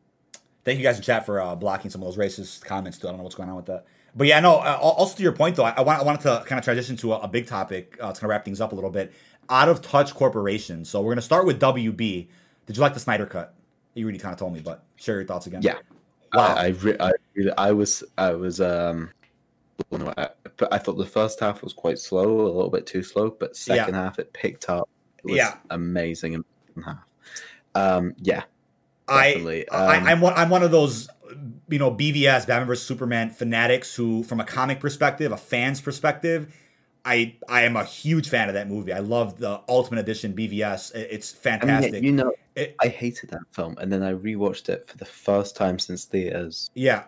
Speaker 2: Thank you guys in chat for uh, blocking some of those racist comments too. I don't know what's going on with that. But yeah, no. Uh, also to your point though, I, I, want, I wanted to kind of transition to a, a big topic uh, to kind of wrap things up a little bit. Out of touch corporations. So we're gonna start with WB. Did you like the Snyder cut? You already kind of told me, but share your thoughts again.
Speaker 1: Yeah. Wow. I I, re- I, really, I was I was um I, I thought the first half was quite slow, a little bit too slow, but second yeah. half it picked up yeah, amazing half. Um, yeah,
Speaker 2: definitely. I, um, I I'm one, I'm one of those you know BVS Batman vs Superman fanatics who, from a comic perspective, a fan's perspective, I I am a huge fan of that movie. I love the Ultimate Edition BVS. It's fantastic. I mean,
Speaker 1: you know, it, I hated that film, and then I rewatched it for the first time since theaters.
Speaker 2: Yeah,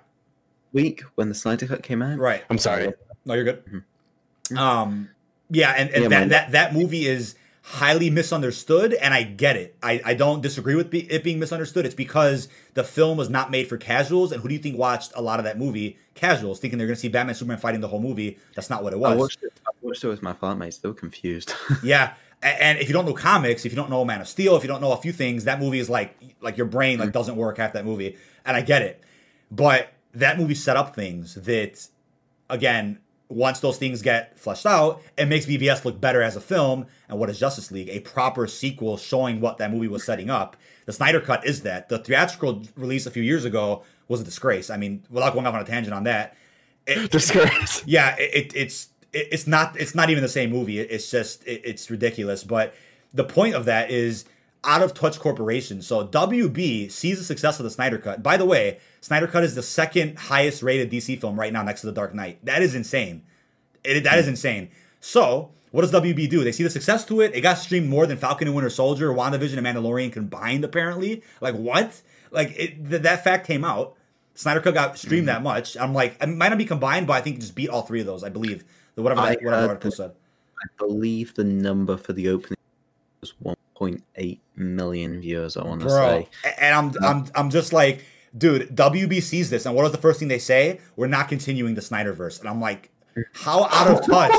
Speaker 1: week when the Snyder Cut came out.
Speaker 2: Right.
Speaker 3: I'm sorry.
Speaker 2: No, you're good. Mm-hmm. Um, yeah, and, and yeah, that, that that movie is highly misunderstood, and I get it. I, I don't disagree with be, it being misunderstood. It's because the film was not made for casuals, and who do you think watched a lot of that movie? Casuals, thinking they're going to see Batman Superman fighting the whole movie. That's not what it was.
Speaker 1: I watched it, I watched it with my flatmates. They were confused. [LAUGHS]
Speaker 2: yeah, and if you don't know comics, if you don't know Man of Steel, if you don't know a few things, that movie is like like your brain like mm. doesn't work half that movie, and I get it. But that movie set up things that, again, once those things get fleshed out, it makes BVS look better as a film. And what is Justice League? A proper sequel showing what that movie was setting up. The Snyder Cut is that. The theatrical release a few years ago was a disgrace. I mean, without going off on a tangent on that,
Speaker 3: it, [LAUGHS] disgrace. [LAUGHS]
Speaker 2: Yeah, it, it's it, it's not it's not even the same movie. it's just it's ridiculous. But the point of that is out of touch corporation. So WB sees the success of the Snyder Cut. By the way, Snyder Cut is the second highest rated DC film right now next to The Dark Knight. That is insane. It, that is insane. So, what does WB do? They see the success to it. It got streamed more than Falcon and Winter Soldier, WandaVision, and Mandalorian combined, apparently. Like, what? Like, it, th- that fact came out. Snyder Cut got streamed mm-hmm. that much. I'm like, it might not be combined, but I think it just beat all three of those, I believe. The whatever, that, whatever article said.
Speaker 1: I believe the number for the opening was 1.8 million viewers, I want to say.
Speaker 2: And I'm, I'm, I'm just like, dude, WB sees this, and what was the first thing they say? We're not continuing the Snyderverse, and I'm like, how out of touch?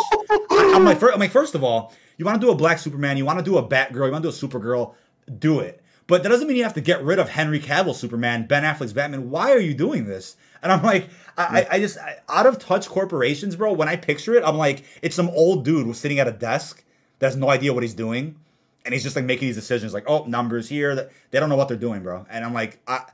Speaker 2: I'm like, I'm like, first of all, you want to do a Black Superman, you want to do a Batgirl, you want to do a Supergirl, do it. But that doesn't mean you have to get rid of Henry Cavill Superman, Ben Affleck's Batman. Why are you doing this? And I'm like, I, I just I, out of touch corporations, bro. When I picture it, I'm like, it's some old dude who's sitting at a desk that has no idea what he's doing, and he's just like making these decisions, like, oh, numbers here. They don't know what they're doing, bro. And I'm like, I,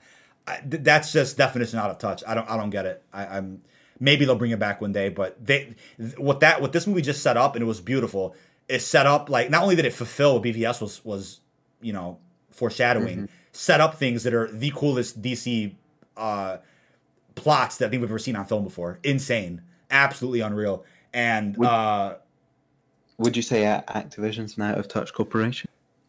Speaker 2: I, that's just definition out of touch. I don't I don't get it. I, am maybe they'll bring it back one day, but they what that what this movie just set up and it was beautiful. It set up like not only did it fulfill what BVS was was you know foreshadowing, mm-hmm. set up things that are the coolest DC uh, plots that I think we've ever seen on film before. Insane, absolutely unreal. And uh,
Speaker 1: would you say Activision's an out of touch corporation?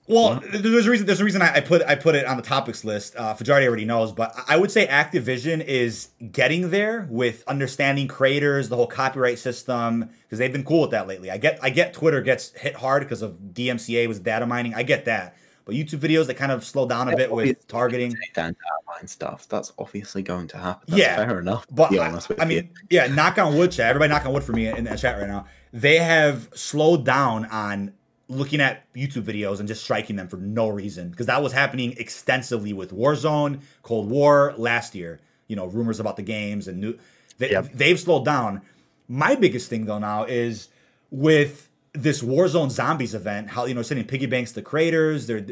Speaker 2: Well, there's a reason. There's a reason I put I put it on the topics list. Uh, Fajarty already knows, but I would say Activision is getting there with understanding creators, the whole copyright system, because they've been cool with that lately. I get I get Twitter gets hit hard because of DMCA was data mining. I get that, but YouTube videos they kind of slow down a bit with targeting.
Speaker 1: Down mine stuff. That's obviously going to happen. That's yeah, fair enough.
Speaker 2: But I, I mean, yeah, knock on wood, chat. Everybody knock on wood for me in that chat right now. They have slowed down on looking at YouTube videos and just striking them for no reason because that was happening extensively with Warzone, Cold War last year. You know, rumors about the games and new. They, yep. They've slowed down. My biggest thing though now is with this Warzone Zombies event. How you know sending piggy banks to creators. They're,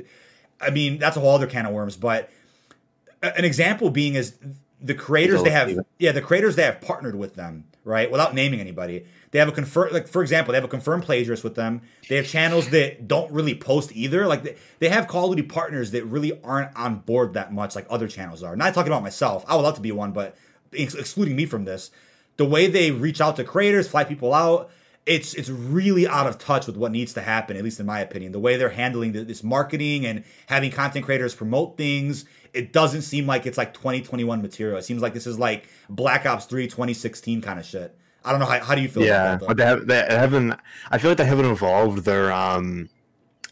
Speaker 2: I mean, that's a whole other can of worms. But an example being is the creators they have. Yeah, the creators they have partnered with them right? Without naming anybody. They have a confirm like for example, they have a confirmed plagiarist with them. They have channels that don't really post either. Like they, they have Call of Duty partners that really aren't on board that much like other channels are. Not talking about myself. I would love to be one, but ex- excluding me from this, the way they reach out to creators, fly people out, it's it's really out of touch with what needs to happen, at least in my opinion. The way they're handling this marketing and having content creators promote things, it doesn't seem like it's like 2021 material. It seems like this is like Black Ops 3 2016 kind of shit. I don't know how, how do you feel
Speaker 3: yeah, but they, have, they haven't I feel like they haven't evolved their um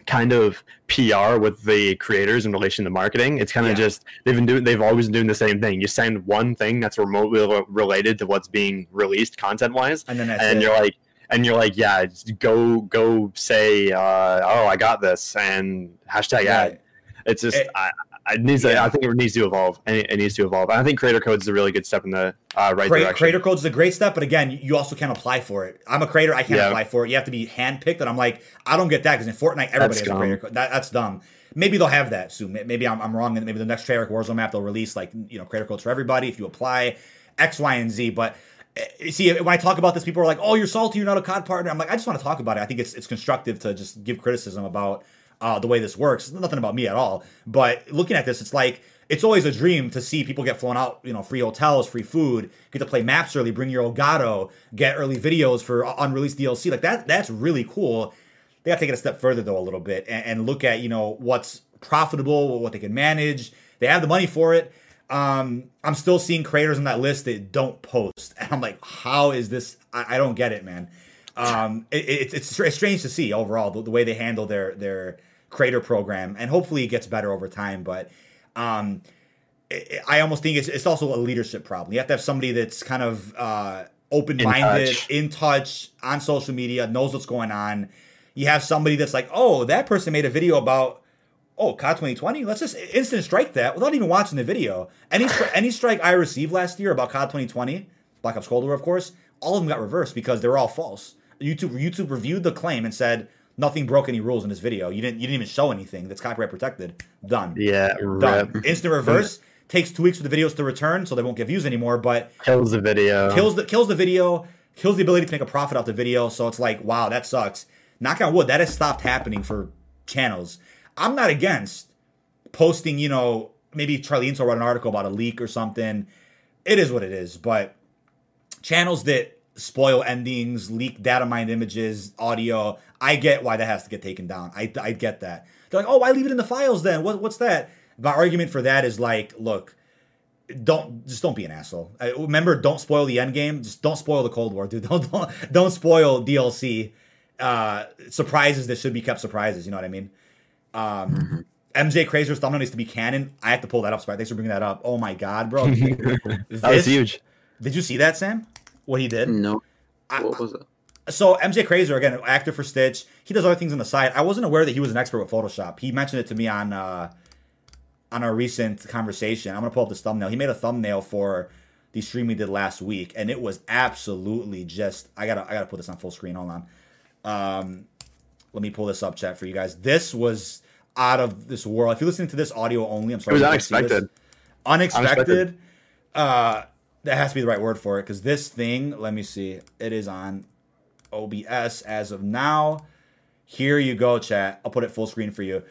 Speaker 3: kind of PR with the creators in relation to marketing. It's kind of yeah. just they've been doing they've always been doing the same thing. You send one thing that's remotely related to what's being released content wise, and then and you're like and you're like, yeah, go go say, uh, oh, I got this, and hashtag ad. It's just, it, I, it needs. Yeah. To, I think it needs to evolve. It, it needs to evolve. And I think Creator Code is a really good step in the uh, right Cre- direction.
Speaker 2: Creator Code is a great step, but again, you also can't apply for it. I'm a creator. I can't yeah. apply for it. You have to be handpicked, and I'm like, I don't get that because in Fortnite, everybody that's has dumb. a creator code. That, that's dumb. Maybe they'll have that soon. Maybe I'm, I'm wrong. Maybe the next Treyarch Warzone map they'll release like you know creator codes for everybody if you apply X, Y, and Z. But Eh, see when I talk about this, people are like, "Oh, you're salty. You're not a COD partner." I'm like, I just want to talk about it. I think it's it's constructive to just give criticism about uh, the way this works. It's nothing about me at all. But looking at this, it's like it's always a dream to see people get flown out, you know, free hotels, free food, get to play maps early, bring your Elgato, get early videos for unreleased DLC. Like that, that's really cool. They got to take it a step further though, a little bit, and, and look at you know what's profitable, what they can manage. They have the money for it um, I'm still seeing creators on that list that don't post, [LAUGHS] and I'm like, how is this? I, I don't get it, man. Um, it, it, it's it's strange to see overall the, the, way they handle their their creator program, and hopefully it gets better over time. But um, it, I almost think it's it's also a leadership problem. You have to have somebody that's kind of uh, open minded, in touch. in touch on social media, knows what's going on. You have somebody that's like, oh, that person made a video about oh, COD 2020, let's just instant strike that without even watching the video. Any any strike I received last year about COD 2020, Black Ops Cold War, of course, all of them got reversed because they were all false. YouTube YouTube reviewed the claim and said nothing broke any rules in this video. You didn't you didn't even show anything that's copyright protected. Done.
Speaker 3: Yeah,
Speaker 2: done. Rip. Instant reverse takes two weeks for the videos to return, so they won't get views anymore. But
Speaker 3: kills the video.
Speaker 2: Kills the kills the video. Kills the ability to make a profit off the video. So it's like, wow, that sucks. Knock on wood, that has stopped happening for channels. I'm not against posting, you know, maybe Charlie Intel wrote an article about a leak or something. It is what it is. But channels that spoil endings, leak data mined images, audio, I get why that has to get taken down. I, I get that. They're like, oh, why leave it in the files then? What, what's that? My argument for that is like, look, don't just don't be an asshole. I, remember, don't spoil the end game. Just don't spoil the Cold War, dude. [LAUGHS] Don't don't, don't spoil DLC uh, surprises that should be kept surprises. You know what I mean? Um, mm-hmm. MJ Crazer's thumbnail needs to be canon. I have to pull that up. Sorry, thanks for bringing that up. Oh my god, bro! [LAUGHS]
Speaker 3: this, that was huge.
Speaker 2: Did you see that, Sam? What he did?
Speaker 1: No. What was it?
Speaker 2: So MJ Crazer again, actor for Stitch. He does other things on the side. I wasn't aware that he was an expert with Photoshop. He mentioned it to me on uh, on our recent conversation. I'm gonna pull up this thumbnail. He made a thumbnail for the stream we did last week, and it was absolutely just. I gotta I gotta put this on full screen. Hold on. Um, let me pull this up, chat, for you guys. This was out of this world. If you're listening to this audio only, I'm sorry.
Speaker 3: It was unexpected.
Speaker 2: Unexpected. unexpected. Uh, that has to be the right word for it because this thing. Let me see. It is on OBS as of now. Here you go, chat. I'll put it full screen for you.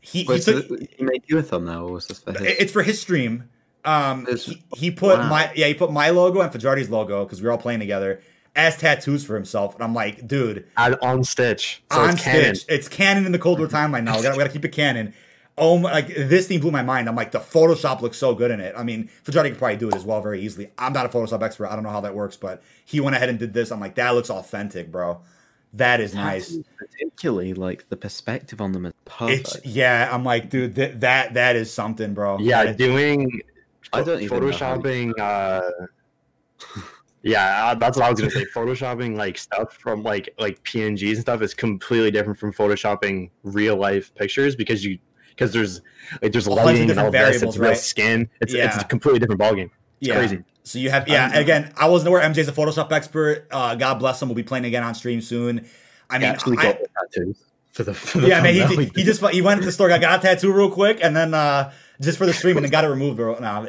Speaker 1: He, he, took, he made you a thumbnail. Or was this for his?
Speaker 2: It's for his stream. Um, he, he put wow. my yeah he put my logo and Fajarty's logo because we are all playing together as tattoos for himself, and I'm like, dude,
Speaker 3: on Stitch,
Speaker 2: so on it's Stitch, canon. it's canon in the Cold War [LAUGHS] timeline now. We gotta, we gotta keep it canon. Oh my, like this thing blew my mind. I'm like, the Photoshop looks so good in it. I mean, Fajarty could probably do it as well very easily. I'm not a Photoshop expert. I don't know how that works, but he went ahead and did this. I'm like, that looks authentic, bro. That is nice.
Speaker 1: Particularly like the perspective on them is perfect.
Speaker 2: It's, yeah, I'm like, dude, th- that that is something, bro.
Speaker 3: Yeah, doing I don't photoshopping. Uh, yeah, uh, that's what I was gonna say. Photoshopping like stuff from like like PNGs and stuff is completely different from photoshopping real life pictures because you because there's like there's lighting and all this. It's real skin. It's yeah. it's a completely different ballgame. It's
Speaker 2: yeah.
Speaker 3: crazy.
Speaker 2: So you have yeah. again, I wasn't aware MJ's a Photoshop expert. Uh, God bless him. We'll be playing again on stream soon. I mean, actually I, for the, for the yeah. Man, he, he, just he went to the store, got, got a tattoo real quick, and then uh, just for the stream, and then got it removed. Bro. No,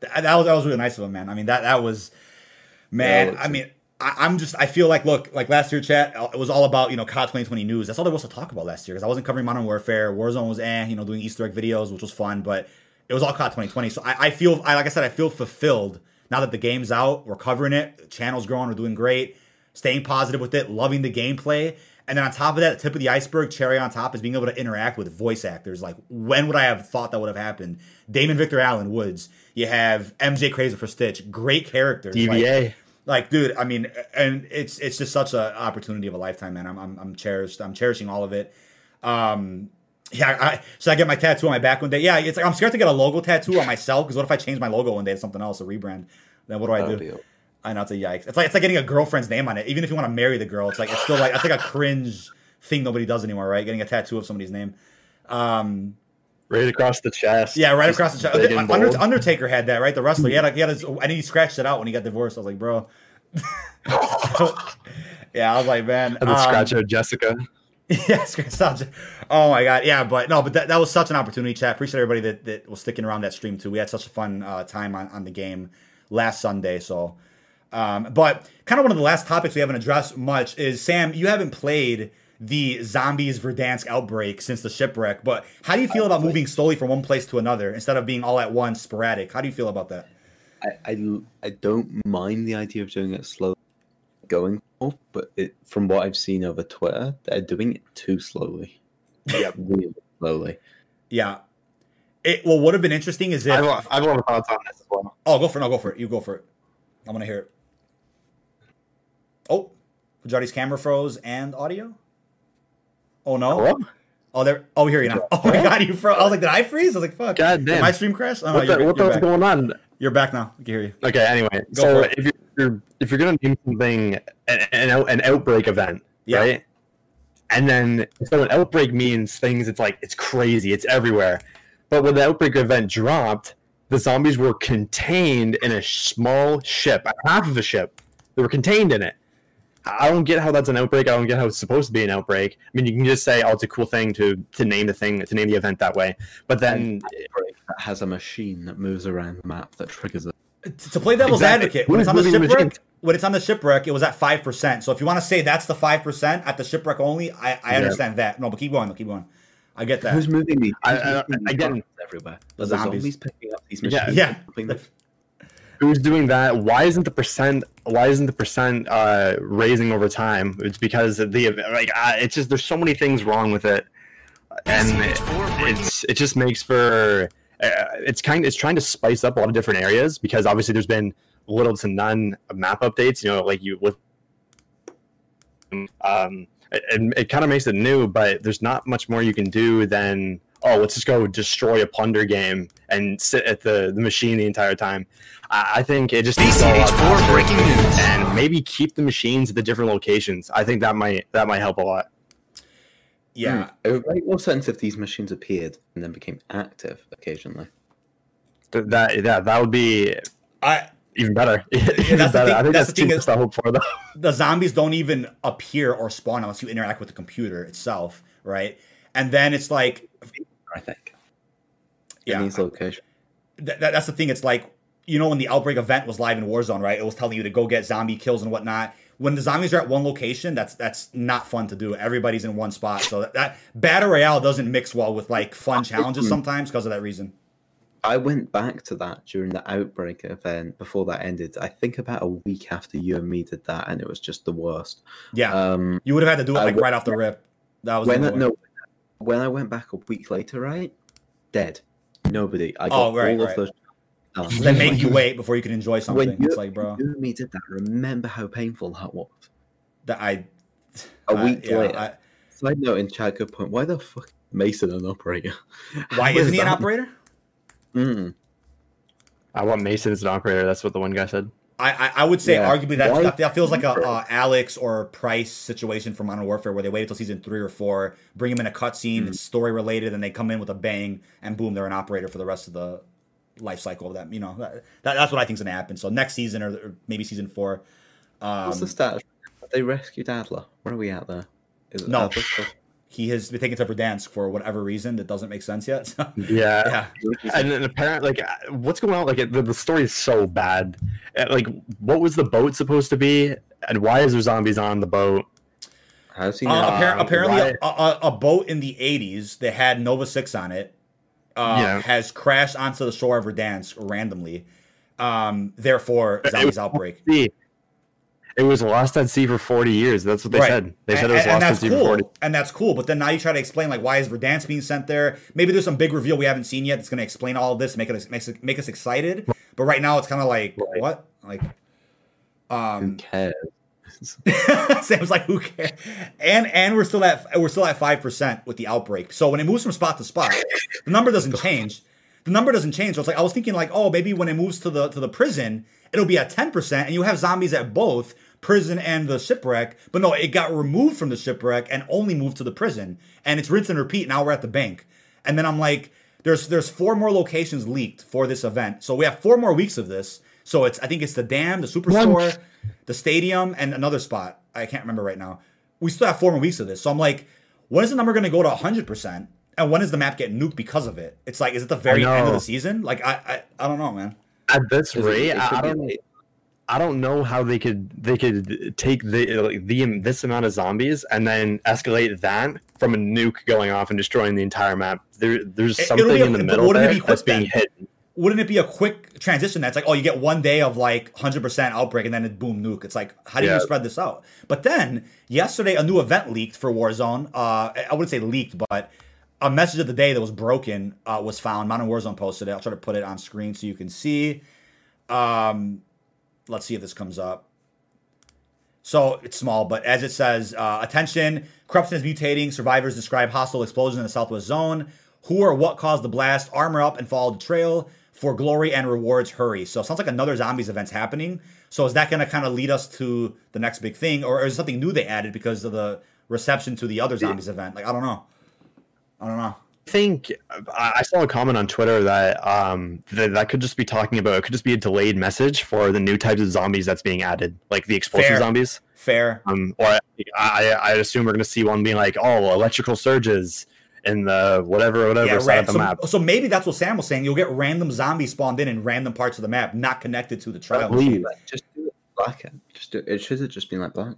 Speaker 2: that was that was really nice of him, man. I mean, that that was man. I mean. I, am just. I feel like, look, like last year, chat. It was all about you know COD 2020 news. That's all there was to talk about last year because I wasn't covering Modern Warfare. Warzone was eh, you know, doing Easter egg videos, which was fun, but it was all COD 2020. So I, I feel, I like I said, I feel fulfilled now that the game's out, we're covering it, channel's growing, we're doing great, staying positive with it, loving the gameplay. And then on top of that, the tip of the iceberg, cherry on top, is being able to interact with voice actors. Like, when would I have thought that would have happened? Damon Victor Allen Woods. You have MJ Crazer for Stitch. Great characters.
Speaker 3: DVA.
Speaker 2: Like, like, dude, I mean, and it's it's just such an opportunity of a lifetime, man. I'm, I'm, I'm cherished. I'm cherishing all of it. Um, yeah, I, should I get my tattoo on my back one day? Yeah, it's like I'm scared to get a logo tattoo on myself because what if I change my logo one day to something else, a rebrand? Then what do I do? I know it's a yikes. It's like it's like getting a girlfriend's name on it. Even if you want to marry the girl, it's like it's still like it's like a cringe thing nobody does anymore, right? Getting a tattoo of somebody's name. Um,
Speaker 3: right across the chest.
Speaker 2: Yeah, right across the chest. Under, Undertaker had that, right? The wrestler. He had, like, he had his, and he scratched it out when he got divorced. I was like, bro. [LAUGHS] yeah, I was like, man.
Speaker 3: And the um, scratch [LAUGHS] out Jessica.
Speaker 2: yeah, Oh my god, yeah, but no, but that, that was such an opportunity, chat. Appreciate everybody that, that was sticking around that stream too. We had such a fun uh, time on, on the game last Sunday. So, um, but kind of one of the last topics we haven't addressed much is Sam. You haven't played the zombies Verdansk outbreak since the shipwreck, but how do you feel about moving slowly from one place to another instead of being all at once, sporadic? How do you feel about that?
Speaker 1: I I, I don't mind the idea of doing it slowly going for, but it, from what I've seen over Twitter, they're doing it too slowly. Yeah, [LAUGHS] really slowly.
Speaker 2: Yeah. It well, what would have been interesting is if I
Speaker 3: have, I have a lot of thoughts on this as well. Oh,
Speaker 2: go for it. No, go for it. You go for it. I want to hear it. Oh, Fajarty's camera froze and audio. Oh no. Hello? Oh, there. Oh, here you now. [LAUGHS] Oh my god, you froze. I was like, did I freeze? I was like, fuck.
Speaker 3: God damn.
Speaker 2: Did my stream crash?
Speaker 3: Oh, what, the, what the going on?
Speaker 2: You're back now. I can hear you.
Speaker 3: Okay. Anyway, go so if you're if you're gonna name something an, an, an outbreak event, yeah. right? And then so an outbreak means things. It's like it's crazy. It's everywhere. But when the outbreak event dropped, the zombies were contained in a small ship, half of a ship, they were contained in it. I don't get how that's an outbreak. I don't get how it's supposed to be an outbreak. I mean, you can just say, "Oh, it's a cool thing to to name the thing to name the event that way," but then
Speaker 1: that has a machine that moves around the map that triggers it.
Speaker 2: Uh, to play devil's exactly. advocate, when it's on the shipwreck, when it's on the shipwreck, it was at five percent. So if you want to say that's the five percent at the shipwreck only, I, I understand that. No, but keep going. Keep going. I get that.
Speaker 1: Who's moving me?
Speaker 3: I, I, I, I get
Speaker 1: everywhere. The zombies. zombies picking up these machines.
Speaker 2: Yeah.
Speaker 1: yeah
Speaker 3: who's doing that? Why isn't the percent? Why isn't the percent uh, raising over time? It's because the like uh, it's just there's so many things wrong with it, and it, it's it just makes for uh, it's kind it's trying to spice up a lot of different areas because obviously there's been little to none map updates. You know, like you with um, it, it kind of makes it new, but there's not much more you can do than oh, let's just go destroy a plunder game and sit at the, the machine the entire time. I, I think it just needs
Speaker 4: BCH4 breaking news,
Speaker 3: and maybe keep the machines at the different locations. I think that might that might help a lot.
Speaker 2: Yeah,
Speaker 1: mm. it would make more sense if these machines appeared and then became active occasionally.
Speaker 3: That that that would be.
Speaker 2: I
Speaker 3: even better. [LAUGHS] even
Speaker 2: that's
Speaker 3: better.
Speaker 2: Thing,
Speaker 3: I think
Speaker 2: that's,
Speaker 3: that's the thing is,
Speaker 2: I
Speaker 3: hope for though.
Speaker 2: The zombies don't even appear or spawn unless you interact with the computer itself, right? And then it's like
Speaker 1: I think.
Speaker 2: Yeah.
Speaker 1: In these locations.
Speaker 2: That, that, that's the thing. It's like, you know, when the outbreak event was live in Warzone, right? It was telling you to go get zombie kills and whatnot. When the zombies are at one location, that's that's not fun to do. Everybody's in one spot, so that, that battle royale doesn't mix well with like fun challenges sometimes because of that reason.
Speaker 1: I went back to that during the outbreak event before that ended. I think about a week after you and me did that, and it was just the worst.
Speaker 2: Yeah,
Speaker 1: um,
Speaker 2: you would have had to do it like right off the rip. That was
Speaker 1: when no, when I went back a week later, right? Dead. Nobody. I got
Speaker 2: oh, right,
Speaker 1: all
Speaker 2: right.
Speaker 1: of
Speaker 2: those. They make you wait before you can enjoy something.
Speaker 1: When you,
Speaker 2: it's like, bro,
Speaker 1: you me did that. Remember how painful that was.
Speaker 2: That I.
Speaker 1: A week
Speaker 2: yeah,
Speaker 1: later.
Speaker 2: I,
Speaker 1: Side note in chat, good point. Why the fuck Mason an operator? [LAUGHS]
Speaker 2: Why isn't he an operator?
Speaker 1: Mm.
Speaker 3: I want Mason as an operator. That's what the one guy said.
Speaker 2: I, I, I would say yeah. arguably that, that, that feels like a uh, Alex or Price situation from Modern Warfare where they wait until season three or four, bring him in a cutscene, mm-hmm. it's story related, and they come in with a bang, and boom, they're an operator for the rest of the life cycle of that. You know, that, that's what I think is going to happen. So next season or, or maybe season four. Um,
Speaker 1: What's the status? Have they rescued Adler? Where are we at there?
Speaker 2: Is no he has been taken to Verdansk for whatever reason that doesn't make sense yet. [LAUGHS] So,
Speaker 3: yeah, yeah, and, and apparently, like, what's going on? Like, the, the story is so bad. Uh, like, what was the boat supposed to be, and why is there zombies on the boat?
Speaker 2: How's he? Uh, appar- apparently, a, a, a, boat in the '80s that had Nova Six on it uh, yeah. has crashed onto the shore of Verdansk randomly. Um, therefore, zombies outbreak.
Speaker 3: It was lost at sea for 40 years. That's what they right. said. They said and, it was lost at sea
Speaker 2: cool.
Speaker 3: for 40.
Speaker 2: And that's cool. But then now you try to explain like why is Verdansk being sent there? Maybe there's some big reveal we haven't seen yet that's going to explain all of this, make it make, make us excited. But right now it's kind of like right. what? Like, um,
Speaker 1: who cares? [LAUGHS]
Speaker 2: Sam's like, who cares? And and we're still at we're still at five percent with the outbreak. So when it moves from spot to spot, the number doesn't [LAUGHS] change. The number doesn't change. So it's like I was thinking like, oh, maybe when it moves to the to the prison, it'll be at ten percent, and you have zombies at both prison and the shipwreck. But no, it got removed from the shipwreck and only moved to the prison. And it's rinse and repeat. Now we're at the bank. And then I'm like, there's there's four more locations leaked for this event. So we have four more weeks of this. So it's I think it's the dam, the superstore, the stadium, and another spot. I can't remember right now. We still have four more weeks of this. So I'm like, when is the number going to go to 100 percent? And when does the map get nuked because of it? It's like, is it the very end of the season? Like, I, I, I don't know, man.
Speaker 3: At this rate, I, I don't. I don't know how they could they could take the like, the this amount of zombies and then escalate that from a nuke going off and destroying the entire map. There, there's something a, in the middle there that's being hit.
Speaker 2: Wouldn't it be a quick transition? That's like, oh, you get one day of like 100% outbreak and then it boom nuke. It's like, how do yeah. you spread this out? But then yesterday, a new event leaked for Warzone. Uh, I wouldn't say leaked, but a message of the day that was broken uh, was found. Modern Warzone posted it. I'll try to put it on screen so you can see. Um, let's see if this comes up. So it's small, but as it says, uh, attention, corruption is mutating. Survivors describe hostile explosion in the southwest zone. Who or what caused the blast? Armor up and follow the trail. For glory and rewards, hurry. So it sounds like another zombies event's happening. So is that going to kind of lead us to the next big thing, or is something new they added because of the reception to the other zombies event? Like I don't know. I don't know.
Speaker 3: I think I saw a comment on Twitter that um that, that could just be talking about it could just be a delayed message for the new types of zombies that's being added, like the explosive
Speaker 2: Fair.
Speaker 3: zombies.
Speaker 2: Fair.
Speaker 3: Um, or I I assume we're gonna see one being like, oh, electrical surges in the whatever whatever
Speaker 2: Yeah,
Speaker 3: side
Speaker 2: right.
Speaker 3: of the
Speaker 2: So,
Speaker 3: map.
Speaker 2: so maybe that's what Sam was saying. You'll get random zombies spawned in in random parts of the map, not connected to the trial.
Speaker 3: believe-
Speaker 2: machine.
Speaker 1: Just do it black. Just do it. Should have just been like black.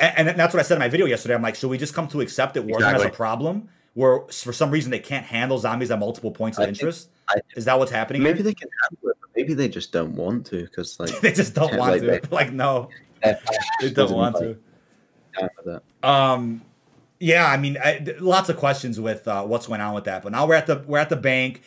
Speaker 2: And, and that's what I said in my video yesterday. I'm like, should we just come to accept that Warzone has a problem where for some reason they can't handle zombies at multiple points of
Speaker 1: I think-
Speaker 2: interest?
Speaker 1: I-
Speaker 2: Is that what's happening?
Speaker 1: Maybe
Speaker 2: here?
Speaker 1: they can handle it, but maybe they just don't want to because like [LAUGHS]
Speaker 2: they just don't want
Speaker 1: like
Speaker 2: to. [LAUGHS] Like, no,
Speaker 1: they're
Speaker 2: don't want to.
Speaker 1: down with it.
Speaker 2: Um, yeah, I mean, I, lots of questions with uh, what's going on with that. But now we're at the we're at the bank.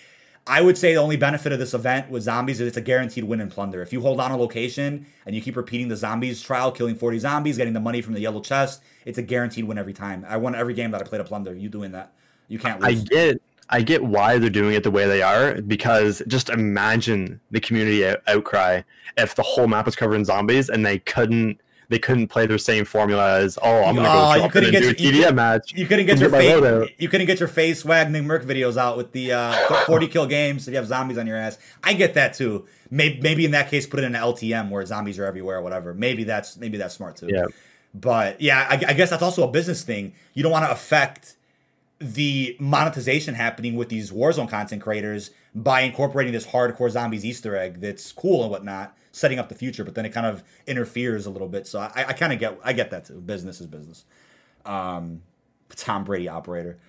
Speaker 2: I would say the only benefit of this event with zombies is it's a guaranteed win and plunder. If you hold on a location and you keep repeating the zombies trial, killing 40 zombies, getting the money from the yellow chest, it's a guaranteed win every time. I won every game that I played a plunder. You doing that? You can't lose.
Speaker 3: I get I get why they're doing it the way they are because just imagine the community out- outcry if the whole map was covered in zombies and they couldn't they couldn't play their same formula as oh I'm gonna
Speaker 2: Oh,
Speaker 3: go
Speaker 2: you
Speaker 3: drop it and
Speaker 2: get
Speaker 3: do a
Speaker 2: your- you
Speaker 3: TDM match.
Speaker 2: You couldn't get your
Speaker 3: get
Speaker 2: face. You couldn't get your FaZe Swagg Nick Merc videos out with the uh, [LAUGHS] 40 kill games if you have zombies on your ass. I get that too. Maybe, maybe in that case, put it in an LTM where zombies are everywhere or whatever. Maybe that's maybe that's smart too.
Speaker 3: Yeah.
Speaker 2: But yeah, I, I guess that's also a business thing. You don't want to affect the monetization happening with these Warzone content creators by incorporating this hardcore zombies Easter egg that's cool and whatnot, setting up the future. But then it kind of interferes a little bit. So I, I kind of get I get that too. Business is business. Um, Tom Brady operator.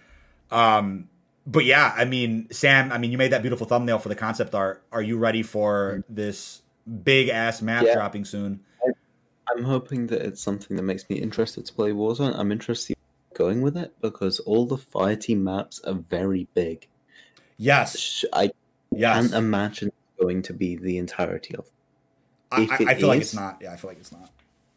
Speaker 2: Um, but yeah, I mean, Sam, I mean, you made that beautiful thumbnail for the concept art. Are you ready for this big ass map
Speaker 1: Yeah.
Speaker 2: dropping soon?
Speaker 1: I'm hoping that it's something that makes me interested to play Warzone. I'm interested going with it because all the fire team maps are very big.
Speaker 2: Yes.
Speaker 1: I
Speaker 2: Yes.
Speaker 1: can't imagine going to be the entirety of
Speaker 2: I, I, I feel like it's not. Yeah, I feel like it's not.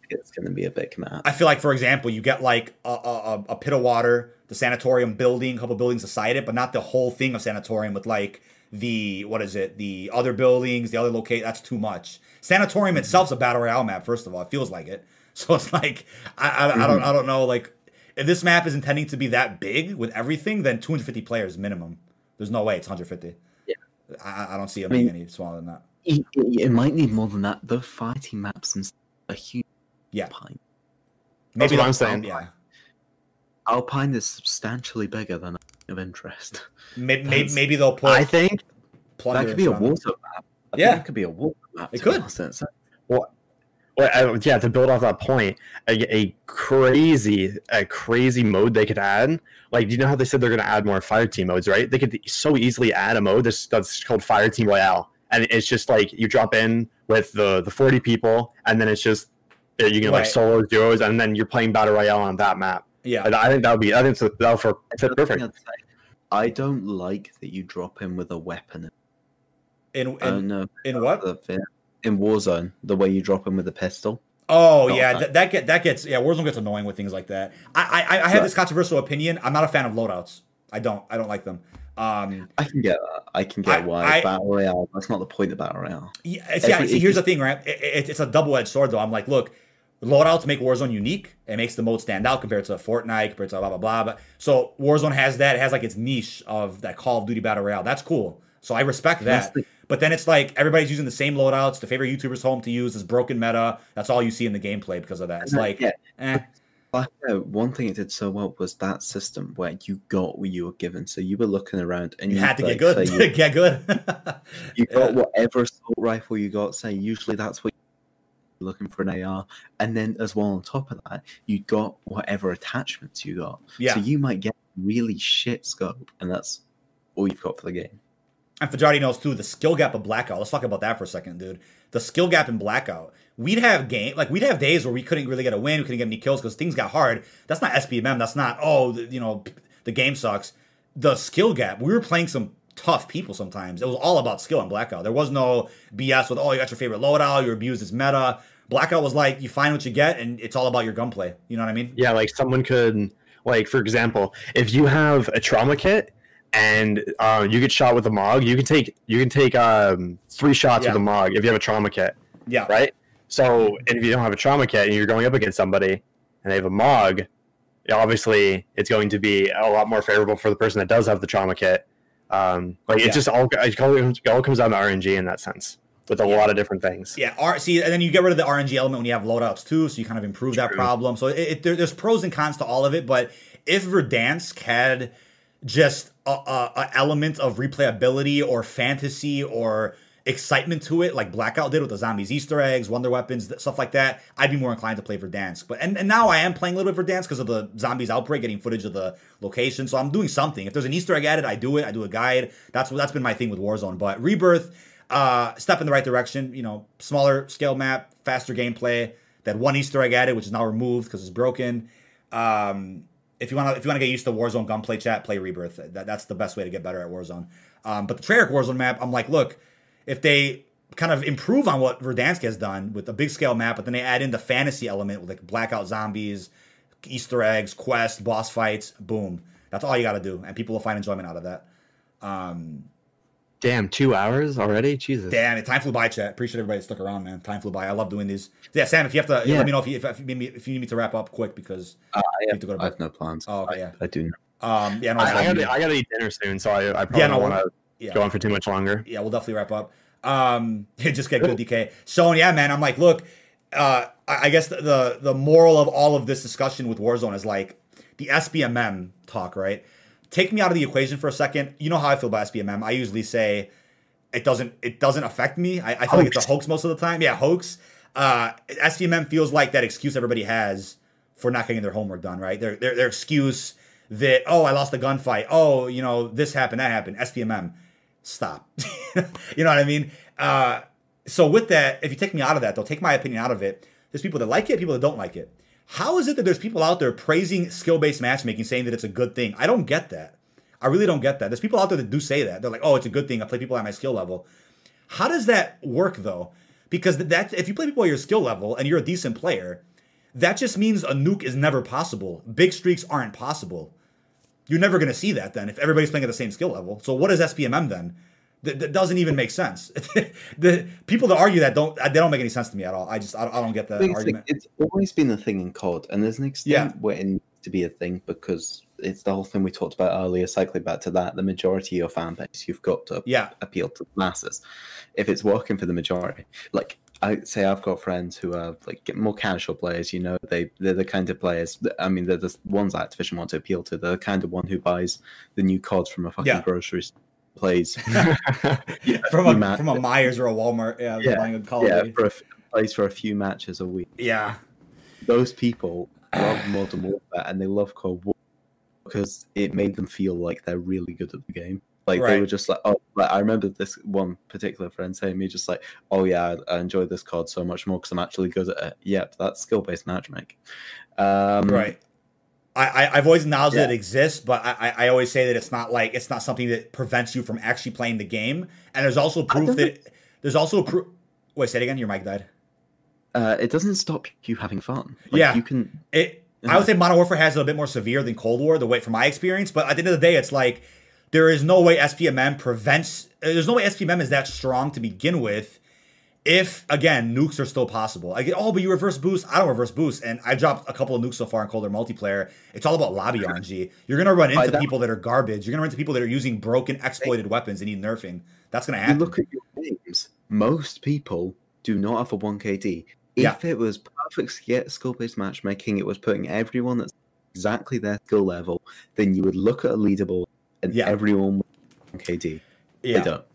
Speaker 1: it's going to be a big map.
Speaker 2: I feel like, for example, you get like a, a, a- pit of water, the sanatorium building, a couple buildings beside it, but not the whole thing of sanatorium with like the what is it, the other buildings, the other locate. That's too much. Sanatorium mm-hmm. itself's a battle royale map. First of all, it feels like it. [LAUGHS] So it's like I, I, I don't I mm-hmm. don't know like if this map is intending to be that big with everything, then 250 players minimum. There's no way it's 150.
Speaker 1: Yeah.
Speaker 2: I, I don't see it
Speaker 1: I mean-
Speaker 2: being any smaller than that.
Speaker 1: It, it- it might need more than that. The fighting maps and a huge
Speaker 2: Yeah.
Speaker 1: Alpine.
Speaker 3: That's what I'm saying.
Speaker 2: Yeah.
Speaker 1: Alpine is substantially bigger than of interest.
Speaker 2: Maybe, maybe, maybe they'll put
Speaker 3: I think
Speaker 1: that could be a water map. I
Speaker 2: Yeah.
Speaker 1: it could be a water map.
Speaker 2: It could.
Speaker 1: honest. It's-
Speaker 3: well, I- uh, yeah, to build off that point, a, a crazy, a crazy mode they could add. Like, do you know how they said they're going to add more fire team modes, right? They could so easily add a mode that's, that's called Fire Team Royale, and it's just like you drop in with the the forty people, and then it's just uh, you can like
Speaker 2: Right.
Speaker 3: solos, duos, and then you're playing battle royale on that map.
Speaker 2: Yeah.
Speaker 3: And I think that would be, I think that would for fit perfect.
Speaker 1: I'd say, I don't like that you drop in with a weapon.
Speaker 2: In
Speaker 1: I don't
Speaker 2: in, in what?
Speaker 1: in Warzone, the way you drop in with a pistol.
Speaker 2: Oh
Speaker 1: Oh,
Speaker 2: yeah,
Speaker 1: fine.
Speaker 2: that, that get that gets yeah. Warzone gets annoying with things like that. I I, I have
Speaker 1: Right.
Speaker 2: this controversial opinion. I'm not a fan of loadouts. I don't I don't like them. Um,
Speaker 1: I can get that. I can get
Speaker 2: I-
Speaker 1: why
Speaker 2: I-
Speaker 1: battle royale. That's not the point of battle royale.
Speaker 2: yeah, see,
Speaker 1: Every-
Speaker 2: see, here's the thing, right? It, it- it's a double edged sword though. I'm like, look, loadouts make Warzone unique. It makes the mode stand out compared to Fortnite, compared to blah blah blah. But so Warzone has that. It has like its niche of that Call of Duty battle royale. That's cool. So I respect that.
Speaker 1: the-
Speaker 2: But then it's like everybody's using the same loadouts. The favorite YouTuber's home to use is broken meta. That's all you see in the gameplay because of that. It's like,
Speaker 1: Yeah.
Speaker 2: eh.
Speaker 1: One thing it did so well was that system where you got what you were given. So you were looking around and
Speaker 2: You had to
Speaker 1: like, [LAUGHS]
Speaker 2: get good.
Speaker 1: you,
Speaker 2: get good.
Speaker 1: you
Speaker 2: Yeah.
Speaker 1: got whatever assault rifle you got. Say usually that's what you're looking for an AR, and then as well on top of that, you got whatever attachments you got.
Speaker 2: Yeah.
Speaker 1: So you might get really shit scope, and that's all you've got for the game.
Speaker 2: And Fajarty knows too the skill gap of Blackout. Let's talk about that for a second, dude. The skill gap in Blackout. We'd have game like we'd have days where we couldn't really get a win, we couldn't get any kills because things got hard. That's not SBMM. That's not oh the, you know the game sucks. The skill gap. We were playing some tough people sometimes. It was all about skill in Blackout. There was no BS with oh you got your favorite loadout, you abused this meta. Blackout was like you find what you get and it's all about your gunplay. You know what I mean?
Speaker 3: Yeah, like someone could, like for example, if you have a trauma kit and uh, you get shot with a Mog, you can take you can take um, three shots
Speaker 2: Yeah.
Speaker 3: with a Mog if you have a trauma kit,
Speaker 2: Yeah.
Speaker 3: right? So if you don't have a trauma kit and you're going up against somebody and they have a Mog, obviously it's going to be a lot more favorable for the person that does have the trauma kit. Um, like yeah. it just all it all comes down to RNG in that sense with a yeah. lot of different things.
Speaker 2: Yeah, R- see, and then you get rid of the RNG element when you have loadouts too, so you kind of improve True. that problem. So it, it, there, there's pros and cons to all of it, but if Verdansk had just a, a, a, element of replayability or fantasy or excitement to it, like Blackout did with the zombies, Easter eggs, wonder weapons, stuff like that, I'd be more inclined to play Verdansk. But and, and now I am playing a little bit Verdansk because of the zombies outbreak, getting footage of the location. So I'm doing something. If there's an Easter egg added, I do it. I do a guide. That's what that's been my thing with Warzone. But Rebirth uh, step in the right direction. You know, smaller scale map, faster gameplay. That one Easter egg added, which is now removed because it's broken. Um, if you want to, if you want to get used to Warzone gunplay chat, play Rebirth. That, that's the best way to get better at Warzone. Um, but the Treyarch Warzone map, I'm like, look, if they kind of improve on what Verdansk has done with a big scale map, but then they add in the fantasy element with like blackout zombies, Easter eggs, quest, boss fights, boom. That's all you got to do, and people will find enjoyment out of that. Um,
Speaker 3: Damn, two hours already? Jesus.
Speaker 2: Damn, it time flew by, chat. Appreciate everybody that stuck around, man. Time flew by. I love doing these. Yeah, Sam, if you have to, yeah. let me know if you, if, if, if you need me to wrap up quick because
Speaker 1: uh, I, have, to go to I have no plans.
Speaker 2: Oh, okay, yeah. I,
Speaker 1: I do.
Speaker 2: Um, yeah, no,
Speaker 3: I, I, gotta, I gotta eat dinner soon, so I, I probably yeah, no, don't want to yeah. go on for too much longer.
Speaker 2: Yeah, we'll definitely wrap up. Um, [LAUGHS] just get good, DK. So, yeah, man, I'm like, look, uh, I guess the, the the moral of all of this discussion with Warzone is like the SBMM talk, right? Take me out of the equation for a second. You know how I feel about SBMM. I usually say it doesn't it doesn't affect me. I, I feel like it's a hoax most of the time. Yeah, hoax. Uh, SBMM feels like that excuse everybody has for not getting their homework done. Right? Their their, their excuse that oh I lost a gunfight. Oh you know this happened that happened. SBMM. Stop. [LAUGHS] you know what I mean? Uh, so with that, if you take me out of that, they'll take my opinion out of it. There's people that like it, people that don't like it. How is it that there's people out there praising skill-based matchmaking, saying that it's a good thing? I don't get that. I really don't get that. There's people out there that do say that. They're like, oh, it's a good thing. I play people at my skill level. How does that work though? Because that if you play people at your skill level and you're a decent player, that just means a nuke is never possible. Big streaks aren't possible. You're never going to see that then if everybody's playing at the same skill level. So what is SBMM then? That, that doesn't even make sense. [LAUGHS] the people that argue that don't they don't make any sense to me at all. I just I, I don't get that argument.
Speaker 1: Like, it's always been a thing in COD, and there's an extent yeah. where it needs to be a thing because it's the whole thing we talked about earlier. Cycling back to that, the majority of your fan base, you've got to
Speaker 2: yeah.
Speaker 1: appeal to the masses. If it's working for the majority, like I say, I've got friends who are like more casual players. You know, they they're the kind of players. I mean, they're the ones that Activision want to appeal to. They're the kind of one who buys the new COD from a fucking yeah. grocery store plays [LAUGHS]
Speaker 2: yeah, from a matches. from a Meijers or a Walmart. Yeah, yeah, buying a Call
Speaker 1: yeah for a, plays for a few matches a week.
Speaker 2: Yeah,
Speaker 1: those people love Modern Warfare and they love Cold War because it made them feel like they're really good at the game. Like right. they were just like, oh, like I remember this one particular friend saying to me just like, oh yeah, I, I enjoy this card so much more because I'm actually good at it. Yep, that's skill based matchmaking. Um,
Speaker 2: right. I, I have always acknowledged yeah. that it exists, but I, I always say that it's not like it's not something that prevents you from actually playing the game. And there's also proof that there's also proof. Wait, say it again. Your mic died.
Speaker 1: Uh, it doesn't stop you having fun.
Speaker 2: Like, yeah,
Speaker 1: you can.
Speaker 2: It I would say Modern Warfare has it a bit more severe than Cold War, the way from my experience. But at the end of the day, it's like there is no way SBMM prevents. There's no way SBMM is that strong to begin with. If again nukes are still possible, I get oh, but you reverse boost. I don't reverse boost, and I dropped a couple of nukes so far in Cold War multiplayer. It's all about lobby RNG. You're gonna run into people that are garbage. You're gonna run into people that are using broken, exploited weapons and need nerfing. That's gonna happen.
Speaker 1: You look at your games. Most people do not have a one KD. If yeah. it was perfect skill based matchmaking, it was putting everyone at exactly their skill level, then you would look at a leaderboard and yeah. everyone would KD. Yeah. They don't.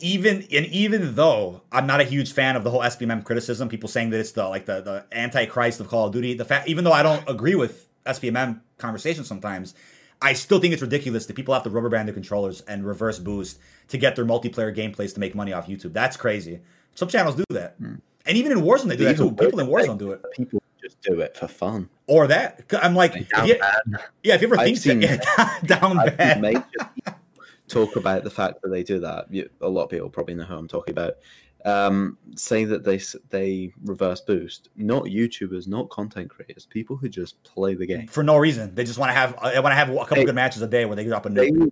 Speaker 2: Even and even though I'm not a huge fan of the whole SBMM criticism, people saying that it's the like the the antichrist of Call of Duty, the fact even though I don't agree with SBMM conversations sometimes, I still think it's ridiculous that people have to rubber band their controllers and reverse boost to get their multiplayer gameplays to make money off YouTube. That's crazy. Some channels do that. Hmm. And even in Warzone, they do that too. People in Warzone do it.
Speaker 1: People just do it for fun.
Speaker 2: Or that. I'm like, if you, yeah, if you ever I've think that, yeah, [LAUGHS] down I've bad.
Speaker 1: Talk about the fact that they do that. A lot of people probably know who I'm talking about. Um, say that they they reverse boost. Not YouTubers, not content creators. People who just play the game
Speaker 2: for no reason. They just want to have. They want to have a couple they, good matches a day where they drop a nuke.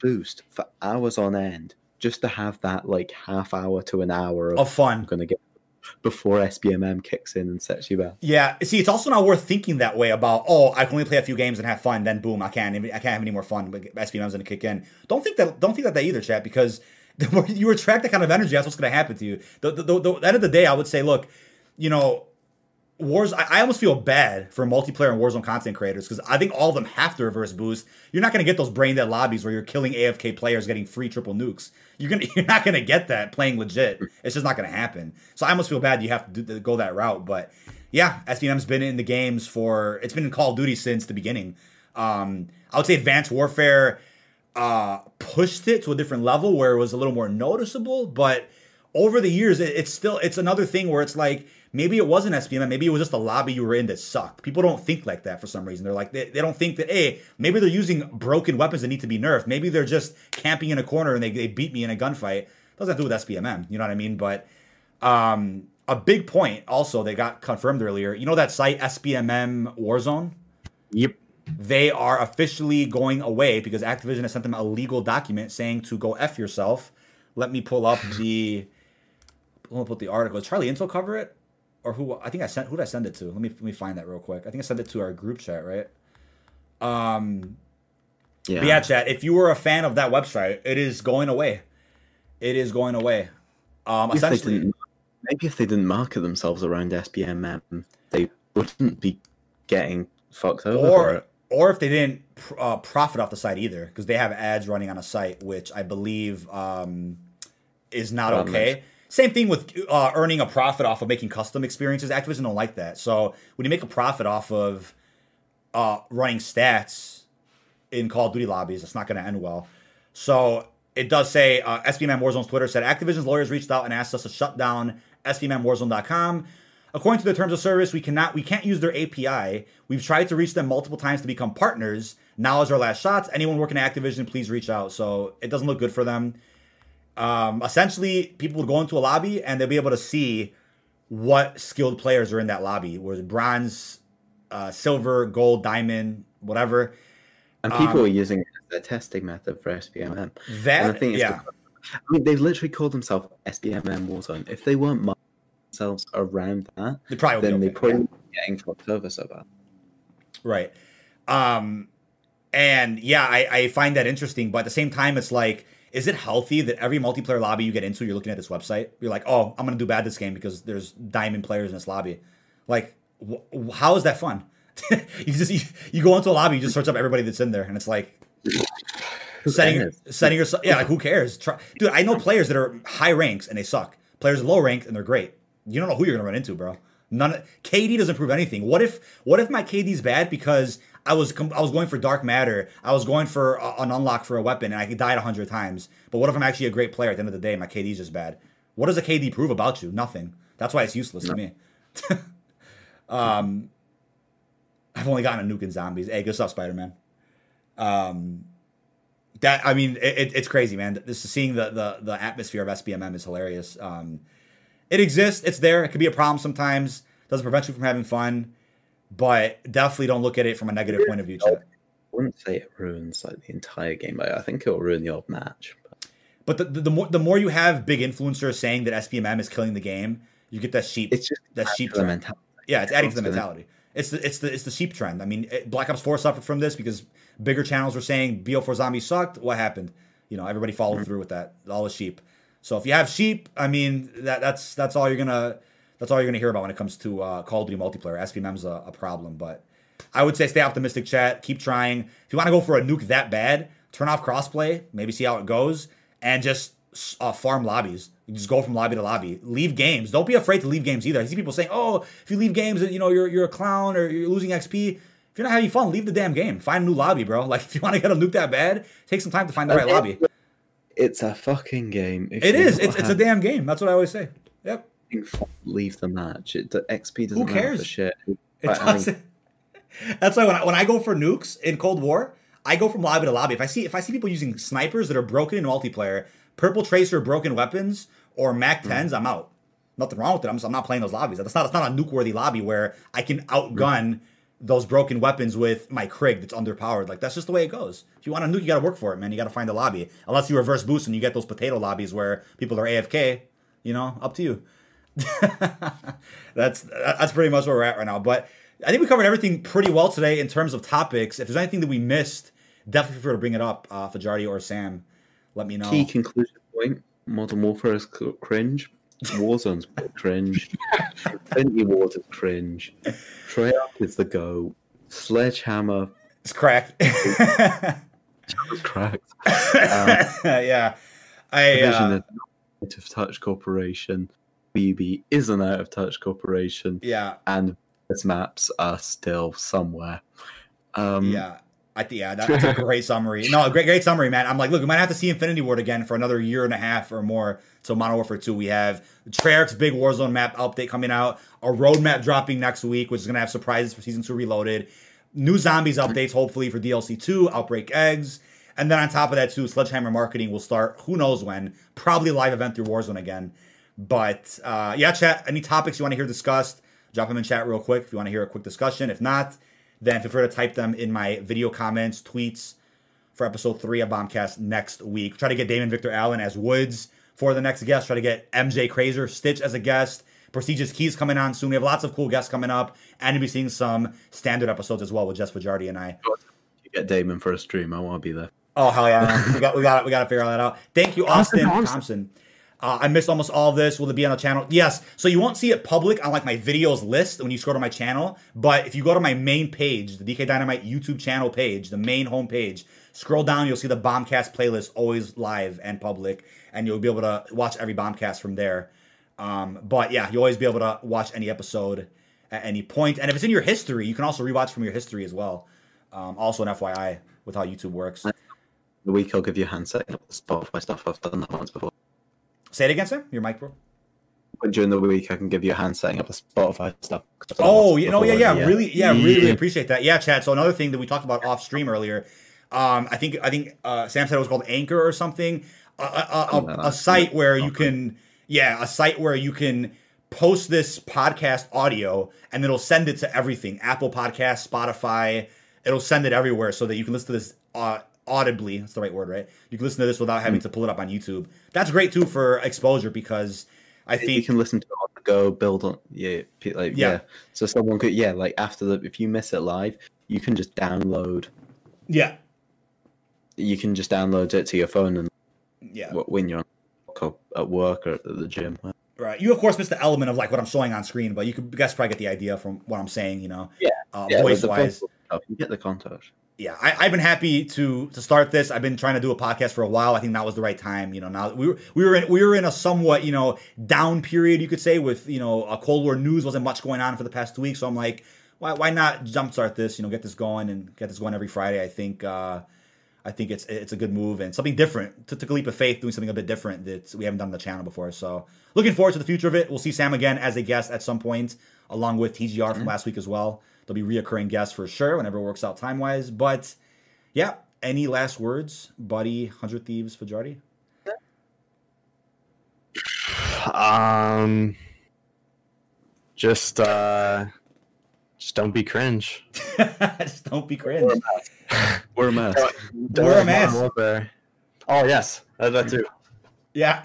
Speaker 1: boost for hours on end just to have that like half hour to an hour
Speaker 2: of, of fun. I'm
Speaker 1: gonna get before SBMM kicks in and sets you back.
Speaker 2: Yeah, see, it's also not worth thinking that way about. Oh, I can only play a few games and have fun. Then boom, I can't. I can't have any more fun. But SBMM's gonna kick in. Don't think that. Don't think that that either, chat. Because [LAUGHS] the more you attract that kind of energy, that's what's gonna happen to you. The, the, the, the end of the day, I would say, look, you know, Wars, I, almost feel bad for multiplayer and Warzone content creators because I think all of them have to reverse boost. You're not going to get those brain dead lobbies where you're killing AFK players getting free triple nukes. You're gonna, [LAUGHS] you're not going to get that playing legit. It's just not going to happen. So I almost feel bad you have to, do, go that route. But yeah, SBM's been in the games for it's been in Call of Duty since the beginning. Um, I would say Advanced Warfare uh, pushed it to a different level where it was a little more noticeable, but over the years, it, it's still it's another thing where it's like maybe it wasn't SBM, maybe it was just the lobby you were in that sucked. People don't think like that for some reason. They're like they, they don't think that hey, maybe they're using broken weapons that need to be nerfed. Maybe they're just camping in a corner and they, they beat me in a gunfight. Doesn't have to do with SBMM, you know what I mean? But um, a big point also they got confirmed earlier. You know that site SBMM Warzone?
Speaker 3: Yep.
Speaker 2: They are officially going away because Activision has sent them a legal document saying to go f yourself. Let me pull up the let me put the article. Does Charlie Intel cover it? Or who? I think I sent. Who did I send it to? Let me let me find that real quick. I think I sent it to our group chat, right? Um. Yeah. yeah, chat. If you were a fan of that website, it is going away. It is going away. Um,
Speaker 1: if essentially, maybe if they didn't market themselves around SBMM, they wouldn't be getting fucked over.
Speaker 2: Or, or if they didn't uh, profit off the site either, because they have ads running on a site, which I believe um, is not okay. Same thing with uh, earning a profit off of making custom experiences. Activision don't like that. So when you make a profit off of uh, running stats in Call of Duty lobbies, it's not going to end well. So it does say uh, SBMM Warzone's Twitter said Activision's lawyers reached out and asked us to shut down SBMMWarzone.com. According to the terms of service, we cannot we can't use their API. We've tried to reach them multiple times to become partners. Now is our last shots. Anyone working at Activision, please reach out. So it doesn't look good for them um, essentially people would go into a lobby and they'll be able to see what skilled players are in that lobby, whether bronze, uh, silver, gold, diamond, whatever.
Speaker 1: And people um, are using the testing method for SBMM.
Speaker 2: That, and thing is, yeah.
Speaker 1: I mean, they've literally called themselves SBMM Warzone. If they weren't themselves around that,
Speaker 2: they probably
Speaker 1: then
Speaker 2: they
Speaker 1: probably yeah. getting fucked over so bad.
Speaker 2: Right. Um, and yeah, I, I find that interesting, but at the same time, it's like is it healthy that every multiplayer lobby you get into, you're looking at this website? You're like, oh, I'm gonna do bad this game because there's diamond players in this lobby. Like, wh- how is that fun? [LAUGHS] you just you, you, go into a lobby, you just search up everybody that's in there, and it's like setting setting yourself. Yeah, like who cares? Try, dude, I know players that are high ranks and they suck. Players low ranked and they're great. You don't know who you're gonna run into, bro. None. KD doesn't prove anything. What if what if my KD's bad because I was I was going for dark matter. I was going for a, an unlock for a weapon, and I died a hundred times. But what if I'm actually a great player at the end of the day? My KD's just bad. What does a KD prove about you? Nothing. That's why it's useless no. to me. [LAUGHS] um, I've only gotten a nuke in zombies. Hey, good stuff, Spider Man. Um, that I mean, it, it's crazy, man. This is seeing the, the the atmosphere of SBMM is hilarious. Um, it exists. It's there. It could be a problem sometimes. Doesn't prevent you from having fun but definitely don't look at it from a negative point of view. I
Speaker 1: wouldn't say it ruins like the entire game, but I think it'll ruin the old match.
Speaker 2: But, but the, the, the, more the more you have big influencers saying that SBMM is killing the game, you get that sheep.
Speaker 1: It's just
Speaker 2: that sheep trend. mentality. Yeah, it's adding to the mentality. It's the it's the it's the sheep trend. I mean, Black Ops Four suffered from this because bigger channels were saying BO4 Zombies sucked. What happened? You know, everybody followed mm-hmm. through with that. All the sheep. So if you have sheep, I mean, that that's that's all you're gonna that's all you're going to hear about when it comes to uh, Call of Duty multiplayer. SBMM's a, a problem, but I would say stay optimistic, chat. Keep trying. If you want to go for a nuke that bad, turn off crossplay, maybe see how it goes, and just uh, farm lobbies. You just go from lobby to lobby. Leave games. Don't be afraid to leave games either. I see people saying, "Oh, if you leave games, you know you're you're a clown or you're losing XP." If you're not having fun, leave the damn game. Find a new lobby, bro. [LAUGHS] Like if you want to get a nuke that bad, take some time to find the right lobby.
Speaker 1: It's a fucking game.
Speaker 2: It is. It's, it's a damn game. That's what I always say. Yep
Speaker 1: leave the match. It, the XP doesn't
Speaker 2: Who cares?
Speaker 1: for shit.
Speaker 2: It doesn't. [LAUGHS] That's why when I, when I go for nukes in Cold War, I go from lobby to lobby. If I see if I see people using snipers that are broken in multiplayer, purple tracer broken weapons, or Mac 10s, mm. I'm out. Nothing wrong with it. I'm, just, I'm not playing those lobbies. That's not it's not a nuke worthy lobby where I can outgun mm. those broken weapons with my Krig that's underpowered. Like that's just the way it goes. If you want a nuke, you got to work for it, man. You got to find a lobby. Unless you reverse boost and you get those potato lobbies where people are AFK. You know, up to you. [LAUGHS] that's that's pretty much where we're at right now. But I think we covered everything pretty well today in terms of topics. If there's anything that we missed, definitely feel free to bring it up, uh, Fajarty or Sam. Let me know.
Speaker 1: Key conclusion point: Modern Warfare is cringe. Warzone's [LAUGHS] cringe. Infinity Ward is cringe. Treyarch is the go. Sledgehammer.
Speaker 2: It's cracked. [LAUGHS]
Speaker 1: it's cracked. Um,
Speaker 2: yeah. I uh,
Speaker 1: touch corporation. BB is an out of touch corporation.
Speaker 2: Yeah.
Speaker 1: And its maps are still somewhere. Um,
Speaker 2: yeah. I think yeah, that's a great [LAUGHS] summary. No, a great, great summary, man. I'm like, look, we might have to see Infinity Ward again for another year and a half or more. So Modern Warfare 2, we have Treyarch's big Warzone map update coming out, a roadmap dropping next week, which is gonna have surprises for season two reloaded, new zombies updates, hopefully for DLC 2, Outbreak Eggs. And then on top of that, too, Sledgehammer Marketing will start who knows when, probably live event through Warzone again. But uh, yeah, chat, any topics you want to hear discussed, drop them in chat real quick if you want to hear a quick discussion. If not, then feel free to type them in my video comments, tweets for episode three of Bombcast next week. Try to get Damon Victor Allen as Woods for the next guest. Try to get MJ Crazer, Stitch as a guest. PrestigeIsKey's coming on soon. We have lots of cool guests coming up, and you'll be seeing some standard episodes as well with Jess Fajarty and I.
Speaker 1: You get Damon for a stream. I want to be there.
Speaker 2: Oh hell yeah! we got we got we got to figure all that out. Thank you, Austin Thompson. Thompson. Uh, I missed almost all of this. Will it be on the channel? Yes. So you won't see it public on like my videos list when you scroll to my channel. But if you go to my main page, the DK Dynamite YouTube channel page, the main home page, scroll down, you'll see the Bombcast playlist always live and public, and you'll be able to watch every Bombcast from there. Um, but yeah, you'll always be able to watch any episode at any point. And if it's in your history, you can also rewatch from your history as well. Um, also an FYI with how YouTube works.
Speaker 1: The week I'll give you a hand setting Spotify stuff. I've done that once before.
Speaker 2: Say it again, sir. Your mic, bro.
Speaker 1: During the week, I can give you a hand setting up the Spotify stuff.
Speaker 2: Oh, you know, yeah, yeah, yeah, really, yeah, really, really appreciate that. Yeah, Chad. So another thing that we talked about off stream earlier, um, I think, I think uh, Sam said it was called Anchor or something, a, a, a, a site where you can, yeah, a site where you can post this podcast audio and it'll send it to everything Apple Podcast, Spotify. It'll send it everywhere so that you can listen to this uh, audibly. That's the right word, right? You can listen to this without having mm. to pull it up on YouTube. That's great too for exposure because I think
Speaker 1: you can listen to it on the go, build on yeah, like yeah. yeah. So someone could yeah, like after the if you miss it live, you can just download.
Speaker 2: Yeah.
Speaker 1: You can just download it to your phone and
Speaker 2: yeah,
Speaker 1: when you're at work or at the gym.
Speaker 2: Right. You of course miss the element of like what I'm showing on screen, but you could you guys probably get the idea from what I'm saying. You know.
Speaker 1: Yeah.
Speaker 2: Uh,
Speaker 1: yeah
Speaker 2: voice wise.
Speaker 1: You get the context
Speaker 2: yeah, I, have been happy to to start this. I've been trying to do a podcast for a while. I think that was the right time. You know, now we were we were in we were in a somewhat you know down period, you could say, with you know a Cold War news wasn't much going on for the past two weeks. So I'm like, why why not jumpstart this? You know, get this going and get this going every Friday. I think uh, I think it's it's a good move and something different. To take a leap of faith, doing something a bit different that we haven't done on the channel before. So looking forward to the future of it. We'll see Sam again as a guest at some point, along with TGR mm-hmm. from last week as well. There'll be reoccurring guests for sure whenever it works out time wise, but yeah. Any last words, buddy? Hundred Thieves Fajarty.
Speaker 3: Um, just uh, just don't be cringe. [LAUGHS]
Speaker 2: just don't be cringe.
Speaker 1: Wear a mask. [LAUGHS]
Speaker 2: Wear a mask. [LAUGHS]
Speaker 3: Oh yes, that, that too.
Speaker 2: Yeah.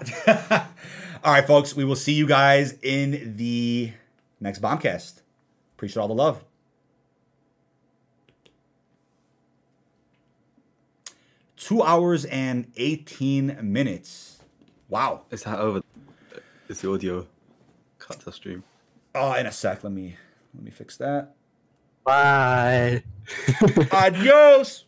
Speaker 2: all right, folks. We will see you guys in the next bombcast. Appreciate all the love. Two hours and 18 minutes. Wow.
Speaker 1: Is that over? Is the audio cut to stream?
Speaker 2: Oh, in a sec. Let me let me fix that.
Speaker 3: Bye.
Speaker 2: Adios.